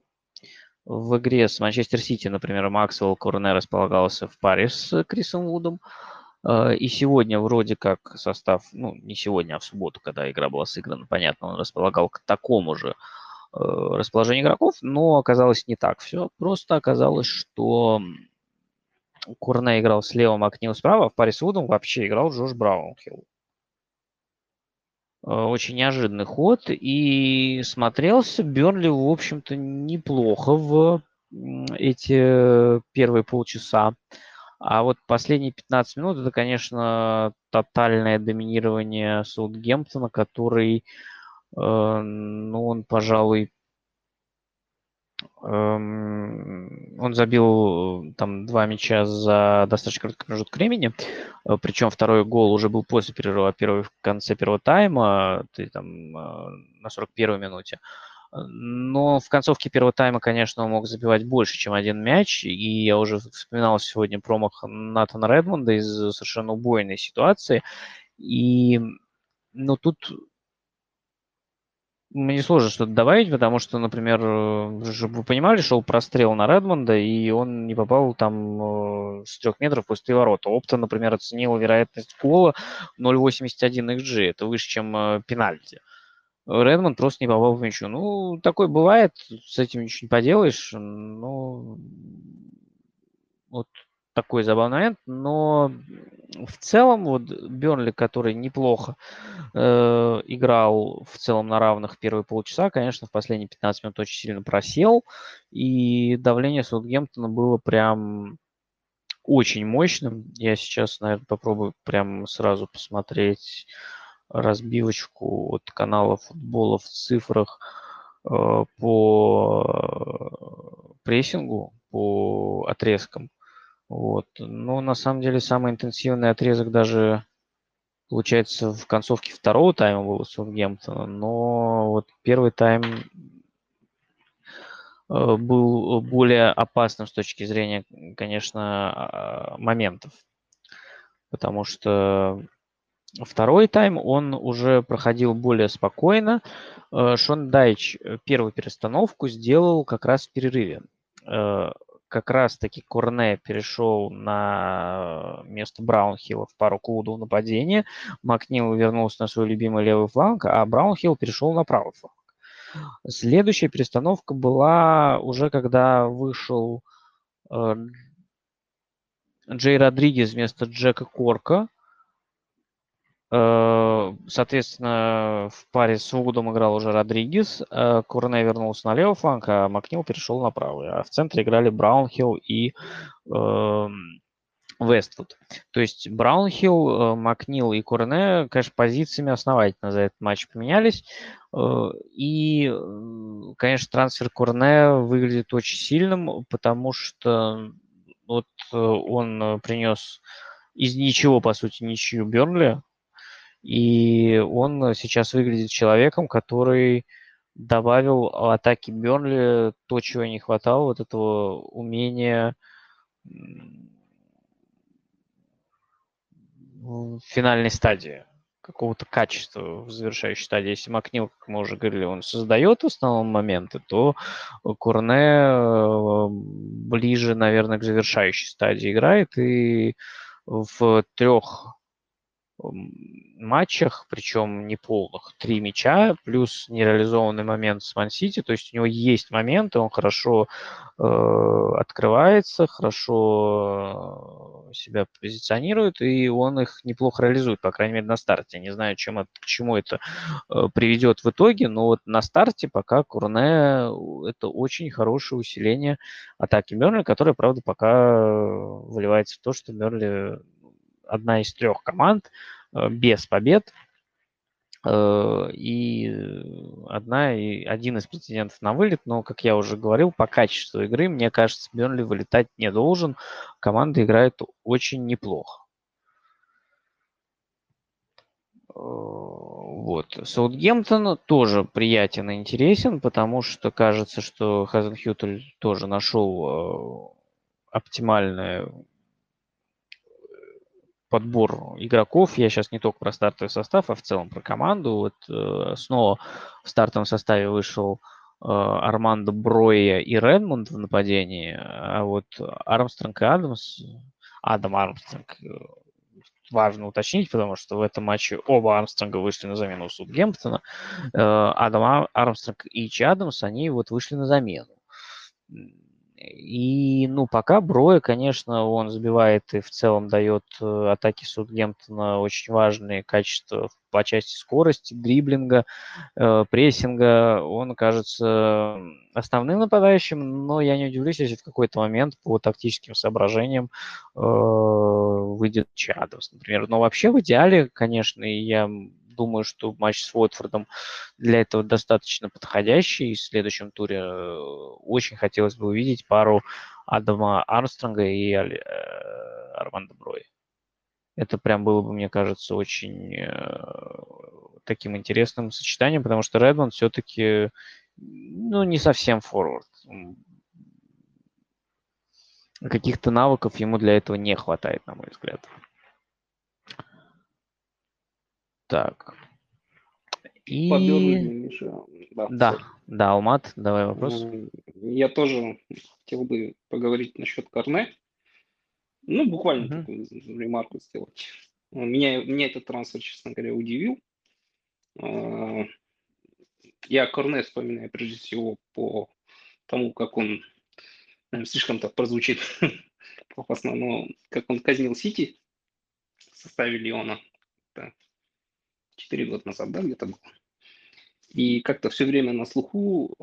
в игре с Манчестер Сити, например, Максвелл Корне располагался в паре с Крисом Вудом, Э, и сегодня вроде как состав, ну, не сегодня, а в субботу, когда игра была сыграна, понятно, он располагал к такому же э, расположению игроков, но оказалось не так все. Просто оказалось, что Курне играл слева, Макнил справа, а в паре с Вудом вообще играл Джош Браунхилл. Э, очень неожиданный ход, и смотрелся Бернли, в общем-то, неплохо в эти первые полчаса. А вот последние 15 минут это, конечно, тотальное доминирование Саутгемптона, который, э, ну, он, пожалуй, эм, он забил там два мяча за достаточно короткий промежуток времени, э, причем второй гол уже был после перерыва, первый в конце первого тайма, ты там э, на 41-й минуте. Но в концовке первого тайма, конечно, он мог забивать больше, чем один мяч. И я уже вспоминал сегодня промах Натана Редмонда из совершенно убойной ситуации. И, ну, тут мне сложно что-то добавить, потому что, например, вы понимали, шел прострел на Редмонда, и он не попал там э, с трех метров после ворота. Опта, например, оценил вероятность гола 0,81 XG. Это выше, чем э, пенальти. Редмонд просто не попал в мячу. Ну, такое бывает, с этим ничего не поделаешь. Ну, вот такой забавный момент. Но в целом, вот Бернли, который неплохо э, играл в целом на равных первые полчаса, конечно, в последние 15 минут очень сильно просел. И давление Саутгемптона было прям очень мощным. Я сейчас, наверное, попробую прям сразу посмотреть разбивочку от канала футбола в цифрах э, по прессингу, по отрезкам. Вот. Но на самом деле самый интенсивный отрезок даже получается в концовке второго тайма был у Саутгемптона, но вот первый тайм э, был более опасным с точки зрения, конечно, а, моментов. Потому что Второй тайм он уже проходил более спокойно. Э, Шон Дайч э, первую перестановку сделал как раз в перерыве. Э, как раз-таки Корне перешел на место Браунхилла в пару клубов в нападении. Макнил вернулся на свой любимый левый фланг, а Браунхилл перешел на правый фланг. Следующая перестановка была уже когда вышел Джей Родригес вместо Джека Корка. Э, соответственно, в паре с Вудом играл уже Родригес, э, Курне вернулся на левый фланг, а Макнил перешел на правый. А в центре играли Браунхилл и эм, Вествуд. То есть Браунхилл, э, Макнил и Курне, конечно, позициями основательно за этот матч поменялись. И, конечно, трансфер Курне выглядит очень сильным, потому что вот он принес из ничего, по сути, ничью Бернли, и он сейчас выглядит человеком, который добавил атаке Бернли то, чего не хватало, вот этого умения в финальной стадии, какого-то качества в завершающей стадии. Если Макнил, как мы уже говорили, он создает в основном моменты, то Курне э, ближе, наверное, к завершающей стадии играет. И в трех матчах, причем не полных, три мяча, плюс нереализованный момент с Ман-Сити, то есть у него есть моменты, он хорошо э, открывается, хорошо э, себя позиционирует, и он их неплохо реализует, по крайней мере, на старте. Не знаю, чем это, к чему это э, приведет в итоге, но вот на старте пока Курне это очень хорошее усиление атаки Мерли, которая, правда, пока выливается в то, что Мерли одна из трех команд э, без побед Э, и одна, и один из претендентов на вылет, но, как я уже говорил, по качеству игры, мне кажется, Бернли вылетать не должен. Команда играет очень неплохо. Э, вот. Саутгемптон тоже приятен и интересен, потому что кажется, что Хазенхютель тоже нашел оптимальное подбор игроков. Я сейчас не только про стартовый состав, а в целом про команду. Вот э, снова в стартовом составе вышел э, Армандо Броя и Редмонд в нападении, а вот Армстронг и Адамс, Адам Армстронг, э, важно уточнить, потому что в этом матче оба Армстронга вышли на замену у Сутгемптона. Э, Адам Армстронг и Чи Адамс, они вот вышли на замену. И, ну, пока Броя, конечно, он забивает и в целом дает э, атаке Саутгемптона очень важные качества по части скорости, дриблинга, э, прессинга. Он кажется основным нападающим, но я не удивлюсь, если в какой-то момент по тактическим соображениям э, выйдет Чадовс, например. Но вообще в идеале, конечно, я думаю, что матч с Уотфордом для этого достаточно подходящий. В следующем туре э, очень хотелось бы увидеть пару Адама Армстронга и э, Армандо Броя. Это прям было бы, мне кажется, очень э, таким интересным сочетанием, потому что Редмонд все-таки ну, не совсем форвард. Каких-то навыков ему для этого не хватает, на мой взгляд. Так. И... По Миша. Да, да, да, Алмат, давай вопрос. Я тоже хотел бы поговорить насчет Корне. Ну, буквально uh-huh. такую ремарку сделать. Меня, меня этот трансфер, честно говоря, удивил. А, я Корне вспоминаю прежде всего по тому, как он, слишком так прозвучит пафосно, но как он казнил Сити в составе Леона. 4 года назад, да, где-то был. И как-то все время на слуху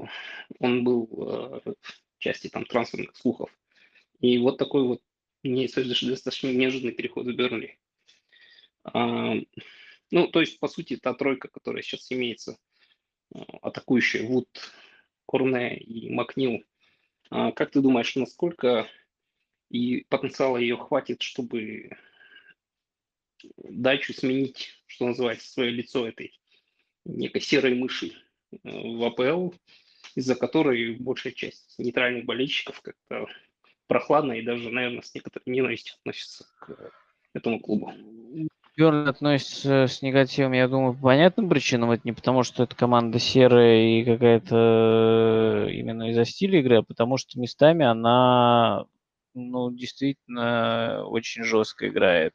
он был э, в части там трансферных слухов. И вот такой вот не, достаточно неожиданный переход в Бернли. А, ну, то есть, по сути, та тройка, которая сейчас имеется, э, атакующая Вуд, Корне и Макнил, а, как ты думаешь, насколько и потенциала ее хватит, чтобы дачу сменить, что называется, свое лицо этой некой серой мыши э, в АПЛ, из-за которой большая часть нейтральных болельщиков как-то прохладно и даже, наверное, с некоторой ненавистью относится к этому клубу. Берн относится с негативом, я думаю, по понятным причинам. Это не потому, что эта команда серая и какая-то э, именно из-за стиля игры, а потому что местами она ну, действительно очень жестко играет.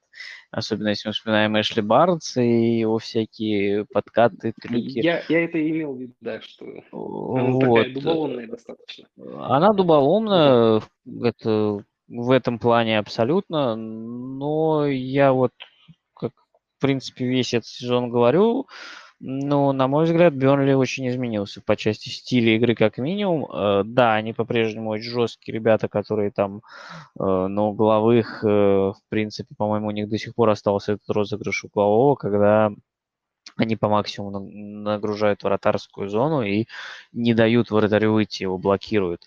Особенно если мы вспоминаем Эшли Барнс и его всякие подкаты, трюки. Я, я это имел в виду, да, что она вот. такая дуболомная достаточно. Она дуболомная, это, в этом плане абсолютно, но я вот, как в принципе весь этот сезон говорю, ну, на мой взгляд, Бернли очень изменился по части стиля игры как минимум. Э, да, они по-прежнему очень жесткие ребята, которые там э, на угловых, э, в принципе, по-моему, у них до сих пор остался этот розыгрыш углового, когда они по максимуму нагружают вратарскую зону и не дают вратарю выйти, его блокируют.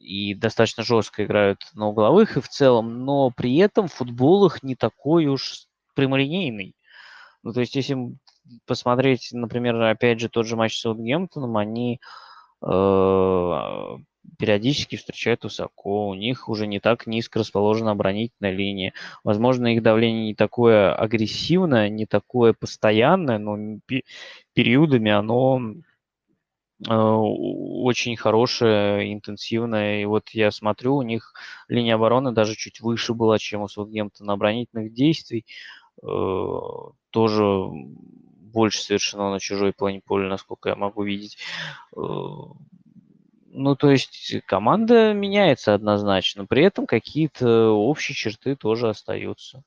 И достаточно жестко играют на угловых и в целом, но при этом футбол их не такой уж прямолинейный. Ну, то есть, если посмотреть, например, опять же, тот же матч с Саутгемптоном, они э, периодически встречают высоко, у них уже не так низко расположена оборонительная линия. Возможно, их давление не такое агрессивное, не такое постоянное, но периодами оно э, очень хорошее, интенсивное. И вот я смотрю, у них линия обороны даже чуть выше была, чем у Саутгемптона оборонительных действий. Э, тоже больше совершено на чужой плане поля, насколько я могу видеть. Э, ну, то есть команда меняется однозначно, при этом какие-то общие черты тоже остаются.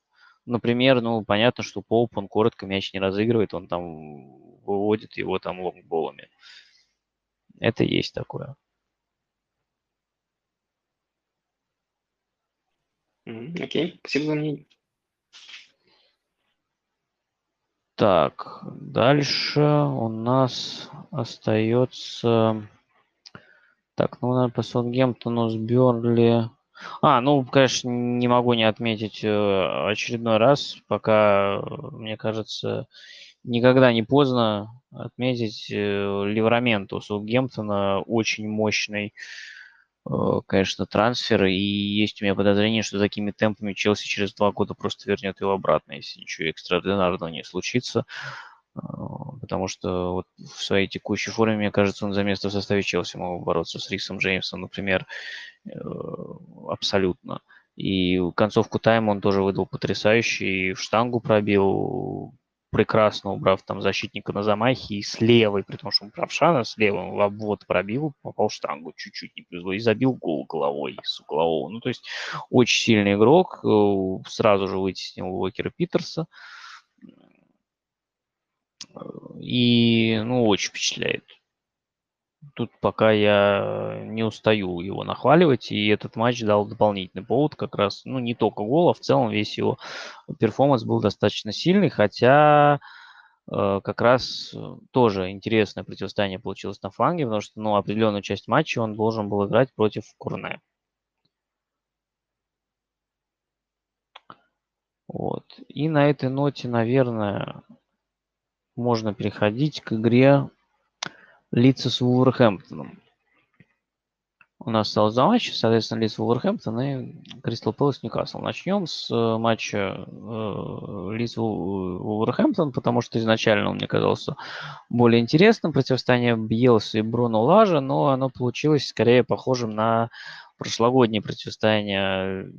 Например, ну, понятно, что Поуп, он коротко мяч не разыгрывает, он там выводит его там лонгболами. Это есть такое. Окей, okay. спасибо за мнение. Так, дальше у нас остается... Так, ну, наверное, по Саутгемптону с Бернли... А, ну, конечно, не могу не отметить э, очередной раз, пока, мне кажется, никогда не поздно отметить э, Ливраменту Саутгемптона, очень мощный, конечно, трансфер, и есть у меня подозрение, что такими темпами Челси через два года просто вернет его обратно, если ничего экстраординарного не случится, потому что вот в своей текущей форме, мне кажется, он за место в составе Челси мог бороться с Рисом Джеймсом, например, абсолютно. И концовку тайма он тоже выдал потрясающий, в штангу пробил, прекрасно убрав там защитника на замахе и с левой, при том, что он правша, с левым в обвод пробил, попал в штангу, чуть-чуть не повезло, и забил гол головой с углового. Ну, то есть очень сильный игрок, э, сразу же вытеснил Уокера Питерса. И, ну, очень впечатляет тут пока я не устаю его нахваливать, и этот матч дал дополнительный повод как раз, ну, не только гол, а в целом весь его перформанс был достаточно сильный, хотя э, как раз э, тоже интересное противостояние получилось на фланге, потому что, ну, определенную часть матча он должен был играть против Корне. Вот. И на этой ноте, наверное, можно переходить к игре Лидса с Вулверхэмптоном. У нас осталось два матча, соответственно, Лидс Вулверхэмптон и Кристал Пэлас Ньюкасл. Начнем с э, матча э, Лидс Вулверхэмптон, потому что изначально он мне казался более интересным. Противостояние Бьелса и Бруно Лажа, но оно получилось скорее похожим на прошлогоднее противостояние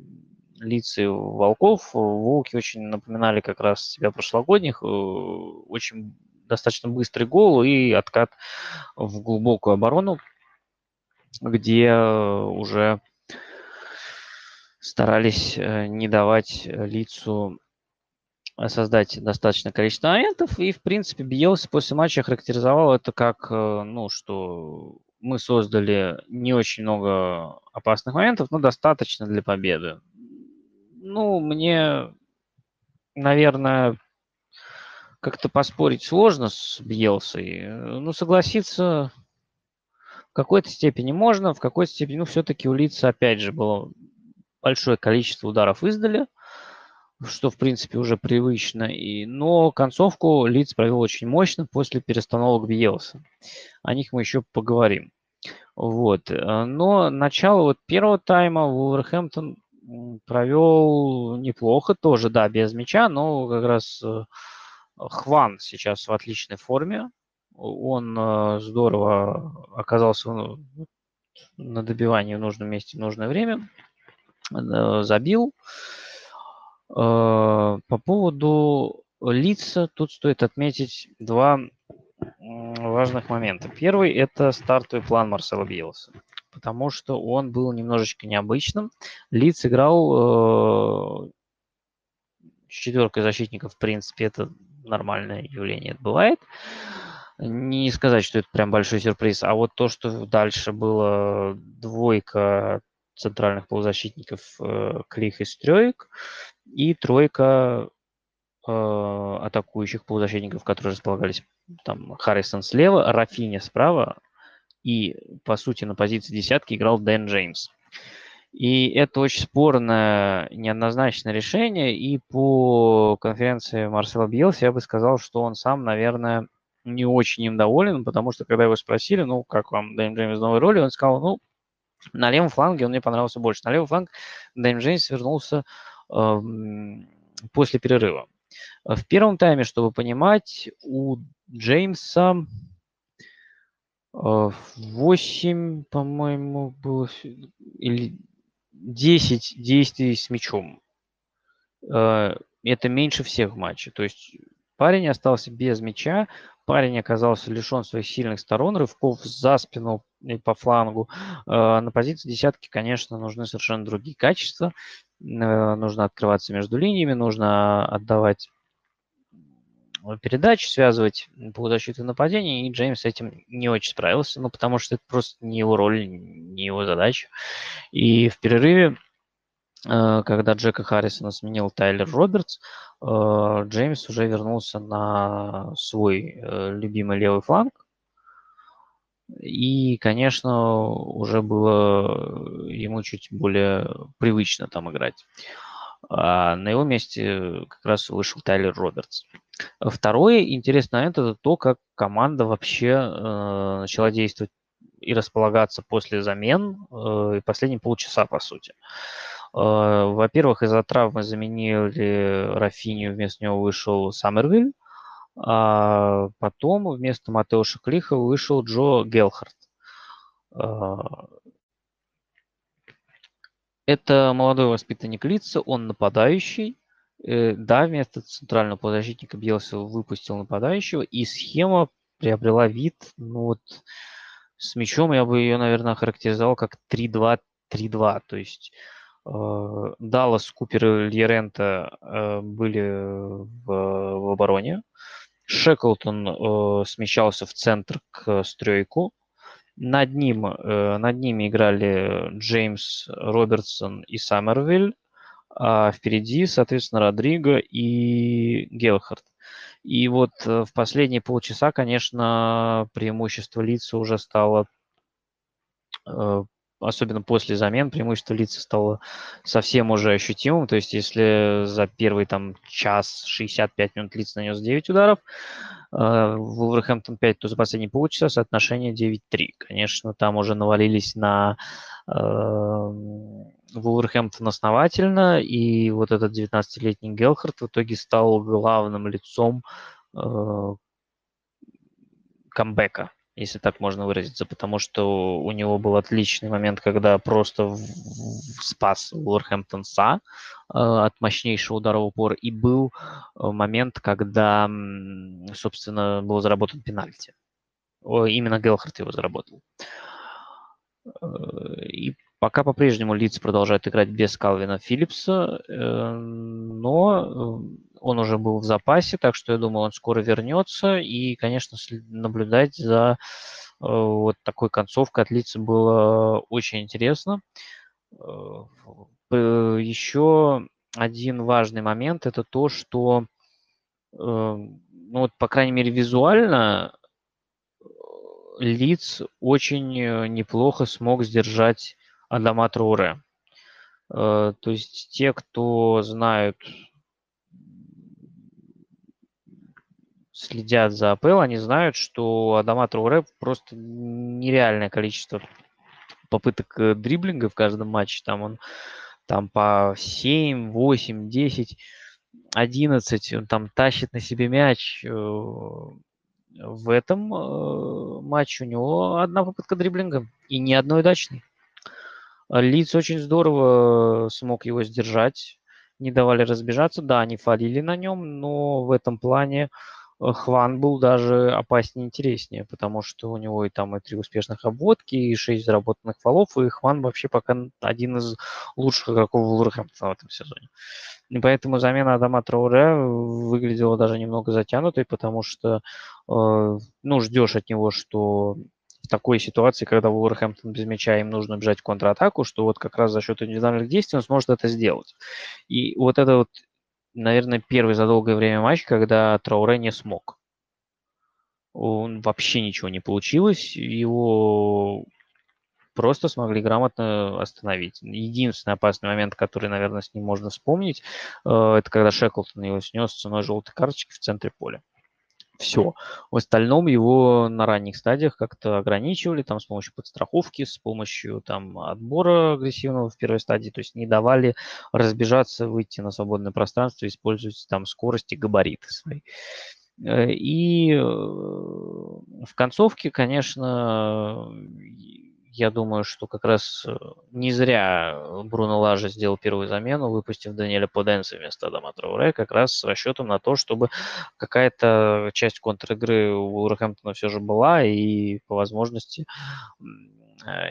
Лиц и Волков. Волки очень напоминали как раз себя прошлогодних, э, очень достаточно быстрый гол и откат в глубокую оборону, где уже старались э, не давать лицу создать достаточное количество моментов. И, в принципе, Биелс после матча характеризовал это как, э, ну, что мы создали не очень много опасных моментов, но достаточно для победы. Ну, мне, наверное, как-то поспорить сложно с Бьелсой. Ну, согласиться в какой-то степени можно, в какой-то степени, ну, все-таки у Лица, опять же, было большое количество ударов издали, что, в принципе, уже привычно. И, но концовку Лиц провел очень мощно после перестановок Бьелса. О них мы еще поговорим. Вот. Но начало вот первого тайма Вулверхэмптон провел неплохо, тоже, да, без мяча, но как раз э, Хван сейчас в отличной форме. Он э, здорово оказался ну, на добивании в нужном месте в нужное время. Э, забил. Э, по поводу лица тут стоит отметить два важных момента. Первый – это стартовый план Марсела Биелса, потому что он был немножечко необычным. Лиц играл с четверкой защитников, в принципе, это нормальное явление, бывает. Не сказать, что это прям большой сюрприз, а вот то, что дальше было двойка центральных полузащитников э, Клих и Стрёек и тройка э, атакующих полузащитников, которые располагались там Харрисон слева, Рафиня справа и, по сути, на позиции десятки играл Дэн Джеймс. И это очень спорное, неоднозначное решение. И по конференции Марсела Бьелса я бы сказал, что он сам, наверное, не очень им доволен, потому что когда его спросили, ну, как вам Дэйм Джеймс в новой роли, он сказал, ну, на левом фланге он мне понравился больше. На левый фланг Дэйм Джеймс вернулся э, после перерыва. В первом тайме, чтобы понимать, у Джеймса 8, э, по-моему, было, или 10 действий с мячом. Э, это меньше всех в матче. То есть парень остался без мяча, парень оказался лишен своих сильных сторон, рывков за спину и по флангу. Э, на позиции десятки, конечно, нужны совершенно другие качества. Э, нужно открываться между линиями, нужно отдавать передач, связывать полузащиту нападения, и Джеймс с этим не очень справился, ну, потому что это просто не его роль, не его задача. И в перерыве Э, когда Джека Харрисона сменил Тайлер Робертс, э, Джеймс уже вернулся на свой э, любимый левый фланг. И, конечно, уже было ему чуть более привычно там играть. А на его месте как раз вышел Тайлер Робертс. Второе интересный момент – это то, как команда вообще э, начала действовать и располагаться после замен э, последние полчаса, по сути. Э, во-первых, из-за травмы заменили Рафинию, вместо него вышел Саммервиль, а потом вместо Матеуша Клиха вышел Джо Гелхард. Э, это молодой воспитанник лица, он нападающий. Э, да, вместо центрального полузащитника Бьелса выпустил нападающего, и схема приобрела вид, ну вот, с мячом я бы ее, наверное, характеризовал как 3-2-3-2. То есть э, Даллас, Купер и Льерента э, были в, в обороне. Шеклтон э, смещался в центр к стройку. Над, ним, э, над ними играли Джеймс Робертсон и Саммервиль, а впереди, соответственно, Родриго и Гелхард. И вот э, в последние полчаса, конечно, преимущество лица уже стало, э, особенно после замен, преимущество лица стало совсем уже ощутимым. То есть если за первый там час 65 минут лица нанес 9 ударов, э, Вулверхэмптон 5, то за последние полчаса соотношение 9-3. Конечно, там уже навалились на Вулверхэмптон основательно, и вот этот 19-летний Гелхард в итоге стал главным лицом э, камбэка, если так можно выразиться, потому что у него был отличный момент, когда просто в, в спас Вулверхэмптон Са э, от мощнейшего удара в упор, и был э, момент, когда, собственно, был заработан пенальти. Именно Гелхард его заработал. Э, и Пока по-прежнему Лидс продолжает играть без Калвина Филлипса, э, но э, он уже был в запасе, так что я думаю, он скоро вернется. И, конечно, наблюдать за э, вот такой концовкой от Лидса было очень интересно. Еще один важный момент – это то, что, ну вот, по крайней мере, визуально Лиц очень неплохо смог сдержать Адама Троуре. Э, то есть те, кто знают, следят за АПЛ, они знают, что Адама Троуре просто нереальное количество попыток э, дриблинга в каждом матче. Там он там по 7, 8, 10, 11, он там тащит на себе мяч. Э, в этом матче у него одна попытка дриблинга и ни одной удачной. Лиц очень здорово смог его сдержать, не давали разбежаться. Да, они фалили на нем, но в этом плане э, Хван был даже опаснее интереснее, потому что у него и там и три успешных обводки, и шесть заработанных фолов, и Хван вообще пока один из лучших игроков Вулверхэмптона в этом сезоне. И поэтому замена Адама Трауре выглядела даже немного затянутой, потому что, э, ну, ждешь от него, что такой ситуации, когда Вулверхэмптон без мяча, им нужно бежать в контратаку, что вот как раз за счет индивидуальных действий он сможет это сделать. И вот это вот, наверное, первый за долгое время матч, когда Трауре не смог. Он вообще ничего не получилось, его просто смогли грамотно остановить. Единственный опасный момент, который, наверное, с ним можно вспомнить, э, это когда Шеклтон его снес ценой желтой карточки в центре поля все. В остальном его на ранних стадиях как-то ограничивали, там, с помощью подстраховки, с помощью там отбора агрессивного в первой стадии, то есть не давали разбежаться, выйти на свободное пространство, использовать там скорость и габариты свои. Э, и э, в концовке, конечно, я думаю, что как раз э, не зря Бруно Лажа сделал первую замену, выпустив Даниэля Поденса вместо Адама Трауре, как раз с расчетом на то, чтобы какая-то часть контр-игры у Уорхэмптона все же была, и по возможности э,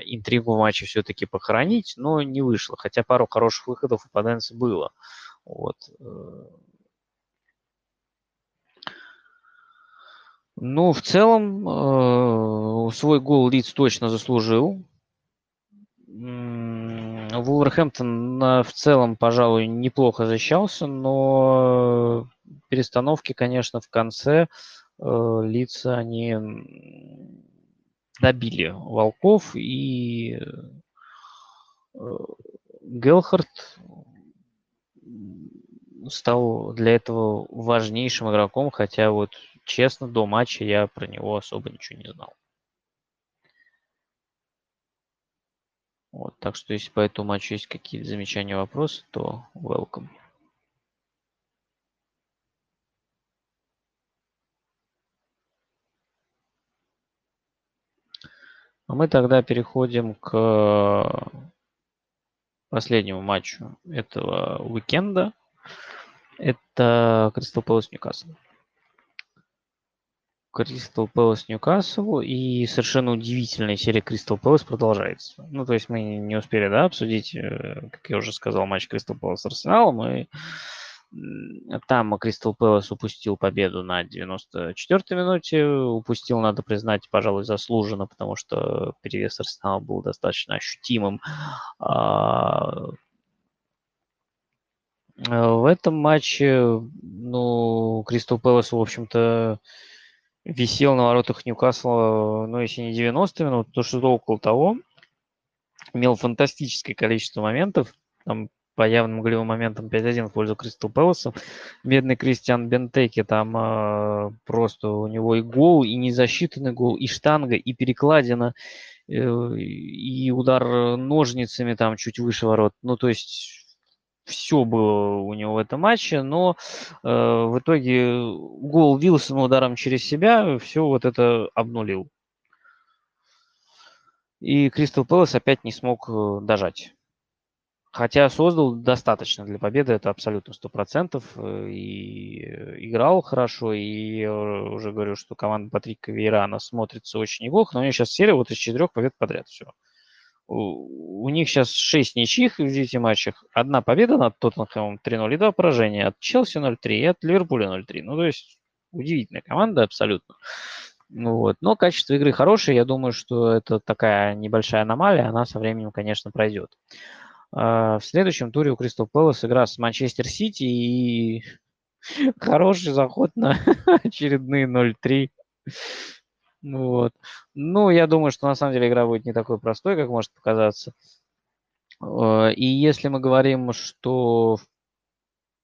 интригу в матче все-таки похоронить, но не вышло. Хотя пару хороших выходов у Поденса было. Вот. Ну, в целом, э, свой гол Лиц точно заслужил. Вулверхэмптон в целом, пожалуй, неплохо защищался, но перестановки, конечно, в конце э, лица они добили волков, и э, Гелхард стал для этого важнейшим игроком, хотя вот честно, до матча я про него особо ничего не знал. Вот, так что если по этому матчу есть какие-то замечания, вопросы, то welcome. А мы тогда переходим к последнему матчу этого уикенда. Это Кристал Пэлас Ньюкасл. Кристал Пэлас Ньюкасл, и совершенно удивительная серия Кристал Пэлас продолжается. Ну, то есть мы не успели, да, обсудить, э, как я уже сказал, матч Кристал Пэлас с Арсеналом, и там Кристал Пэлас упустил победу на 94-й минуте. Упустил, надо признать, пожалуй, заслуженно, потому что перевес Арсенала был достаточно ощутимым. А, в этом матче, ну, Кристал Пэлас, в общем-то, висел на воротах Ньюкасла, ну, если не 90 минут, то что-то около того. Имел фантастическое количество моментов. Там по явным голевым моментам 5-1 в пользу Кристал Пэласа. Бедный Кристиан Бентеки, там э, просто у него и гол, и незасчитанный гол, и штанга, и перекладина, э, и удар ножницами там чуть выше ворот. Ну, то есть все было у него в этом матче, но э, в итоге гол Вилсона ударом через себя все вот это обнулил. И Кристал Пэлас опять не смог э, дожать. Хотя создал достаточно для победы, это абсолютно сто процентов. Э, и играл хорошо, и уже говорю, что команда Патрика Вейрана смотрится очень неплохо, но у нее сейчас серия вот из четырех побед подряд. Все у них сейчас 6 ничьих в 9 матчах. Одна победа над Тоттенхэмом 3-0 и два поражения. От Челси 0-3 и от Ливерпуля 0-3. Ну, то есть удивительная команда абсолютно. Ну, вот. Но качество игры хорошее. Я думаю, что это такая небольшая аномалия. Она со временем, конечно, пройдет. А, в следующем туре у Кристал Пэлас игра с Манчестер Сити и хороший заход на очередные 0-3. Вот. Ну, я думаю, что на самом деле игра будет не такой простой, как может показаться. Э, и если мы говорим, что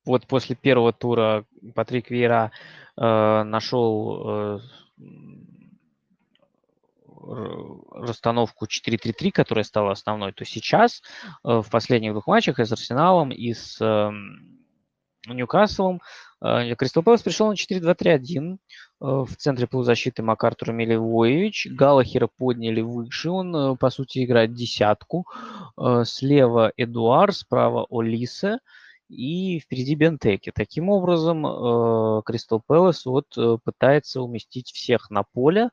вот после первого тура Патрик Вейра э, нашел э, расстановку 4-3-3, которая стала основной, то сейчас э, в последних двух матчах и с Арсеналом, и с э, Ньюкаслом Э, Кристал Пэлас пришел на 4-2-3-1. Э, в центре полузащиты Макартур Милевоевич. Галахера подняли выше. Он, э, по сути, играет десятку. Слева Эдуар, справа Олисе и впереди Бентеки. Таким образом, Кристал Пэлас вот пытается уместить всех на поле,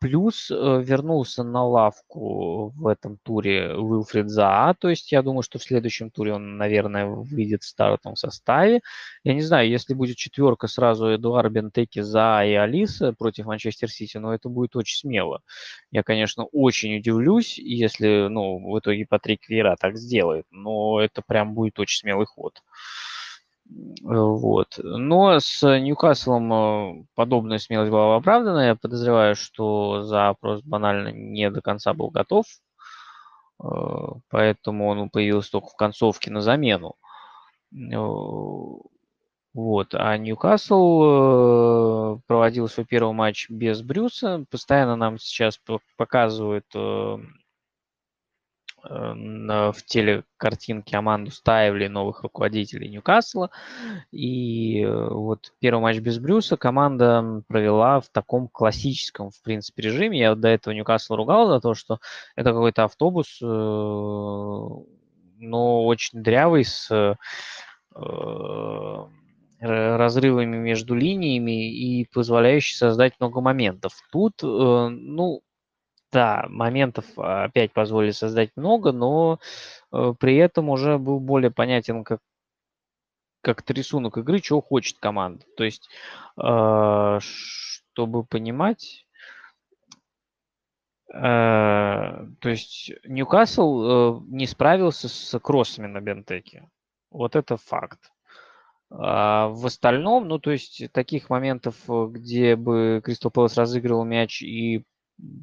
Плюс э, вернулся на лавку в этом туре Уилфред Заа, то есть я думаю, что в следующем туре он, наверное, выйдет в стартовом составе. Я не знаю, если будет четверка сразу Эдуард Бентеки, Заа и Алиса против Манчестер Сити, но это будет очень смело. Я, конечно, очень удивлюсь, если, ну, в итоге Патрик Вера так сделает, но это прям будет очень смелый ход. Вот. Но с Ньюкаслом э, подобная смелость была оправдана. Я подозреваю, что за просто банально не до конца был готов. Э, поэтому он появился только в концовке на замену. Э, вот. А Ньюкасл проводил свой первый матч без Брюса. Постоянно нам сейчас показывают в теле картинки Аманду Стаевли, новых руководителей Ньюкасла. И э, вот первый матч без Брюса команда провела в таком классическом, в принципе, режиме. Я до этого Ньюкасл ругал за то, что это какой-то автобус, э, но очень дрявый, с э, разрывами между линиями и позволяющий создать много моментов. Тут, ну, да, моментов а, опять позволили создать много, но э, при этом уже был более понятен как как рисунок игры, чего хочет команда. То есть, э, чтобы понимать, э, то есть Ньюкасл э, не справился с кроссами на Бентеке. Вот это факт. А в остальном, ну, то есть таких моментов, э, где бы Кристал Пэлас разыгрывал мяч и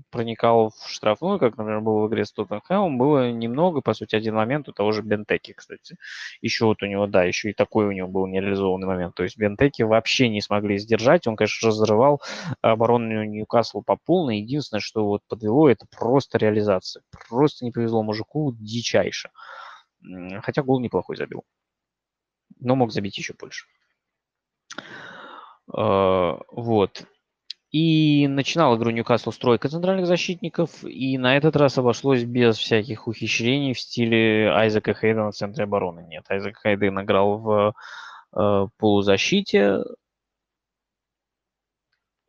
проникал в штрафную, как, например, было в игре с Тоттенхэмом, было немного, по сути, один момент у того же Бентеки, кстати. Еще вот у него, да, еще и такой у него был нереализованный момент. То есть Бентеки вообще не смогли сдержать, он, конечно, разрывал оборону Ньюкасла по полной. Единственное, что вот подвело, это просто реализация. Просто не повезло мужику дичайше. Хотя гол неплохой забил. Но мог забить еще больше. А, вот. И начинал игру Ньюкасл стройка центральных защитников, и на этот раз обошлось без всяких ухищрений в стиле Айзека Хейдена в центре обороны. Нет, Айзек Хейден играл в э, полузащите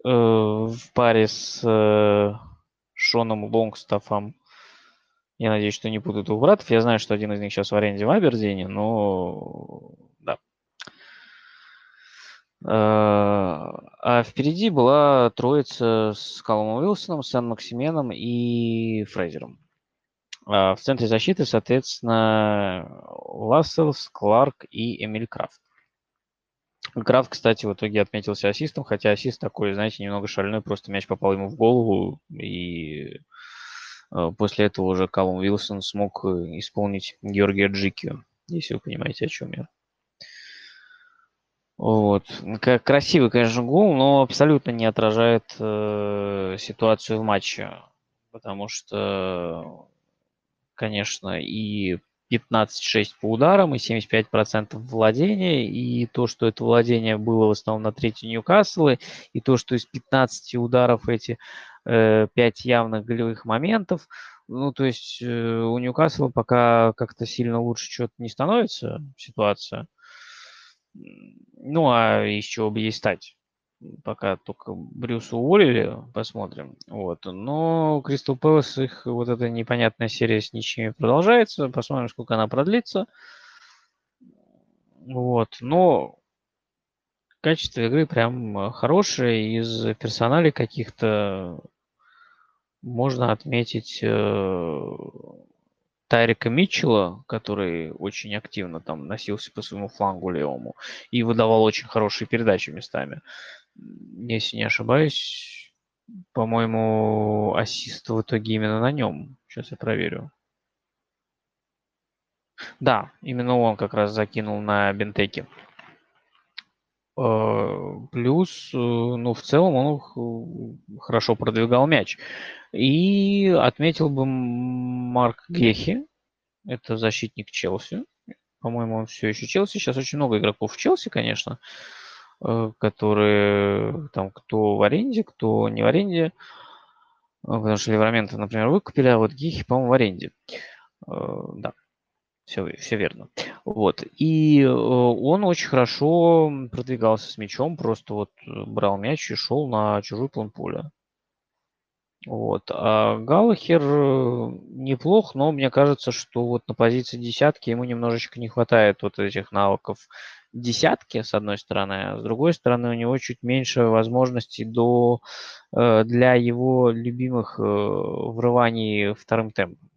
э, в паре с э, Шоном Лонгстафом. Я надеюсь, что не будут у братов. Я знаю, что один из них сейчас в аренде в Абердине, но а, а впереди была троица с Калумом Уилсоном, Сан Максименом и Фрейзером. А в центре защиты, соответственно, Ласселс, Кларк и Эмиль Крафт. Крафт, кстати, в итоге отметился ассистом, хотя ассист такой, знаете, немного шальной, просто мяч попал ему в голову, и а, после этого уже Калум Уилсон смог исполнить Георгия Джикии, если вы понимаете, о чем я. Вот. Красивый, конечно, гол, но абсолютно не отражает э, ситуацию в матче. Потому что, конечно, и 15-6 по ударам, и 75% владения, и то, что это владение было в основном на третьей Ньюкасла, и то, что из 15 ударов эти э, 5 явных голевых моментов, ну, то есть э, у Ньюкасла пока как-то сильно лучше что-то не становится ситуация. Ну, а еще бы есть стать. Пока только Брюса уволили, посмотрим. Вот. Но Кристал Пэлас, их вот эта непонятная серия с ничьими продолжается. Посмотрим, сколько она продлится. Вот. Но качество игры прям хорошее. Из персоналей каких-то можно отметить э, Тайрика Митчелла, который очень активно там носился по своему флангу левому и выдавал очень хорошие передачи местами. Если не ошибаюсь, по-моему, ассист в итоге именно на нем. Сейчас я проверю. Да, именно он как раз закинул на Бентеке. Э, плюс, э, ну, в целом он хорошо продвигал мяч. И отметил бы Марк Гехи, это защитник Челси. По-моему, он все еще Челси. Сейчас очень много игроков в Челси, конечно, э, которые там кто в аренде, кто не в аренде. Потому что Леврамента, например, выкупили, а вот Гехи, по-моему, в аренде. Да. Все, все верно. Вот. И э, он очень хорошо продвигался с мячом, просто вот э, брал мяч и шел на чужой план поля. Вот. А Галлахер э, неплох, но мне кажется, что вот на позиции десятки ему немножечко не хватает вот этих навыков десятки, с одной стороны, а с другой стороны у него чуть меньше возможностей до, для его любимых врываний вторым темпом.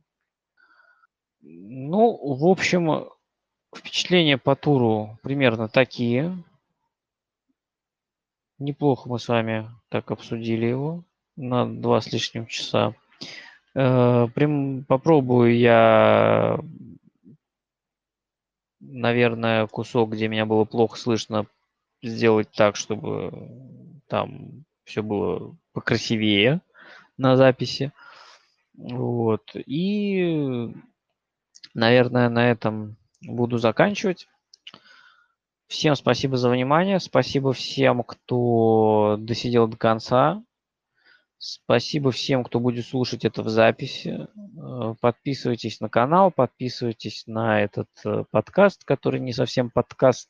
Ну, в общем, впечатления по туру примерно такие. Неплохо мы с вами так обсудили его на два с лишним часа. Э, прям попробую я, наверное, кусок, где меня было плохо слышно, сделать так, чтобы там все было покрасивее на записи. Вот. И наверное, на этом буду заканчивать. Всем спасибо за внимание. Спасибо всем, кто досидел до конца. Спасибо всем, кто будет слушать это в записи. Э, подписывайтесь на канал, подписывайтесь на этот э, подкаст, который не совсем подкаст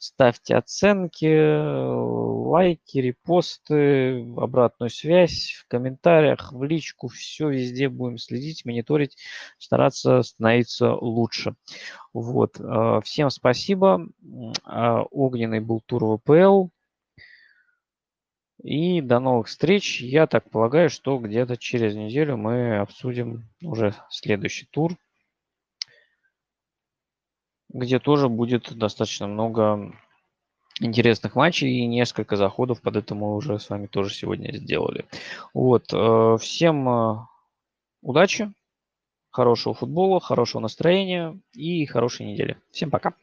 ставьте оценки, лайки, репосты, обратную связь в комментариях, в личку, все везде будем следить, мониторить, стараться становиться лучше. Вот. Э, всем спасибо. Э, огненный был тур ВПЛ. И до новых встреч. Я так полагаю, что где-то через неделю мы обсудим уже следующий тур, где тоже будет достаточно много интересных матчей и несколько заходов под это мы уже с вами тоже сегодня сделали. Вот. э, Всем э, удачи, хорошего футбола, хорошего настроения и хорошей недели. Всем пока.